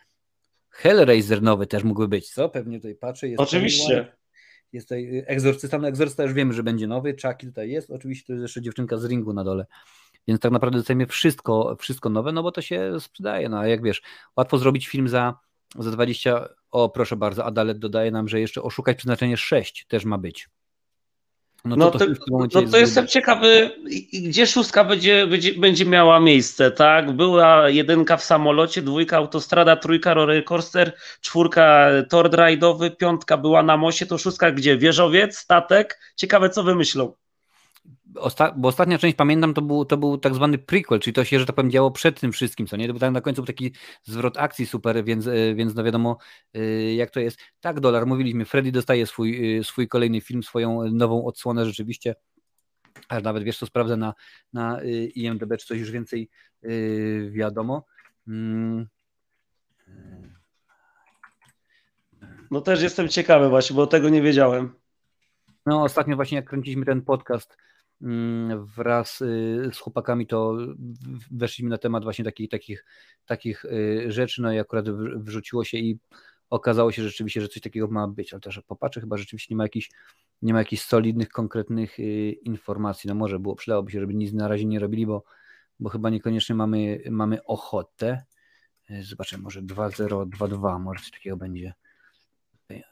Hellraiser nowy też mógłby być, co? Pewnie tutaj patrzę. Jest Oczywiście. jest tutaj Egzorcysta, no Egzorcysta już wiemy, że będzie nowy, Chucky tutaj jest, oczywiście to jest jeszcze dziewczynka z ringu na dole. Więc tak naprawdę dostajemy wszystko, wszystko nowe, no bo to się sprzedaje. No a jak wiesz, łatwo zrobić film za, za 20. O, proszę bardzo, Adalet dodaje nam, że jeszcze oszukać przeznaczenie 6 też ma być. No, no to, to, no to jest jestem ciekawy, gdzie szóstka będzie, będzie, będzie miała miejsce, tak? Była jedynka w samolocie, dwójka autostrada, trójka rollercoaster, czwórka tor rajdowy, piątka była na moście, to szóstka gdzie? Wieżowiec, statek? Ciekawe co wymyślą. Osta bo ostatnia część, pamiętam, to był, to był tak zwany prequel, czyli to się, że tak powiem, działo przed tym wszystkim, co nie? To był tak na końcu był taki zwrot akcji super, więc, e, więc no wiadomo, e, jak to jest. Tak, dolar, mówiliśmy, Freddy dostaje swój, e, swój kolejny film, swoją nową odsłonę rzeczywiście, aż nawet, wiesz, co sprawdzę na, na IMDB, czy coś już więcej wiadomo. Hmm. No też jestem ciekawy właśnie, bo tego nie wiedziałem. No ostatnio właśnie jak kręciliśmy ten podcast, Mm, wraz y, z chłopakami to weszliśmy na temat właśnie takich, takich, takich y, rzeczy, no i akurat wrzuciło się i okazało się rzeczywiście, że coś takiego ma być, ale też popatrzę, chyba rzeczywiście nie ma jakichś nie ma jakichś solidnych, konkretnych y, informacji. No może było, przydałoby się, żeby nic na razie nie robili, bo, bo chyba niekoniecznie mamy, mamy ochotę. Zobaczymy, może 2-0, 2-2, może coś takiego będzie.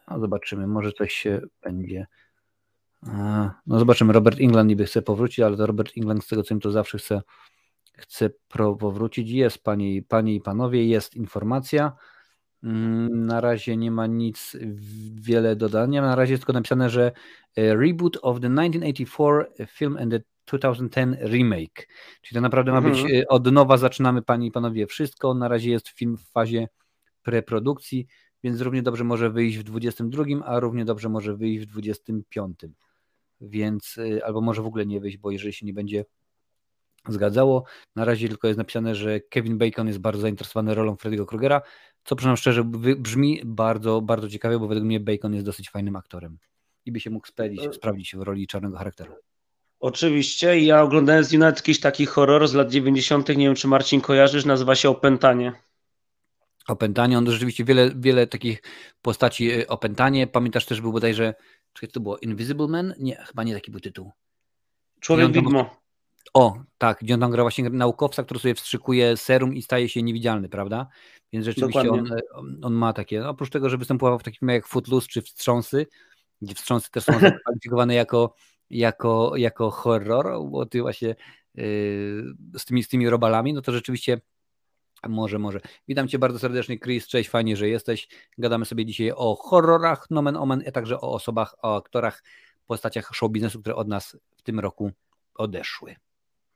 No zobaczymy, może coś się będzie. No zobaczymy, Robert England niby chce powrócić, ale to Robert England z tego co im to zawsze chce, chce powrócić. Jest, panie, panie i panowie, jest informacja. Mm, na razie nie ma nic wiele dodania. Na razie jest tylko napisane, że e, reboot of the 1984 film and the 2010 remake. Czyli to naprawdę ma być mhm. E, od nowa zaczynamy, panie i panowie, wszystko. Na razie jest film w fazie preprodukcji, więc równie dobrze może wyjść w 22, a równie dobrze może wyjść w 25. Więc e, albo może w ogóle nie wyjść, bo jeżeli się nie będzie zgadzało. Na razie tylko jest napisane, że Kevin Bacon jest bardzo zainteresowany rolą Freddy'ego Krugera, co przyznam szczerze brzmi bardzo, bardzo ciekawie, bo według mnie Bacon jest dosyć fajnym aktorem i by się mógł sprawdzić, e, sprawdzić w roli czarnego charakteru. Oczywiście, ja oglądałem z United jakiś taki horror z lat 90., nie wiem czy Marcin kojarzysz, nazywa się Opętanie. Opętanie, on rzeczywiście wiele, wiele takich postaci e, Opętanie, pamiętasz też był bodajże, czy to było Invisible Man? Nie, chyba nie taki był tytuł. Człowiek Widmo. O, tak, gdzie on tam gra właśnie naukowca, który sobie wstrzykuje serum i staje się niewidzialny, prawda? Więc rzeczywiście on, on, ma takie, oprócz tego, że występował w takich filmach jak Footloose czy Wstrząsy, gdzie Wstrząsy też są zakwalifikowane jako, jako, jako horror, bo ty właśnie yy, z, tymi, z tymi robalami, no to rzeczywiście może, może. Witam Cię bardzo serdecznie, Chris. Cześć, fajnie, że jesteś. Gadamy sobie dzisiaj o horrorach, nomen omen, a także o osobach, o aktorach, postaciach show biznesu, które od nas w tym roku odeszły.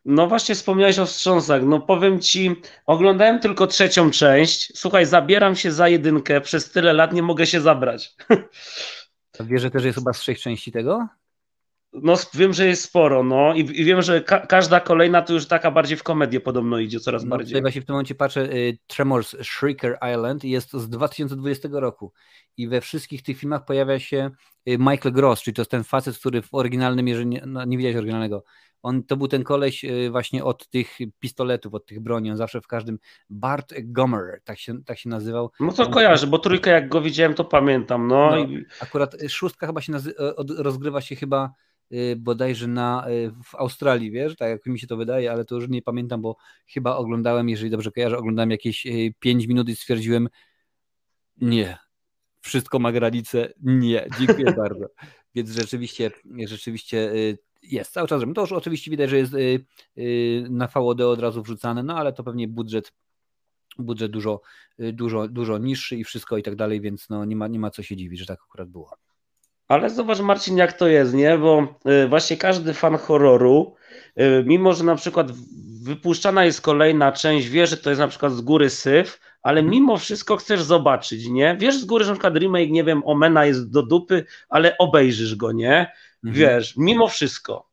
No właśnie wspomniałeś o wstrząsach. No powiem ci, oglądałem tylko trzecią część. Słuchaj, zabieram się za jedynkę. Przez tyle lat nie mogę się zabrać. Wiesz, że też jest chyba z trzech części tego? No wiem, że jest sporo, no i, i wiem, że ka każda kolejna to już taka bardziej w komedię podobno idzie coraz no, bardziej. Tutaj właśnie w tym momencie patrzę, y, Tremors Shrieker Island jest z 2020 roku i we wszystkich tych filmach pojawia się y, Michael Gross, czyli to jest ten facet, który w oryginalnym, jeżeli nie, no, nie widać oryginalnego, on to był ten koleś y, właśnie od tych pistoletów, od tych broni. On zawsze w każdym Bart Gomer, tak się, tak się nazywał. No to kojarzę, bo trójkę jak go widziałem, to pamiętam. No, no. Akurat szóstka chyba się nazy- rozgrywa się chyba bodajże na, y, w Australii, wiesz, tak jak mi się to wydaje, ale to już nie pamiętam, bo chyba oglądałem, jeżeli dobrze kojarzę, oglądałem jakieś 5 minut i stwierdziłem, nie, wszystko ma granicę, nie, dziękuję bardzo. Więc rzeczywiście, rzeczywiście jest cały czas. To już oczywiście widać, że jest y, y, na VOD od razu wrzucane, no ale to pewnie budżet budżet dużo, y, dużo, dużo niższy i wszystko i tak dalej, więc no nie ma, nie ma co się dziwić, że tak akurat było. Ale zobacz Marcin, jak to jest, nie? Bo właśnie każdy fan horroru, mimo że na przykład wypuszczana jest kolejna część, wie, że to jest na przykład z góry syf, ale mhm. mimo wszystko chcesz zobaczyć, nie? Wiesz z góry, że na przykład remake, nie wiem, Omena jest do dupy, ale obejrzysz go, nie? Mhm. Wiesz, mimo wszystko.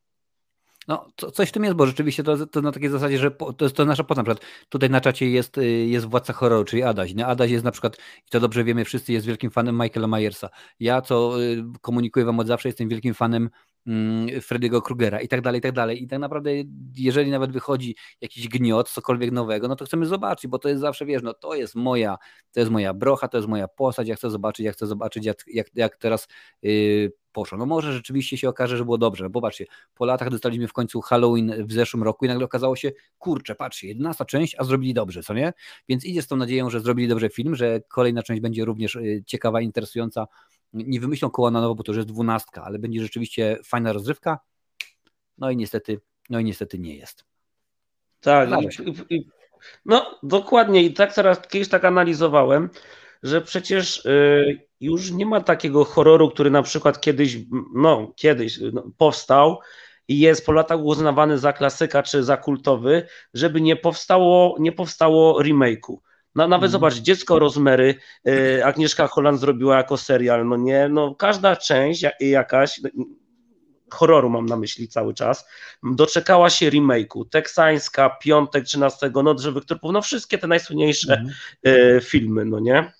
No, coś w tym jest, bo rzeczywiście to, to na takiej zasadzie, że po, to jest to nasza poza. Na przykład tutaj na czacie jest, y, jest władca horroru, czyli Adaś. Nie? Adaś jest na przykład, i to dobrze wiemy wszyscy, jest wielkim fanem Michaela Myersa. Ja, co y, komunikuję wam od zawsze, jestem wielkim fanem mm, Freddy'ego Krugera i tak dalej, i tak dalej. I tak naprawdę, jeżeli nawet wychodzi jakiś gniot, cokolwiek nowego, no to chcemy zobaczyć, bo to jest zawsze, wiesz, no to jest moja, to jest moja brocha, to jest moja postać, ja chcę zobaczyć, ja chcę zobaczyć, jak, jak, jak teraz yy, poszło. No może rzeczywiście się okaże, że było dobrze. No popatrzcie, po latach dostaliśmy w końcu Halloween w zeszłym roku i nagle okazało się, kurczę, patrzcie, 11 część, a zrobili dobrze, co nie? Więc idzie z tą nadzieją, że zrobili dobrze film, że kolejna część będzie również y, ciekawa, interesująca. Nie wymyślą koła na nowo, bo to już jest dwunastka, ale będzie rzeczywiście fajna rozrywka. No i niestety, no i niestety nie jest. Tak, no dokładnie i tak teraz kiedyś tak analizowałem, że przecież y, już nie ma takiego horroru, który na przykład kiedyś, no kiedyś no, powstał i jest po latach uznawany za klasyka czy za kultowy, żeby nie powstało, nie powstało remake'u. No, nawet mm. zobacz, dziecko Rozmery, y, Agnieszka Holland zrobiła jako serial, no nie, no każda część jakaś, horroru mam na myśli cały czas, doczekała się remake'u, teksańska, piątek 13 noc, żeby, które, no wszystkie te najsłynniejsze mm. y, filmy, no nie?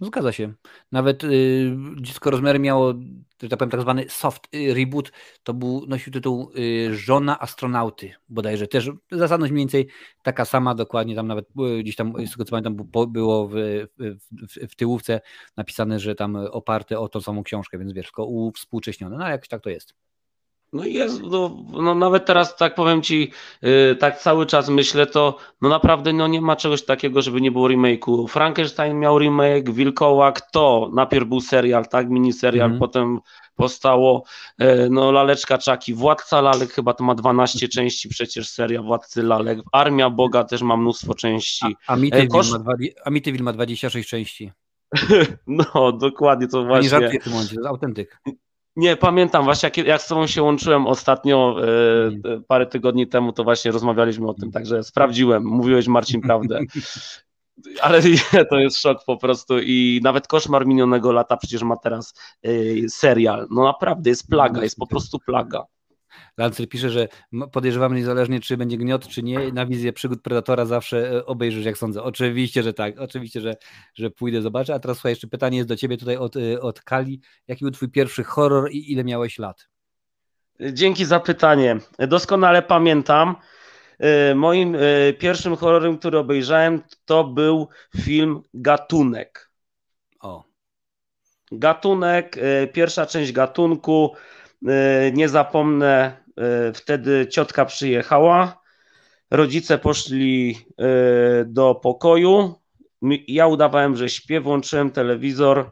Zgadza się. Nawet y, dziecko rozmiary miało, że tak powiem, tak zwany soft y, reboot. To był, nosił tytuł y, Żona astronauty, bodajże. Też zasadność mniej więcej taka sama, dokładnie. Tam nawet y, gdzieś tam, z tego co pamiętam, było w, w, w, w tyłówce napisane, że tam oparte o tą samą książkę, więc wiesz, tylko uwspółcześnione. No jakoś tak to jest. No jest, no, no, nawet teraz tak powiem ci, yy, tak cały czas myślę, to no naprawdę no nie ma czegoś takiego, żeby nie było remake'u. Frankenstein miał remake, Wilkołak to najpierw był serial, tak, miniserial, mm. potem powstało yy, no Laleczka Czaki, Władca Lalek chyba to ma 12 części przecież seria Władcy Lalek, Armia Boga też ma mnóstwo części. A, Amityville, e, Kosz... ma, ma 26 części. no dokładnie, to właśnie. Nie żartuję w tym momencie, to jest autentyk. Nie, pamiętam właśnie, jak, jak z tobą się łączyłem ostatnio, e, parę tygodni temu, to właśnie rozmawialiśmy o tym, także sprawdziłem, mówiłeś Marcin prawdę. Ale nie, to jest szok po prostu i nawet koszmar minionego lata przecież ma teraz e, serial. No naprawdę, jest plaga, jest po prostu plaga. Lancer pisze, że podejrzewamy niezależnie, czy będzie gniot, czy nie, na wizję przygód Predatora zawsze e, obejrzysz, jak sądzę. Oczywiście, że tak, oczywiście, że, że pójdę, zobaczę. A teraz słuchaj, jeszcze pytanie jest do ciebie tutaj od, e, od Kali. Jaki był twój pierwszy horror i ile miałeś lat? Dzięki za pytanie. Doskonale pamiętam. E, moim pierwszym horrorem, który obejrzałem, to był film Gatunek. O. Gatunek, pierwsza część gatunku. Nie zapomnę E, wtedy ciotka przyjechała, rodzice poszli e, do pokoju. Ja udawałem, że śpię, włączyłem telewizor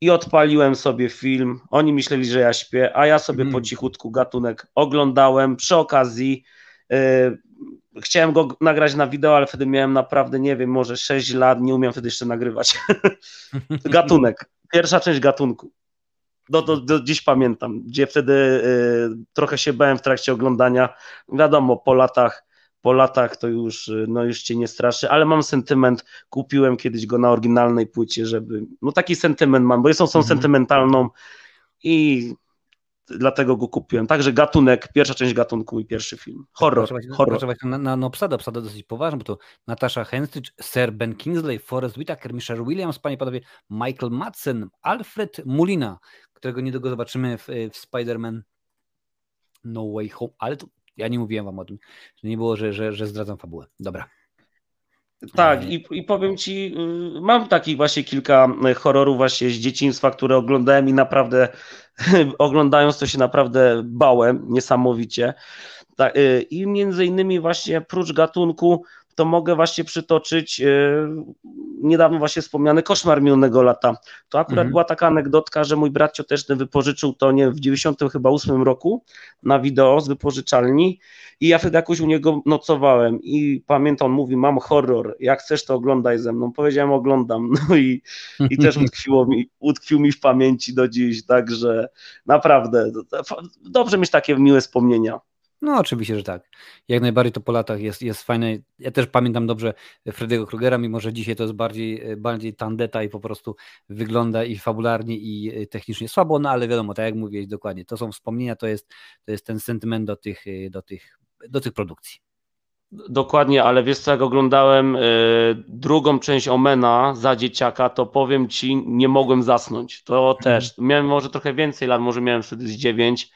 i odpaliłem sobie film. Oni myśleli, że ja śpię, a ja sobie mm. po cichutku gatunek oglądałem. Przy okazji e, chciałem go nagrać na wideo, ale wtedy miałem naprawdę, nie wiem, może 6 lat, nie umiem wtedy jeszcze nagrywać. gatunek, pierwsza część gatunku do, do, do dziś pamiętam, gdzie wtedy y, trochę się bałem w trakcie oglądania. Wiadomo, po latach, po latach to już, y, no już cię nie straszy, ale mam sentyment, kupiłem kiedyś go na oryginalnej płycie, żeby, no taki sentyment mam, bo jest osobą mhm. sentymentalną i dlatego go kupiłem. Także gatunek, pierwsza część gatunku i pierwszy film. Horror. Proszę, horror. Proszę na, na, na obsadę, obsadę dosyć poważna, bo to Natasza Henstridge, Sir Ben Kingsley, Forrest Whitaker, Michelle Williams, panie panowie, Michael Madsen, Alfred Mulina, którego niedługo zobaczymy w, w Spider-Man No Way Home, ale to ja nie mówiłem wam o tym, że nie było, że, że, że zdradzam fabułę. Dobra. Tak, i, i powiem ci, y, mam takich właśnie kilka horrorów właśnie z dzieciństwa, które oglądałem i naprawdę oglądając to się naprawdę bałem niesamowicie. Y, I między innymi właśnie prócz gatunku to mogę właśnie przytoczyć e, niedawno właśnie wspomniany koszmar minionego lata. To akurat mhm. była taka anegdotka, że mój brat cioteczny wypożyczył to nie w 98 roku na wideo z wypożyczalni i ja wtedy jakoś u niego nocowałem i pamiętam, on mówi, mam horror, jak chcesz to oglądaj ze mną. Powiedziałem, oglądam, no i, i też utkwiło mi, utkwił mi w pamięci do dziś, także naprawdę dobrze mieć takie miłe wspomnienia. No, oczywiście, że tak. Jak najbardziej to po latach jest, jest fajne. Ja też pamiętam dobrze Freddy'ego Krugera, mimo że dzisiaj to jest bardziej, bardziej tandeta i po prostu wygląda i fabularnie, i technicznie słabo, no ale wiadomo, tak jak mówiłeś dokładnie, to są wspomnienia, to jest, to jest ten sentyment do tych, do tych, do tych produkcji. Dokładnie, ale wiesz co, jak oglądałem y, drugą część Omena za dzieciaka, to powiem ci, nie mogłem zasnąć. To mhm. też. Miałem może trochę więcej lat, może miałem wtedy z dziewięć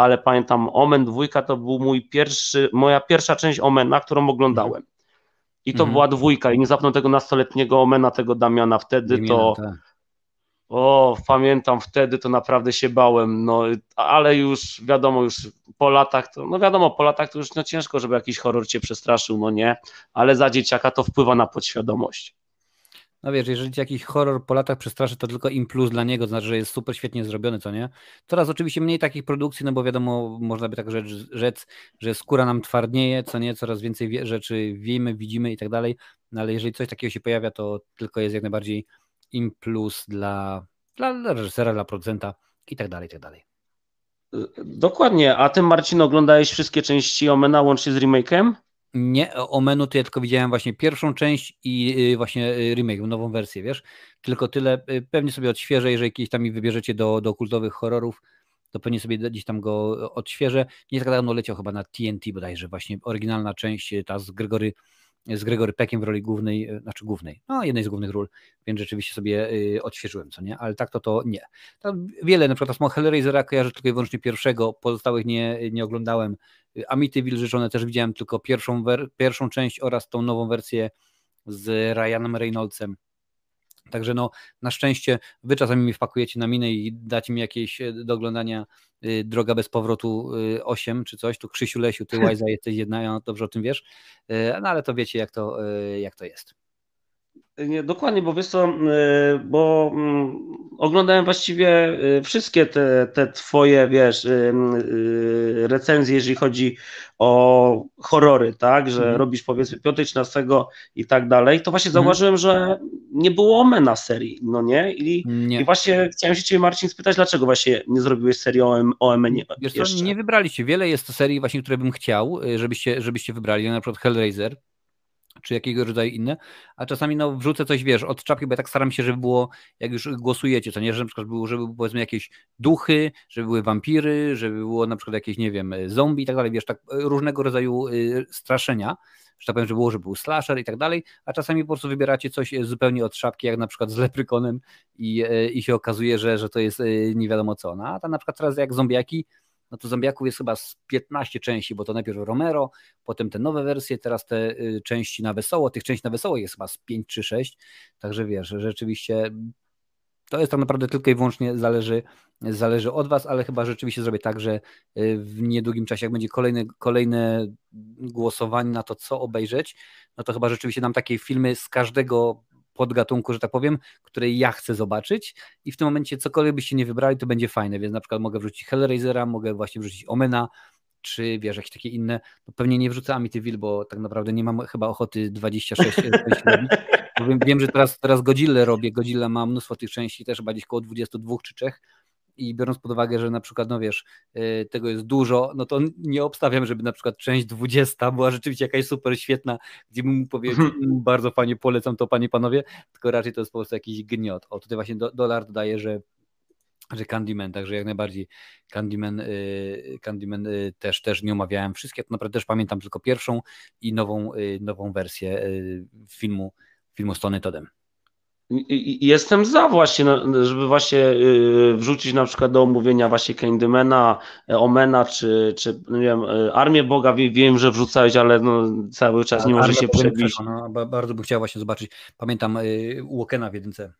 ale pamiętam Omen dwójka to był mój pierwszy, moja pierwsza część Omena, którą oglądałem. I to mhm. była dwójka i nie zapomnę tego nastoletniego Omena, tego Damiana wtedy to... Tak. O, pamiętam wtedy to naprawdę się bałem, no ale już wiadomo, już po latach to, no wiadomo, po latach to już no ciężko, żeby jakiś horror cię przestraszył, no nie, ale za dzieciaka to wpływa na podświadomość. No wiesz, jeżeli ci jakiś horror po latach przestraszy, to tylko im plus dla niego, to znaczy, że jest super świetnie zrobiony, co nie? Teraz oczywiście mniej takich produkcji, no bo wiadomo, można by tak rzec, rzec, że skóra nam twardnieje, co nie? Coraz więcej wie, rzeczy wiemy, widzimy i tak dalej, no ale jeżeli coś takiego się pojawia, to tylko jest jak najbardziej im plus dla, dla reżysera, dla producenta i tak dalej, i tak dalej. Dokładnie, a ty Marcin oglądałeś wszystkie części Omena łącznie z remake'em? Nie, o menu to ja tylko widziałem właśnie pierwszą część i y, właśnie y, remake, nową wersję, wiesz? Tylko tyle, y, pewnie sobie odświeżę, jeżeli kiedyś tam mi wybierzecie do, do kultowych horrorów, to pewnie sobie gdzieś tam go odświeżę. Nie tak dawno leciał chyba na TNT bodajże właśnie oryginalna część, ta z Gregory z Gregory Peckiem w roli głównej, e, znaczy głównej, no jednej z głównych ról, więc rzeczywiście sobie y, odświeżyłem, co nie, ale tak to to nie. Tam wiele, na przykład Asmo Hellraisera kojarzę tylko i wyłącznie pierwszego, pozostałych nie, nie oglądałem. Amityville życzone też widziałem tylko pierwszą, pierwszą część oraz tą nową wersję z Ryanem Reynoldsem. Także no, na szczęście wy czasami mi wpakujecie na minę i dacie mi jakieś e, do oglądania y, Droga bez powrotu y, 8 czy coś, tu Krzysiu Lesiu, ty Łajza jesteś jedna, ja dobrze o tym wiesz, y, no ale to wiecie jak to, jak to jest. Nie, dokładnie, bo wiesz co, y, bo mm, oglądałem właściwie y, wszystkie te, te twoje, wiesz, y, recenzje, jeżeli chodzi o horrory, tak, że mm. robisz powiedzmy 5, 13 i tak dalej, to właśnie mm. zauważyłem, że nie było Omena serii, no nie? I, nie. I właśnie chciałem się ciebie Marcin spytać, dlaczego właśnie nie zrobiłeś serii o, o Omenie Wiesz co, nie wybraliście, wiele jest to serii właśnie, które bym chciał, żebyście, żebyście wybrali, na przykład Hellraiser, czy jakiego rodzaju inne, a czasami no wrzucę coś, wiesz, od czapki, bo ja tak staram się, żeby było, jak już głosujecie, to nie, że na przykład było, żeby były powiedzmy jakieś duchy, żeby były wampiry, żeby było na przykład jakieś, nie wiem, zombie i tak dalej, wiesz, tak różnego rodzaju y, straszenia, że tak powiem, że było, że był slasher i tak dalej, a czasami po prostu wybieracie coś zupełnie od szapki, jak na przykład z Leprykonem i, i się okazuje, że, że to jest nie wiadomo co, no, a tam na przykład teraz jak zombiaki, no to zombiaków jest chyba z 15 części, bo to najpierw Romero, potem te nowe wersje, teraz te y, części na wesoło, tych części na wesoło jest chyba z 5 czy 6, także wiesz, rzeczywiście to jest tak naprawdę tylko i wyłącznie zależy, zależy od Was, ale chyba rzeczywiście zrobię tak, że y, w niedługim czasie, jak będzie kolejne, kolejne głosowanie na to, co obejrzeć, no to chyba rzeczywiście dam takie filmy z każdego podgatunku, że tak powiem, której ja chcę zobaczyć i w tym momencie cokolwiek byście nie wybrali, to będzie fajne, więc na przykład mogę wrzucić Hellraisera, mogę właśnie wrzucić Omena, czy wiesz, jakieś takie inne, no pewnie nie wrzucę Amityville, bo tak naprawdę nie mam chyba ochoty 26 robić. Wiem, wiem, że teraz, teraz Godzilla robię, Godzilla ma mnóstwo tych części, też chyba gdzieś około 22 czy 3, i biorąc pod uwagę, że na przykład, no wiesz, y, tego jest dużo, no to nie obstawiam, żeby na przykład część 20 była rzeczywiście jakaś super świetna, gdzie bym mógł powiedzieć, mhm. mm, bardzo fajnie polecam to panie panowie, tylko raczej to jest po prostu jakiś gniot. O, tutaj właśnie do, Dolar dodaje, że że Candyman, także jak najbardziej Candyman, yy, Candyman yy, też, też nie omawiałem wszystkie, to naprawdę też pamiętam tylko pierwszą i nową, yy, nową wersję y, filmu, filmu Stony Todem. Jestem za właśnie, no, żeby właśnie y, wrzucić na przykład do omówienia właśnie Candymana, e, Omena, czy, czy nie wiem, e, Armię Boga, wiem, że wrzucałeś, ale no, cały czas nie może się przebić. No, bardzo bym chciał właśnie zobaczyć, pamiętam y, Walkena w jedynce.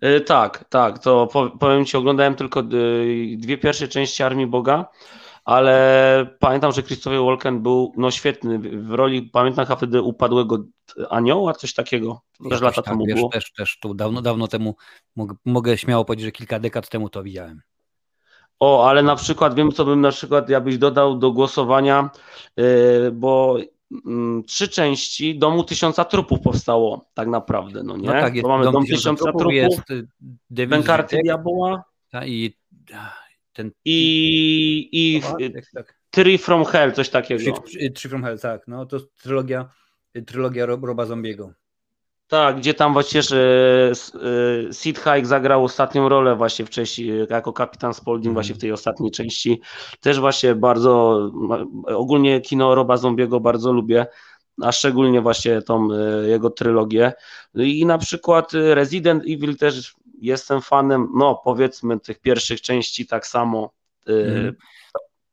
E, tak, tak, to powiem Ci, oglądałem tylko dwie pierwsze części Armii Boga, ale pamiętam, że Christopher Walken był no świetny w roli, pamiętam chyba wtedy upadłego anioła, coś takiego, też lata tak, temu wiesz, było. Też, też tu dawno, dawno temu, mogę, mogę śmiało powiedzieć, że kilka dekad temu to widziałem. O, ale na przykład wiem, co bym na przykład ja byś dodał do głosowania, yy, bo mm, trzy części Domu Tysiąca Trupów powstało tak naprawdę, no nie? No tak, jest, Bo mamy Dom, Dom Tysiąca Trupów, trupów jest Bękarty Diaboła i ten... I, i tak, tak. Tree from Hell, coś takiego. Tree, Tree from Hell, tak. No to trylogia, trylogia Roba Zombiego. Tak, gdzie tam właśnie e, Sid Haig zagrał ostatnią rolę właśnie w części, jako kapitan Spaulding mm. właśnie w tej ostatniej części. Też właśnie bardzo, ogólnie kino Roba Zombiego bardzo lubię, a szczególnie właśnie tą e, jego trylogię. I na przykład Resident Evil też jestem fanem, no powiedzmy tych pierwszych części tak samo. Mm.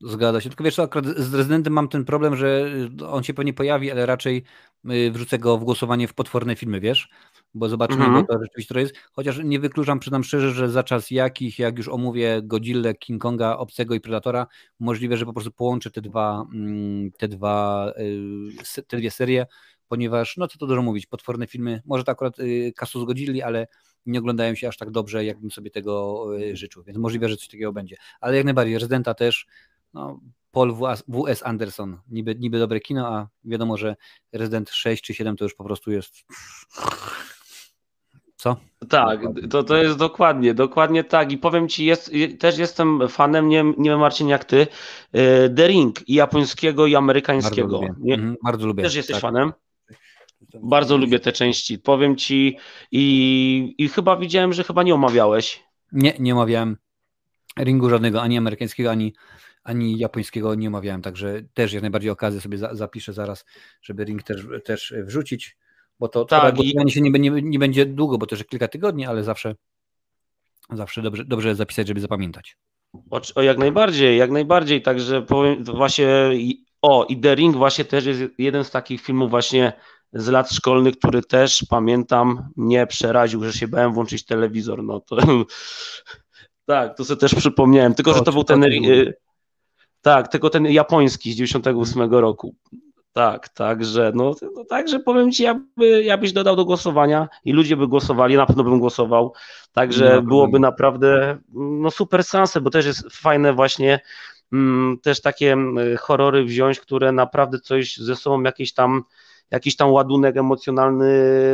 Zgadza się. Tylko wiesz, akurat z rezydentem mam ten problem, że on się pewnie pojawi, ale raczej y, wrzucę go w głosowanie w potworne filmy, wiesz? Bo zobaczymy, mm -hmm. bo to rzeczywiście to jest. Chociaż nie wykluczam, przyznam szczerze, że za czas jakich, jak już omówię Godzilla, King Konga, Obcego i Predatora, możliwe, że po prostu połączę te dwa, mm, te dwa, y, te dwie serie, ponieważ, no co to dużo mówić, potworne filmy, może to akurat y, Kasu zgodzili, ale nie oglądają się aż tak dobrze, jakbym sobie tego e, życzył, więc możliwe, że coś takiego będzie. Ale jak najbardziej, Rezydenta też, no, Paul W.S. Anderson, niby, niby dobre kino, a wiadomo, że Rezydent 6 czy 7 to już po prostu jest... Co? Tak, to, to jest dokładnie, dokładnie tak i powiem Ci, jest, też jestem fanem, nie, nie wiem Marcin jak Ty, e, The Ring i japońskiego i amerykańskiego. Bardzo lubię. Mhm, bardzo lubię. Też jesteś tak. fanem? Bardzo lubię te części. Powiem ci i, i chyba widziałem, że chyba nie omawiałeś. Nie, nie omawiałem ringu żadnego, ani amerykańskiego, ani, ani japońskiego nie omawiałem, także też jak najbardziej okazję sobie za, zapiszę zaraz, żeby Ring też, też wrzucić, bo to, tak, i... się nie, nie, nie będzie długo, bo to już kilka tygodni, ale zawsze zawsze dobrze, dobrze zapisać, żeby zapamiętać. O, o, jak najbardziej, jak najbardziej, także powiem właśnie, o i The Ring właśnie też jest jeden z takich filmów właśnie z lat szkolnych, który też pamiętam, mnie przeraził, że się bałem włączyć telewizor, no to tak, to sobie też przypomniałem, tylko że to był ten y, tak, tylko ten japoński z 98 roku. Tak, także, no, no także powiem Ci, ja, by, ja byś dodał do głosowania i ludzie by głosowali, na pewno bym głosował, także no, byłoby naprawdę no, super sensę, bo też jest fajne właśnie mm, też takie mm, horrory wziąć, które naprawdę coś ze sobą jakieś tam jakiś tam ładunek emocjonalny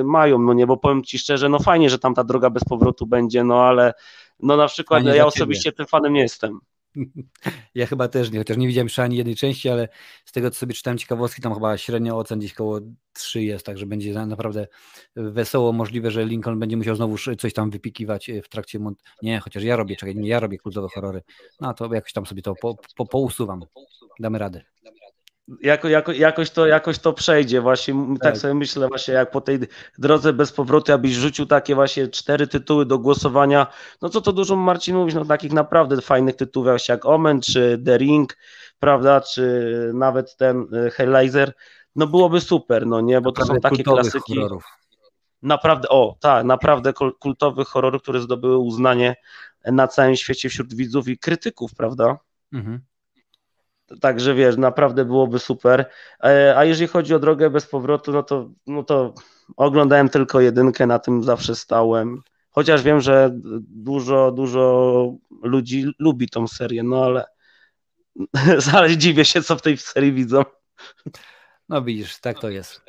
mają, no nie, bo powiem Ci szczerze, no fajnie, że tam ta droga bez powrotu będzie, no ale no na przykład ja osobiście tym fanem nie jestem. Ja chyba też nie, chociaż nie widziałem jeszcze ani jednej części, ale z tego co sobie czytałem ciekawostki, tam chyba średnia ocen gdzieś koło 3 jest, także będzie naprawdę wesoło możliwe, że Lincoln będzie musiał znowu coś tam wypikiwać e, w trakcie mont... Nie, chociaż ja robię, czekaj, nie, ja robię kultowe horrory. No to jakoś tam sobie to po, po, pousuwam. Damy radę jako, jako, jakoś, to, jakoś to przejdzie. Właśnie tak. tak. sobie myślę, właśnie jak po tej drodze bez powrotu, abyś rzucił takie właśnie cztery tytuły do głosowania, no co to dużo Marcin mówić, no takich naprawdę fajnych tytułów jak Omen, czy The Ring, prawda, czy nawet ten e, Hellraiser, no byłoby super, no nie, bo to są takie klasyki. Horrorów. Naprawdę, o tak, naprawdę kultowych horrorów, które zdobyły uznanie na całym świecie wśród widzów i krytyków, prawda? Mhm. Także wiesz, naprawdę byłoby super. E, a jeżeli chodzi o drogę bez powrotu, no to, no to oglądałem tylko jedynkę, na tym zawsze stałem. Chociaż wiem, że dużo, dużo ludzi lubi tą serię, no ale, ale dziwię się, co w tej serii widzą. No widzisz, tak to jest.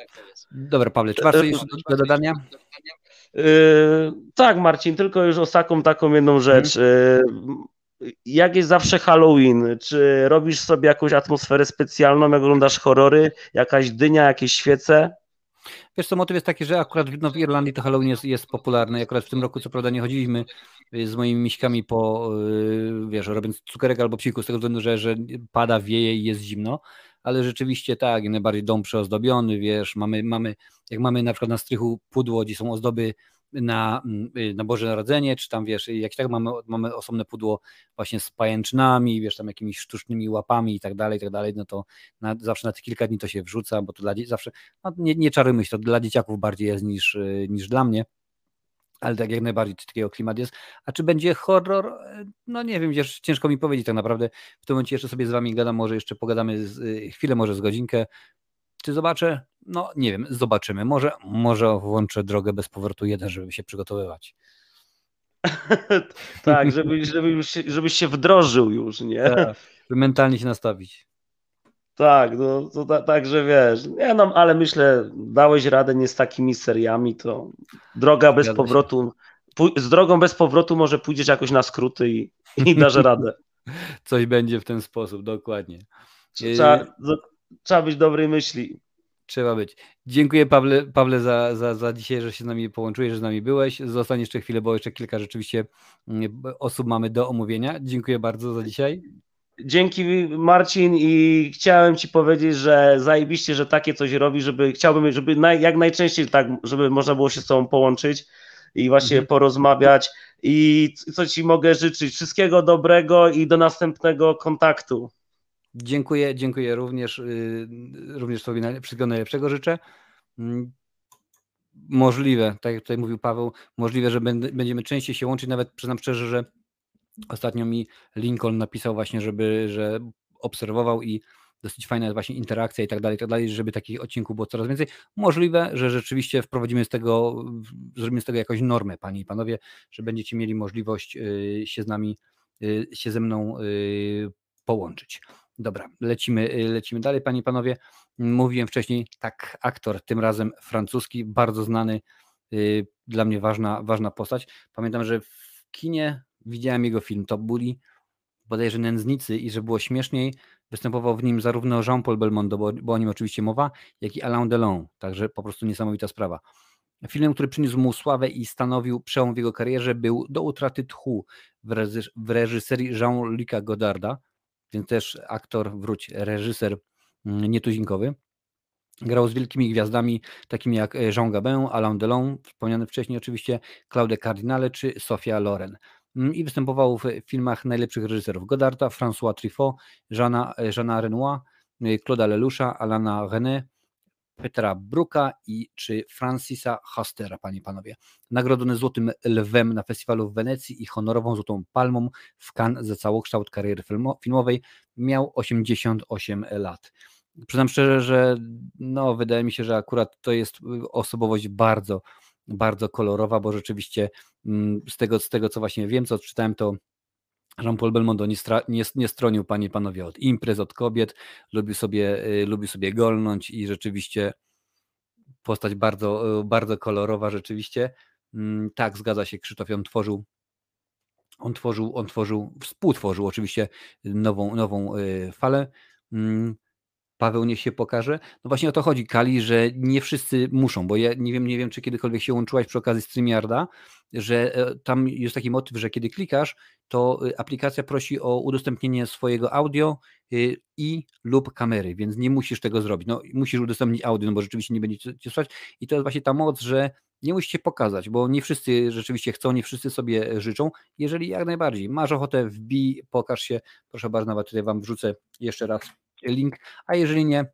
Dobra, Pawle, czy masz coś do dodania? Yy, tak, Marcin, tylko już ostatnią taką jedną rzecz. Yy, jak jest zawsze Halloween? Czy robisz sobie jakąś atmosferę specjalną, jak oglądasz horrory? Jakaś dynia, jakieś świece? Wiesz co, motyw jest taki, że akurat w, no, w Irlandii to Halloween jest, jest popularny. Akurat w tym roku, co prawda, nie chodziliśmy y, z moimi miśkami po, y, wiesz, robiąc cukierek albo psiku, z tego względu, że, że pada, wieje i jest zimno, ale rzeczywiście tak, najbardziej dom przyozdobiony, wiesz, mamy, mamy, jak mamy na przykład na strychu pudło, gdzie są ozdoby na, mm, y, na Boże Narodzenie, czy tam wiesz, jak tak mamy, mamy osobne pudło właśnie z pajęczynami, wiesz, tam jakimiś sztucznymi łapami i tak dalej, i tak dalej, no to na, zawsze na te kilka dni to się wrzuca, bo to dla zawsze, no nie, nie czarujmy się, to dla dzieciaków bardziej jest niż, y, niż dla mnie ale tak jak najbardziej takiego klimat jest. A czy będzie horror? No nie wiem, ciężko mi powiedzieć tak naprawdę. W tym momencie jeszcze sobie z wami gadam, może jeszcze pogadamy z, y, chwilę, może z godzinkę. Czy zobaczę? No nie wiem, zobaczymy. Może, może włączę drogę bez powrotu jeden, żeby się przygotowywać. tak, żeby, żeby się, żebyś się wdrożył już, nie? Tak, żeby mentalnie się nastawić. Tak, no to ta, także wiesz, nie no, ale myślę, dałeś radę nie z takimi seriami, to droga bez powrotu, z drogą bez powrotu może pójdziesz jakoś na skróty i, i dasz radę. Coś będzie w ten sposób, dokładnie. Trzeba, trzeba być dobrej myśli. Trzeba być. Dziękuję Pawle, Pawle za, za, za dzisiaj, że się z nami połączyłeś, że z nami byłeś. Zostań jeszcze chwilę, bo jeszcze kilka rzeczywiście mm, osób mamy do omówienia. Dziękuję bardzo za dzisiaj. Dzięki Marcin i chciałem Ci powiedzieć, że zajebiście, że takie coś robi, żeby chciałbym, żeby naj, jak najczęściej tak, żeby można było się z Tobą połączyć i właśnie mhm. porozmawiać i co Ci mogę życzyć. Wszystkiego dobrego i do następnego kontaktu. Dziękuję, dziękuję również, y, również Tobie wszystkiego najlepszego życzę. Mm, możliwe, tak jak tutaj mówił Paweł, możliwe, że będziemy częściej się łączyć, nawet przyznam szczerze, że ostatnio mi Lincoln napisał właśnie, żeby, że obserwował i dosyć fajna jest właśnie interakcja i tak dalej, i tak dalej, żeby takich odcinków było coraz więcej. Możliwe, że rzeczywiście wprowadzimy z tego, zrobimy z tego jakąś normę, panie i panowie, że będziecie mieli możliwość y, się z nami, y, się ze mną połączyć. Dobra, lecimy, y, lecimy dalej, panie i panowie. Mówiłem wcześniej, tak, aktor, tym razem francuski, bardzo znany, yy, dla mnie ważna, ważna postać. Pamiętam, że w kinie widziałem jego film Top Bully, bodajże Nędznicy i że było śmieszniej, występował w nim zarówno Jean-Paul Belmondo, bo, bo o nim oczywiście mowa, jak i Alain Delon, także po prostu niesamowita sprawa. Filmem, który przyniósł mu sławę i stanowił przełom w jego karierze, był Do utraty tchu w, reżyserii Jean-Luc'a Godarda, więc też aktor, wróć, reżyser mm, nietuzinkowy. Grał z wielkimi gwiazdami, takimi jak e, Jean Gabin, Alain Delon, wspomniany wcześniej oczywiście, Claude Cardinale czy Sofia Loren. Mm, I występował w filmach najlepszych reżyserów Godarta, François Truffaut, Jeana, e, Jeana Renoir, e, Claude'a Leloucha, Alana René, Petra Bruka i czy Francisa Hastera, panie i panowie. Nagrodzony Złotym Lwem na festiwalu w Wenecji i honorową Złotą Palmą w Cannes za całokształt kariery filmowej. Miał 88 lat. Przyznam szczerze, że no, wydaje mi się, że akurat to jest osobowość bardzo, bardzo kolorowa, bo rzeczywiście mm, z tego, z tego co właśnie wiem, co czytałem, to Jean-Paul Belmondo nie, stra, nie, nie stronił, panie i panowie, od imprez, od kobiet, lubił sobie, y, lubił sobie golnąć i rzeczywiście postać bardzo, y, bardzo kolorowa rzeczywiście. Mm, tak, zgadza się, Krzysztof on tworzył, on tworzył, on tworzył, współtworzył oczywiście nową, nową y, falę. Paweł niech się pokaże. No właśnie o to chodzi, Kali, że nie wszyscy muszą, bo ja nie wiem, nie wiem, czy kiedykolwiek się łączyłaś przy okazji StreamYarda, że e, tam jest taki motyw, że kiedy klikasz, to y, aplikacja prosi o udostępnienie swojego audio y, i lub kamery, więc nie musisz tego zrobić. No, musisz udostępnić audio, no bo rzeczywiście nie będzie cię słyszeć. I to jest właśnie ta moc, że nie musisz się pokazać, bo nie wszyscy rzeczywiście chcą, nie wszyscy sobie życzą. Jeżeli jak najbardziej masz ochotę, wbij, pokaż się. Proszę bardzo, nawet tutaj Wam wrzucę jeszcze raz link, a jeżeli nie,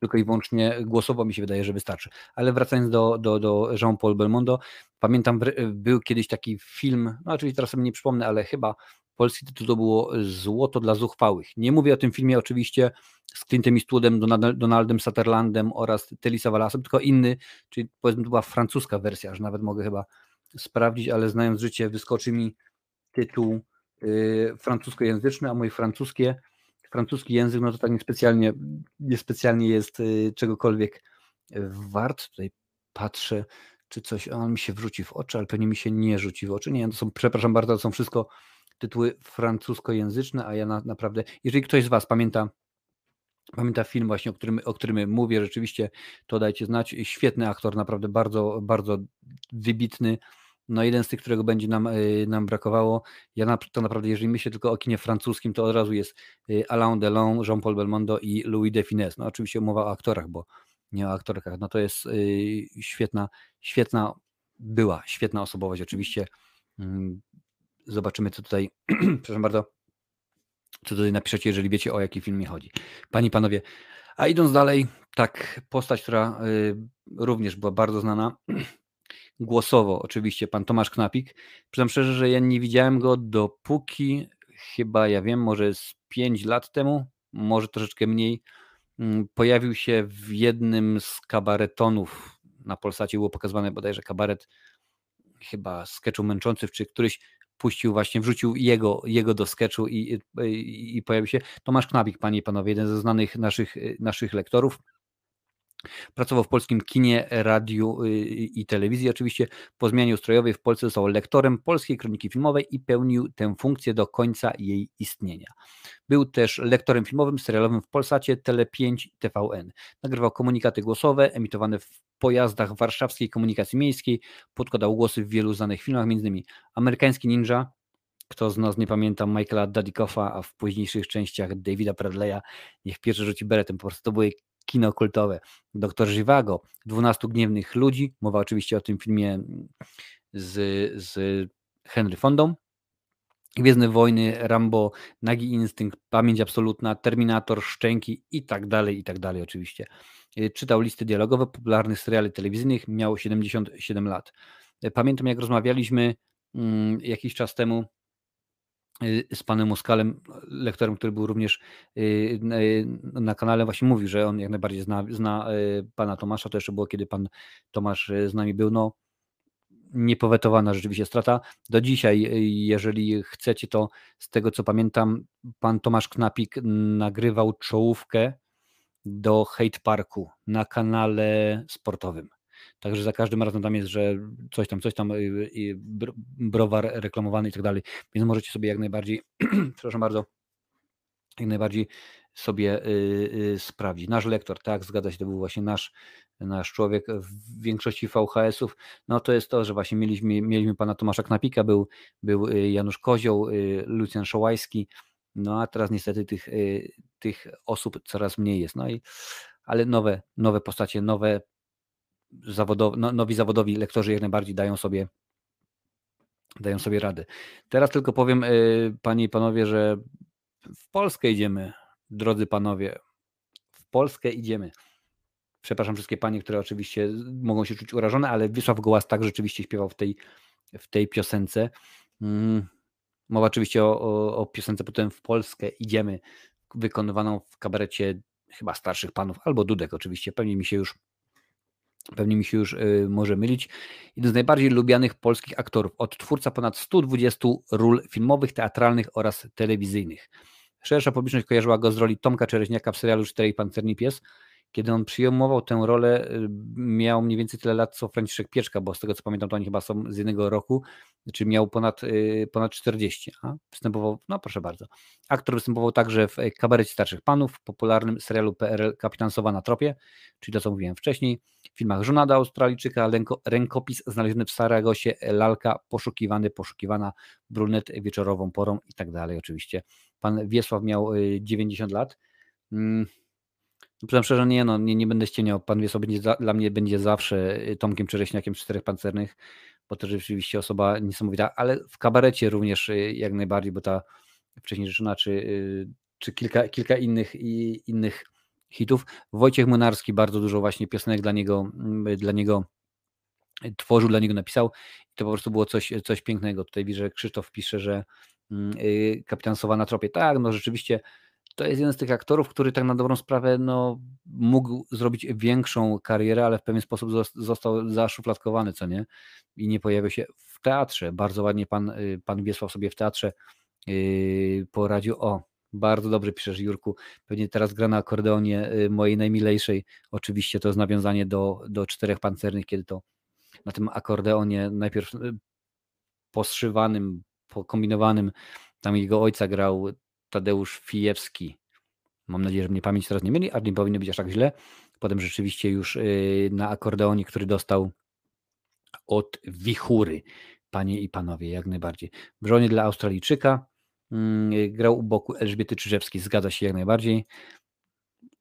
tylko i wyłącznie głosowo mi się wydaje, że wystarczy. Ale wracając do, do, do Jean-Paul Belmondo, pamiętam, był kiedyś taki film, no oczywiście teraz sobie nie przypomnę, ale chyba polski tytuł to było Złoto dla zuchwałych. Nie mówię o tym filmie oczywiście z Clintem Eastwoodem, Donaldem Sutherlandem oraz Telisa Walasem, tylko inny, czyli powiedzmy to była francuska wersja, że nawet mogę chyba sprawdzić, ale znając życie wyskoczy mi tytuł yy, francuskojęzyczny, a moje francuskie francuski język, no to tak niespecjalnie, niespecjalnie jest y, czegokolwiek wart. Tutaj patrzę, czy coś, on mi się wrzuci w oczy, ale pewnie mi się nie rzuci w oczy. Nie, to są, przepraszam bardzo, to są wszystko tytuły francuskojęzyczne, a ja na, naprawdę, jeżeli ktoś z Was pamięta Pamięta film właśnie, o którym, o którym mówię, rzeczywiście to dajcie znać. Świetny aktor, naprawdę bardzo, bardzo wybitny no jeden z tych, którego będzie nam, y, nam brakowało. Ja na, to naprawdę, jeżeli myślę tylko o kinie francuskim, to od razu jest y, Alain Delon, Jean-Paul Belmondo i Louis de Finesse. No oczywiście mowa o aktorach, bo nie o aktorkach. No to jest y, świetna, świetna, była świetna osobowość oczywiście. Mm, zobaczymy, co tutaj, przepraszam bardzo, co tutaj napiszecie, jeżeli wiecie, o jaki film mi chodzi. Panie i panowie, a idąc dalej, tak, postać, która również była bardzo znana, głosowo oczywiście pan Tomasz Knapik. Przyznam szczerze, że ja nie widziałem go dopóki chyba, ja wiem, może z 5 lat temu, może troszeczkę mniej, mm, pojawił się w jednym z kabaretonów na Polsacie, było pokazywane bodajże kabaret chyba sketchu męczących, czy któryś puścił właśnie, wrzucił jego, jego do sketchu i, i, i pojawił się. Tomasz Knapik, panie i panowie, jeden ze znanych naszych, naszych lektorów, Pracował w polskim kinie, radiu y, i telewizji. Oczywiście po zmianie ustrojowej w Polsce został lektorem polskiej kroniki filmowej i pełnił tę funkcję do końca jej istnienia. Był też lektorem filmowym, serialowym w Polsacie, Tele5 TVN. Nagrywał komunikaty głosowe emitowane w pojazdach warszawskiej komunikacji miejskiej. Podkładał głosy w wielu znanych filmach, m.in. Amerykański Ninja, kto z nas nie pamięta Michaela Dudickofa, a w późniejszych częściach Davida Bradley'a, niech pierwszy rzuci beretem, po prostu to były kino kultowe. Doktor Żywago, 12 gniewnych ludzi, mowa oczywiście o tym filmie z, z Henry Fondą. Gwiezdne Wojny, Rambo, Nagi Instynkt, Pamięć Absolutna, Terminator, Szczęki i tak dalej, i tak dalej oczywiście. Y, czytał listy dialogowe popularnych seriali telewizyjnych, miał 77 lat. Y, pamiętam jak rozmawialiśmy mm, jakiś czas temu z panem Muskalem, lektorem, który był również y, y, na kanale, właśnie mówił, że on jak najbardziej zna, zna pana Tomasza. To jeszcze było, kiedy pan Tomasz z nami był. No, niepowetowana rzeczywiście strata. Do dzisiaj, jeżeli chcecie, to z tego co pamiętam, pan Tomasz Knapik nagrywał czołówkę do Hate Parku na kanale sportowym. Także za każdym razem tam jest, że coś tam, coś tam, y, y, browar reklamowany i tak dalej. Więc możecie sobie jak najbardziej, przepraszam bardzo, jak najbardziej sobie y, sprawdzić. Nasz lektor, tak, zgadza się, to był właśnie nasz, nasz człowiek w większości VHS-ów. No to jest to, że właśnie mieliśmy, mieliśmy pana Tomasza Knapika, był, był Janusz Kozioł, Lucjan Szołajski, No a teraz niestety tych, tych osób coraz mniej jest. No i ale nowe, nowe postacie, nowe zawodowi, no, nowi zawodowi lektorzy jak najbardziej dają sobie dają sobie radę. Teraz tylko powiem, y, panie i panowie, że w Polskę idziemy, drodzy panowie. W Polskę idziemy. Przepraszam wszystkie panie, które oczywiście mogą się czuć urażone, ale Wiesław Gołas tak rzeczywiście śpiewał w tej, w tej piosence. Mm, mowa oczywiście o, o, o piosence potem w Polskę idziemy, wykonywaną w kabarecie chyba starszych panów, albo Dudek oczywiście, pewnie mi się już Pewnie mi się już y, może mylić. Jeden z najbardziej lubianych polskich aktorów, odtwórca ponad 120 ról filmowych, teatralnych oraz telewizyjnych. Szersza publiczność kojarzyła go z roli Tomka Czereźniaka w serialu Czterej Pancerni Pies, kiedy on przyjmował tę rolę, y, miał mniej więcej tyle lat co Franciszek Pieczka, bo z tego co pamiętam, to oni chyba są z jednego roku, czy miał ponad, y, ponad 40. A występował, no proszę bardzo. Aktor występował także w Kabarecie Starszych Panów, popularnym serialu PRL Kapitan Sowa na tropie, czyli to co mówiłem wcześniej, w filmach Żonada Australijczyka, rękopis znaleziony w Saragosie, Lalka, poszukiwany, poszukiwana, brunet wieczorową porą i tak dalej oczywiście. Pan Wiesław miał 90 y, lat. Przyznam szczerze, nie, no, nie, nie będę ścieniał. Pan Wiesław będzie za, dla mnie będzie zawsze y, Tomkiem Czereśniakiem z Czterech Pancernych, bo to rzeczywiście osoba niesamowita, ale w kabarecie również y, jak najbardziej, bo ta wcześniej rzeczona, czy, y, czy kilka, kilka innych, i, innych hitów. Wojciech Młynarski bardzo dużo właśnie piosenek dla niego, mm, dla niego tworzył, dla niego napisał i to po prostu było coś, coś pięknego. Tutaj widzę, że Krzysztof pisze, że mm, kapitan Sowa na tropie. Tak, no rzeczywiście to jest jeden z tych aktorów, który tak na dobrą sprawę no, mógł zrobić większą karierę, ale w pewien sposób został zaszufladkowany, co nie? I nie pojawił się w teatrze. Bardzo ładnie pan, y, pan Wiesław sobie w teatrze yy, poradził. O, bardzo dobrze piszesz, Jurku. Pewnie teraz gra na akordeonie y, mojej najmilejszej. Oczywiście to jest nawiązanie do, do czterech pancernych, kiedy to na tym akordeonie najpierw y, poszywanym, pokombinowanym, tam jego ojca grał Tadeusz Fijewski. Mam nadzieję, że mnie pamięć teraz nie myli, a nie powinno być aż tak źle. Potem rzeczywiście już y, na akordeonie, który dostał od Wichury, panie i panowie, jak najbardziej. W żonie dla Australijczyka mm, grał u boku Elżbiety Czyżewskiej, zgadza się jak najbardziej.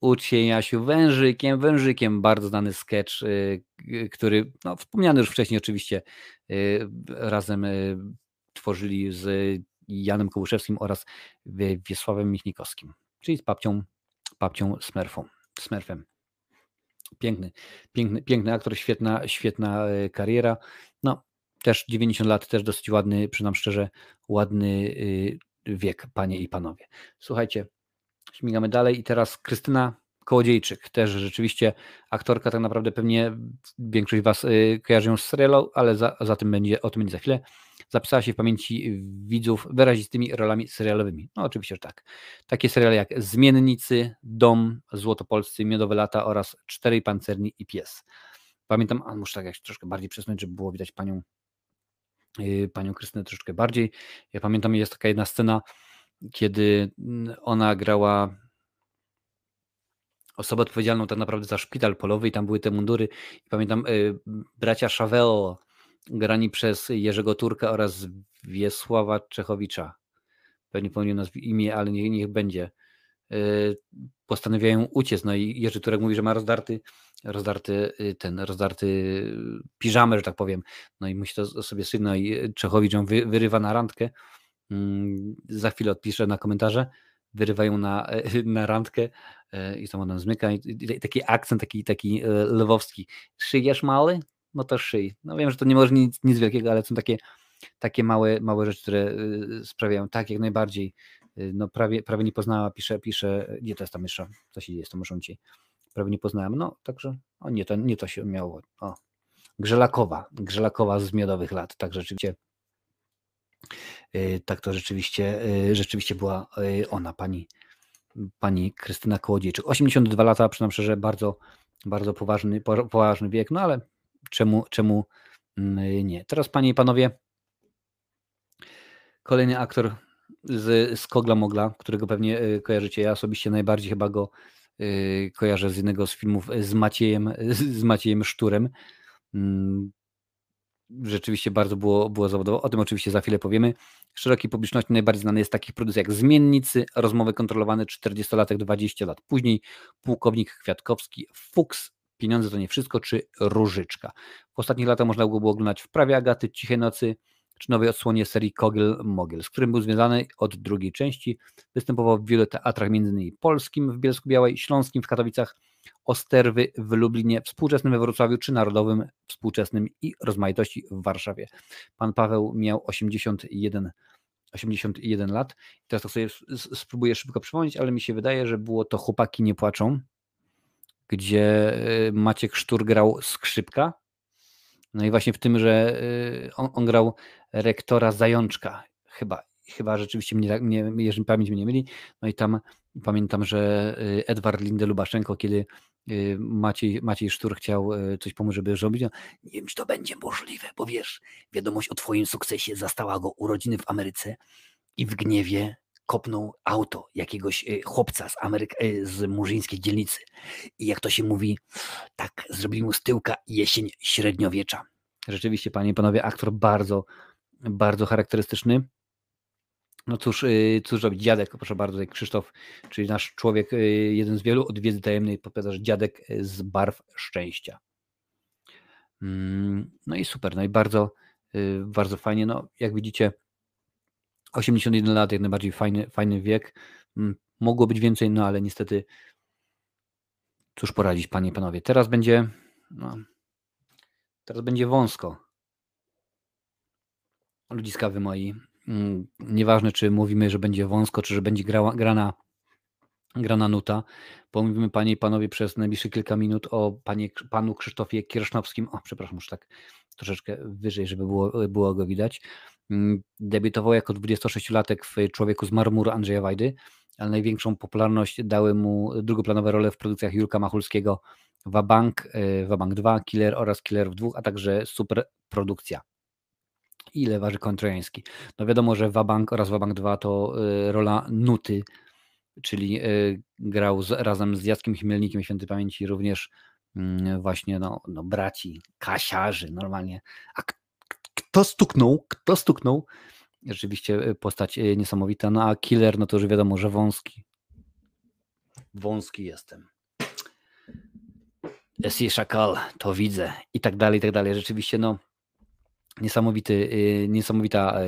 Ucz się Jasiu wężykiem, wężykiem, bardzo znany sketch, y, który, no, wspomniany już wcześniej oczywiście, y, razem tworzyli z Janem Kołuszewskim oraz Wiesławem Michnikowskim, czyli z babcią, babcią Smurfą, Smurfem. Piękny, piękny, piękny aktor, świetna, świetna e, kariera. No, też 90 lat, też dosyć ładny, przynam szczerze, ładny y, wiek, panie i panowie. Słuchajcie, śmigamy dalej i teraz Krystyna Kołodziejczyk, też rzeczywiście aktorka, tak naprawdę pewnie większość Was y, kojarzy ją z serialu, ale za, za tym będzie, o tym będzie za chwilę zapisała się w pamięci widzów wyrazistymi rolami serialowymi. No oczywiście, że tak. Takie seriale jak Zmiennicy, Dom, Złotopolscy, Miodowe Lata oraz Czterej Pancerni i Pies. Pamiętam, a muszę tak jak troszkę bardziej przesunąć, żeby było widać panią, yy, panią Krystynę troszeczkę bardziej. Ja pamiętam, jest taka jedna scena, kiedy mm, ona grała osobę odpowiedzialną tak naprawdę za szpital polowy i tam były te mundury. I pamiętam, yy, bracia Chaveo grani przez Jerzego Turka oraz Wiesława Czechowicza. Pewnie pomyliłem nazw imię, ale niech, niech będzie. E, postanawiają uciec. No i Jerzy Turek mówi, że ma rozdarty, rozdarty y, ten, rozdarty piżamę, że tak powiem. No i musi to sobie syć. No i Czechowicz ją wy, wyrywa na randkę. Mm, za chwilę odpiszę na komentarze. Wyrywają na, na randkę e, i tam on zmyka. I taki akcent taki, taki e, lwowski. Szyjesz mały? No to szyj. No wiem, że to nie może nic, nic wielkiego, ale są takie, takie małe, małe rzeczy, które y, sprawiają tak jak najbardziej. Y, no prawie, prawie nie poznała, pisze, pisze, gdzie to jest tam jeszcze, co się dzieje z tą muszą ci. Prawie nie poznałem, no także, o nie, to, nie to się miało, o. Grzelakowa, Grzelakowa z miodowych lat, tak rzeczywiście, y, tak to rzeczywiście, rzeczywiście była ona, pani, pani Krystyna Kołodziejczyk. 82 lata, przynajmniej szczerze, bardzo, bardzo poważny, poważny wiek, no ale czemu, czemu mm, nie. Teraz, panie i panowie, kolejny aktor z, z Kogla Mogla, którego pewnie y, kojarzycie. Ja osobiście najbardziej chyba go y, kojarzę z jednego z filmów z Maciejem, z Maciejem Szturem. Mm, rzeczywiście bardzo było, było zawodowo. O tym oczywiście za chwilę powiemy. Szerokiej publiczności najbardziej znany jest takich produkcji jak Zmiennicy, Rozmowy kontrolowane 40-latek 20 lat później, Pułkownik Kwiatkowski, Fuchs, Pieniądze to nie wszystko, czy Różyczka. W ostatnich latach można było oglądać w Prawie Agaty, Cichej Nocy, czy nowej odsłonie serii Kogel Mogel, z którym był związany od drugiej części. Występował w wielu teatrach, m.in. polskim w Bielsku-Białej, śląskim w Katowicach, Osterwy w Lublinie, współczesnym we Wrocławiu, czy narodowym, współczesnym i rozmaitości w Warszawie. Pan Paweł miał 81 81 lat. Teraz to sobie spróbuję szybko przypomnieć, ale mi się wydaje, że było to Chłopaki nie płaczą, gdzie y, Maciek Sztur grał skrzypka. No i właśnie w tym, że y, on, on grał rektora Zajączka, chyba, chyba rzeczywiście mnie, mnie, jeżeli pamięć mnie nie myli. No i tam pamiętam, że y, Edward Linde Lubaszenko, kiedy Maciej, Maciej Sztur chciał coś pomóc, żeby zrobić, no, nie wiem, czy to będzie możliwe, bo wiesz, wiadomość o twoim sukcesie zastała go urodziny w Ameryce i w gniewie kopnął auto jakiegoś y, chłopca z, Ameryk y, z murzyńskiej dzielnicy. I jak to się mówi, tak zrobił mu z tyłka jesień średniowiecza. Rzeczywiście, panie i panowie, aktor bardzo, bardzo charakterystyczny. No cóż, y, cóż robić? Dziadek, proszę bardzo, jak Krzysztof, czyli nasz człowiek, jeden z wielu od wiedzy tajemnej, podpowiada, że dziadek z barw szczęścia. Mm, no i super, no i bardzo, bardzo fajnie. No, jak widzicie, 81 lat, jak najbardziej fajny, fajny wiek. Mm, mogło być więcej, no ale niestety cóż poradzić, panie i panowie. Teraz będzie no, teraz będzie wąsko. Ludziskawy moi. Mm, nieważne, czy mówimy, że będzie wąsko, czy że będzie grała, grana, grana nuta. Pomówimy, panie i panowie, przez najbliższe kilka minut o panie, panu Krzysztofie Kiersznowskim. O, przepraszam, już tak troszeczkę wyżej, żeby było, było go widać. Mm, debiutował jako 26-latek w Człowieku z marmuru Andrzeja Wajdy, ale największą popularność dały mu drugoplanowe role w produkcjach Jurka Machulskiego Wabank, e, Wabank 2, Killer oraz Killerów 2, a także super produkcja. Ile waży koń trojański? No wiadomo, że Wabank oraz Wabank 2 to e, rola Nuty, czyli e, grał z, razem z Jackiem Chmielnikiem Świętej Pamięci również mm, właśnie no, no braci, kasiarzy normalnie, kto stuknął, kto stuknął. Rzeczywiście e, postać e, niesamowita. No a killer, no to już wiadomo, że wąski. Wąski jestem. Esi Szakal, to widzę. I tak dalej, i tak dalej. Rzeczywiście, no Niesamowity, y, niesamowita y,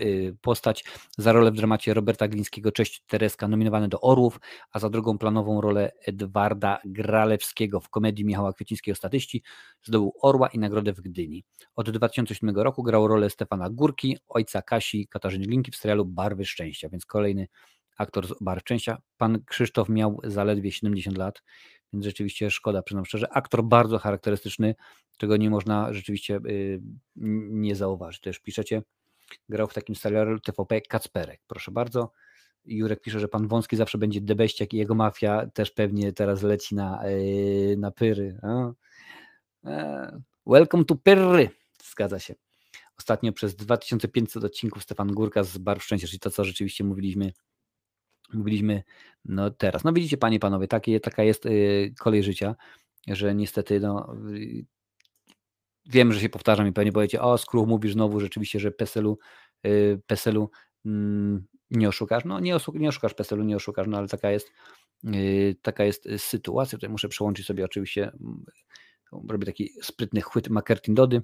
y, postać. Za rolę w dramacie Roberta Glińskiego Cześć Tereska nominowany do Orłów, a za drugą planową rolę Edwarda Gralewskiego w komedii Michała Kwiecińskiego Statyści zdobył Orła i nagrodę w Gdyni. Od 2007 roku grał rolę Stefana Górki, ojca Kasi Katarzyny w serialu Barwy Szczęścia, więc kolejny aktor z Barw Szczęścia. Pan Krzysztof miał zaledwie 70 lat, więc rzeczywiście szkoda, przyznam szczerze. Aktor bardzo charakterystyczny, czego nie można rzeczywiście y, nie zauważyć. Też piszecie, grał w takim serialu TVP Kacperek. Proszę bardzo. Jurek pisze, że pan Wąski zawsze będzie debeściak i jego mafia też pewnie teraz leci na, y, na pyry. E, welcome to Pyrry. Zgadza się. Ostatnio przez 2500 odcinków Stefan Górka z Barw Szczęścia, czyli to, co rzeczywiście mówiliśmy mówiliśmy no teraz. No widzicie panie, panowie, takie, taka jest y, kolej życia, że niestety no, y, wiem, że się powtarzam i pewnie powiecie, o Skruch mówisz znowu rzeczywiście, że PESEL-u, y, PESEL-u mm, nie oszukasz. No nie, oszukasz, PESEL-u, nie oszukasz, no ale taka jest, taka jest sytuacja. Tutaj muszę przełączyć sobie oczywiście, mm, robię taki sprytny chwyt Makertin Dody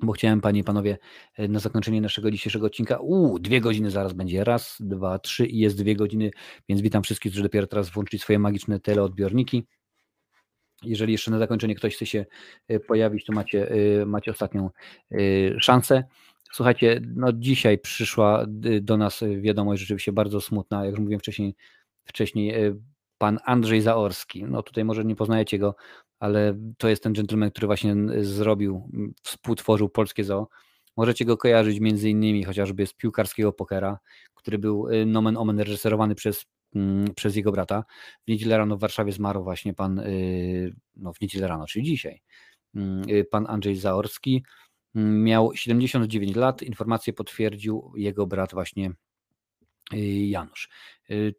bo chciałem, panie i panowie, e, na zakończenie naszego dzisiejszego odcinka, uuu, dwie godziny zaraz będzie, raz, dwa, trzy i jest dwie godziny, więc witam wszystkich, którzy dopiero teraz włączyli swoje magiczne teleodbiorniki. Jeżeli jeszcze na zakończenie ktoś chce się e, pojawić, to macie, e, macie ostatnią szansę. Słuchajcie, no dzisiaj przyszła do nas wiadomość rzeczywiście bardzo smutna, jak już mówiłem wcześniej, wcześniej pan Andrzej Zaorski. No tutaj może nie poznajecie go, ale to jest ten gentleman, który właśnie zrobił, współtworzył polskie zoo. Możecie go kojarzyć między innymi chociażby z piłkarskiego pokera, który był y, nomen omen reżyserowany przez, przez jego brata. W niedzielę rano w Warszawie zmarł właśnie pan, y, no w niedzielę rano, czyli dzisiaj, y, pan Andrzej Zaorski. Miał 79 lat, informację potwierdził jego brat właśnie Janusz.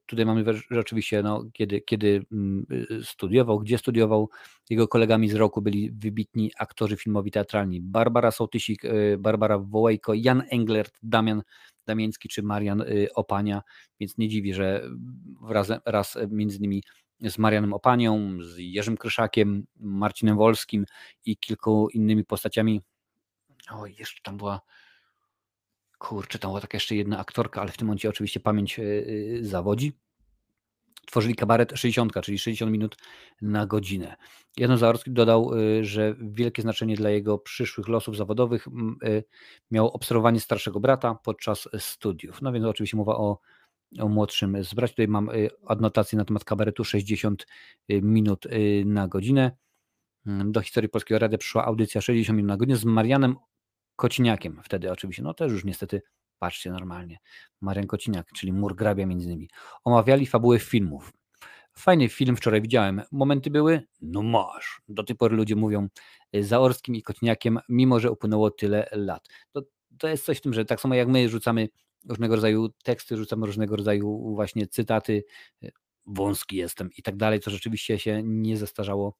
Tutaj mamy rzeczywiście, no, kiedy, kiedy mm, studiował, gdzie studiował, jego kolegami z roku byli wybitni aktorzy filmowi, teatralni. Barbara Sołtysik, Barbara Wołejko, Jan Englert, Damian Damiński czy Marian Opania, więc nie dziwi, że wraz, raz między innymi z Marianem Opanią, z Jerzym Kryszakiem, Marcinem Wolskim i kilku innymi postaciami. O, jeszcze tam była. Kurczę, tam była taka jeszcze jedna aktorka, ale w tym momencie oczywiście pamięć yy, zawodzi. Tworzyli kabaret 60, czyli 60 minut na godzinę. Jan Zaorski dodał, yy, że wielkie znaczenie dla jego przyszłych losów zawodowych miało obserwowanie starszego brata podczas studiów. No więc oczywiście mowa o o młodszym z braci. Tutaj mam adnotację na temat kabaretu 60 y, minut na godzinę. Mm, do historii Polskiego Radia przyszła audycja 60 minut na godzinę z Marianem Kociniakiem. Wtedy oczywiście, no też już niestety, patrzcie normalnie, Marian Kociniak, czyli Mur Grabia między innymi. Omawiali fabuły filmów. Fajny film wczoraj widziałem. Momenty były? No masz. Do tej pory ludzie mówią Zaorskim i Kociniakiem, mimo że upłynęło tyle lat. To, to jest coś w tym, że tak samo jak my rzucamy różnego rodzaju teksty, rzucamy różnego rodzaju właśnie cytaty, e, wąski jestem i tak dalej, co rzeczywiście się nie zestarzało.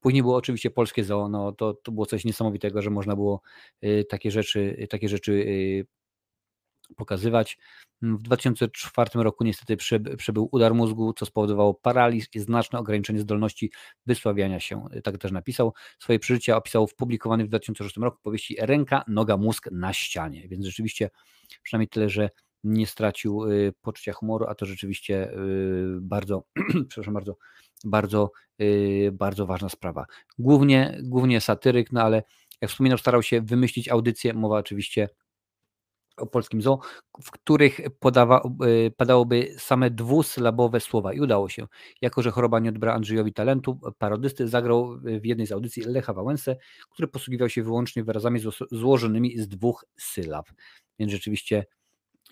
Później było oczywiście polskie zoo, no to, to było coś niesamowitego, że można było e, takie rzeczy, takie rzeczy e, pokazywać. W 2004 roku niestety przebył udar mózgu, co spowodowało paraliż i znaczne ograniczenie zdolności wysławiania się. Tak też napisał. Swoje przeżycia opisał w publikowanej w 2006 roku powieści Ręka, noga, mózg na ścianie. Więc rzeczywiście przynajmniej tyle, że nie stracił y, poczucia humoru, a to rzeczywiście y, bardzo, przepraszam bardzo, bardzo, y, bardzo ważna sprawa. Głównie, głównie satyryk, no ale jak wspominał, starał się wymyślić audycję, mowa oczywiście o polskim zoo, w których podawa, padałoby same dwusylabowe słowa i udało się. Jako, że choroba nie odbrała Andrzejowi talentu, parodysty zagrał w jednej z audycji Lecha Wałęsę, który posługiwał się wyłącznie wyrazami złożonymi z dwóch sylab więc rzeczywiście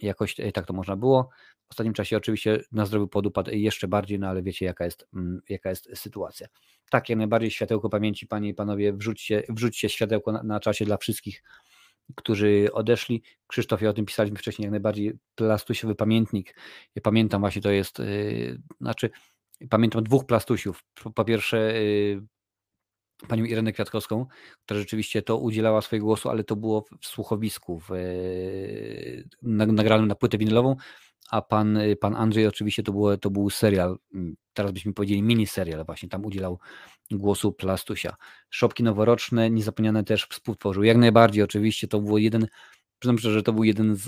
jakoś e, tak to można było. W ostatnim czasie oczywiście na zdrowiu podupadł jeszcze bardziej, no ale wiecie jaka jest, mm, jaka jest sytuacja. Tak, jak najbardziej światełko pamięci, panie i panowie, wrzućcie, wrzućcie światełko na, na czasie dla wszystkich, którzy odeszli. Krzysztofie, o tym pisaliśmy wcześniej, jak najbardziej plastusiowy pamiętnik. Ja pamiętam właśnie, to jest, yy, znaczy pamiętam dwóch plastusiów. Po, po pierwsze yy, panią Irenę Kwiatkowską, która rzeczywiście to udzielała swojego głosu, ale to było w słuchowisku, w, nagranym na płytę winylową, a pan, pan Andrzej oczywiście to, było, to był serial, teraz byśmy powiedzieli mini serial właśnie, tam udzielał głosu Plastusia. Szopki noworoczne, niezapomniane też współtworzył. Jak najbardziej oczywiście to było jeden Przyznam szczerze, że to był jeden z,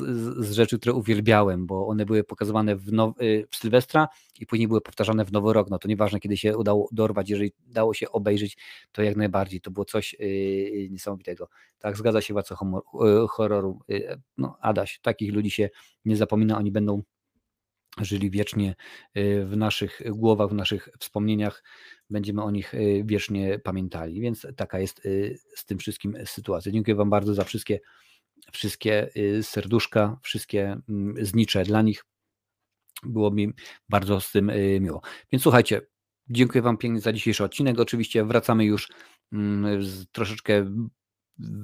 z, rzeczy, które uwielbiałem, bo one były pokazywane w, now, y, w Sylwestra i później były powtarzane w Nowy Rok. No to nieważne, kiedy się udało dorwać, jeżeli dało się obejrzeć, to jak najbardziej. To było coś yy, niesamowitego. Tak, zgadza się władca yy, horroru. Yy, no, Adaś, takich ludzi się nie zapomina, oni będą żyli wiecznie y, w naszych głowach, w naszych wspomnieniach, będziemy o nich wiecznie pamiętali. Więc taka jest z tym wszystkim sytuacja. Dziękuję Wam bardzo za wszystkie wszystkie y, serduszka, wszystkie mm, znicze dla nich. Było mi bardzo z tym y, miło. Więc słuchajcie, dziękuję Wam pięknie za dzisiejszy odcinek. Oczywiście wracamy już mm, z troszeczkę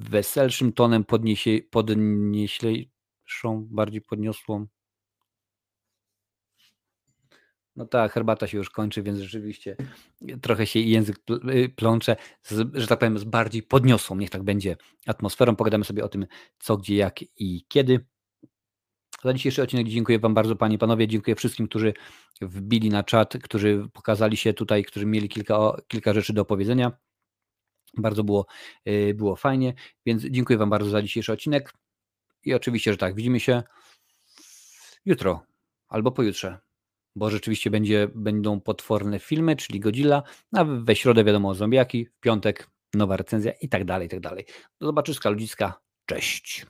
weselszym tonem, podniesie, podnieślejszą, bardziej podniosłą no tak, herbata się już kończy, więc rzeczywiście trochę się język y, plącze, z, że tak powiem, z bardziej podniosłą, niech tak będzie, atmosferą. Pogadamy sobie o tym, co, gdzie, jak i kiedy. Za dzisiejszy odcinek dziękuję Wam bardzo, Panie Panowie. Dziękuję wszystkim, którzy wbili na czat, którzy pokazali się tutaj, którzy mieli kilka, kilka rzeczy do opowiedzenia. Bardzo było, y, było fajnie, więc dziękuję Wam bardzo za dzisiejszy odcinek. I oczywiście, że tak, widzimy się jutro albo pojutrze bo rzeczywiście będzie, będą potworne filmy, czyli Godzilla, a we środę wiadomo zombiaki, w piątek nowa recenzja i tak dalej, i tak dalej. Do zobaczyska ludziska, cześć.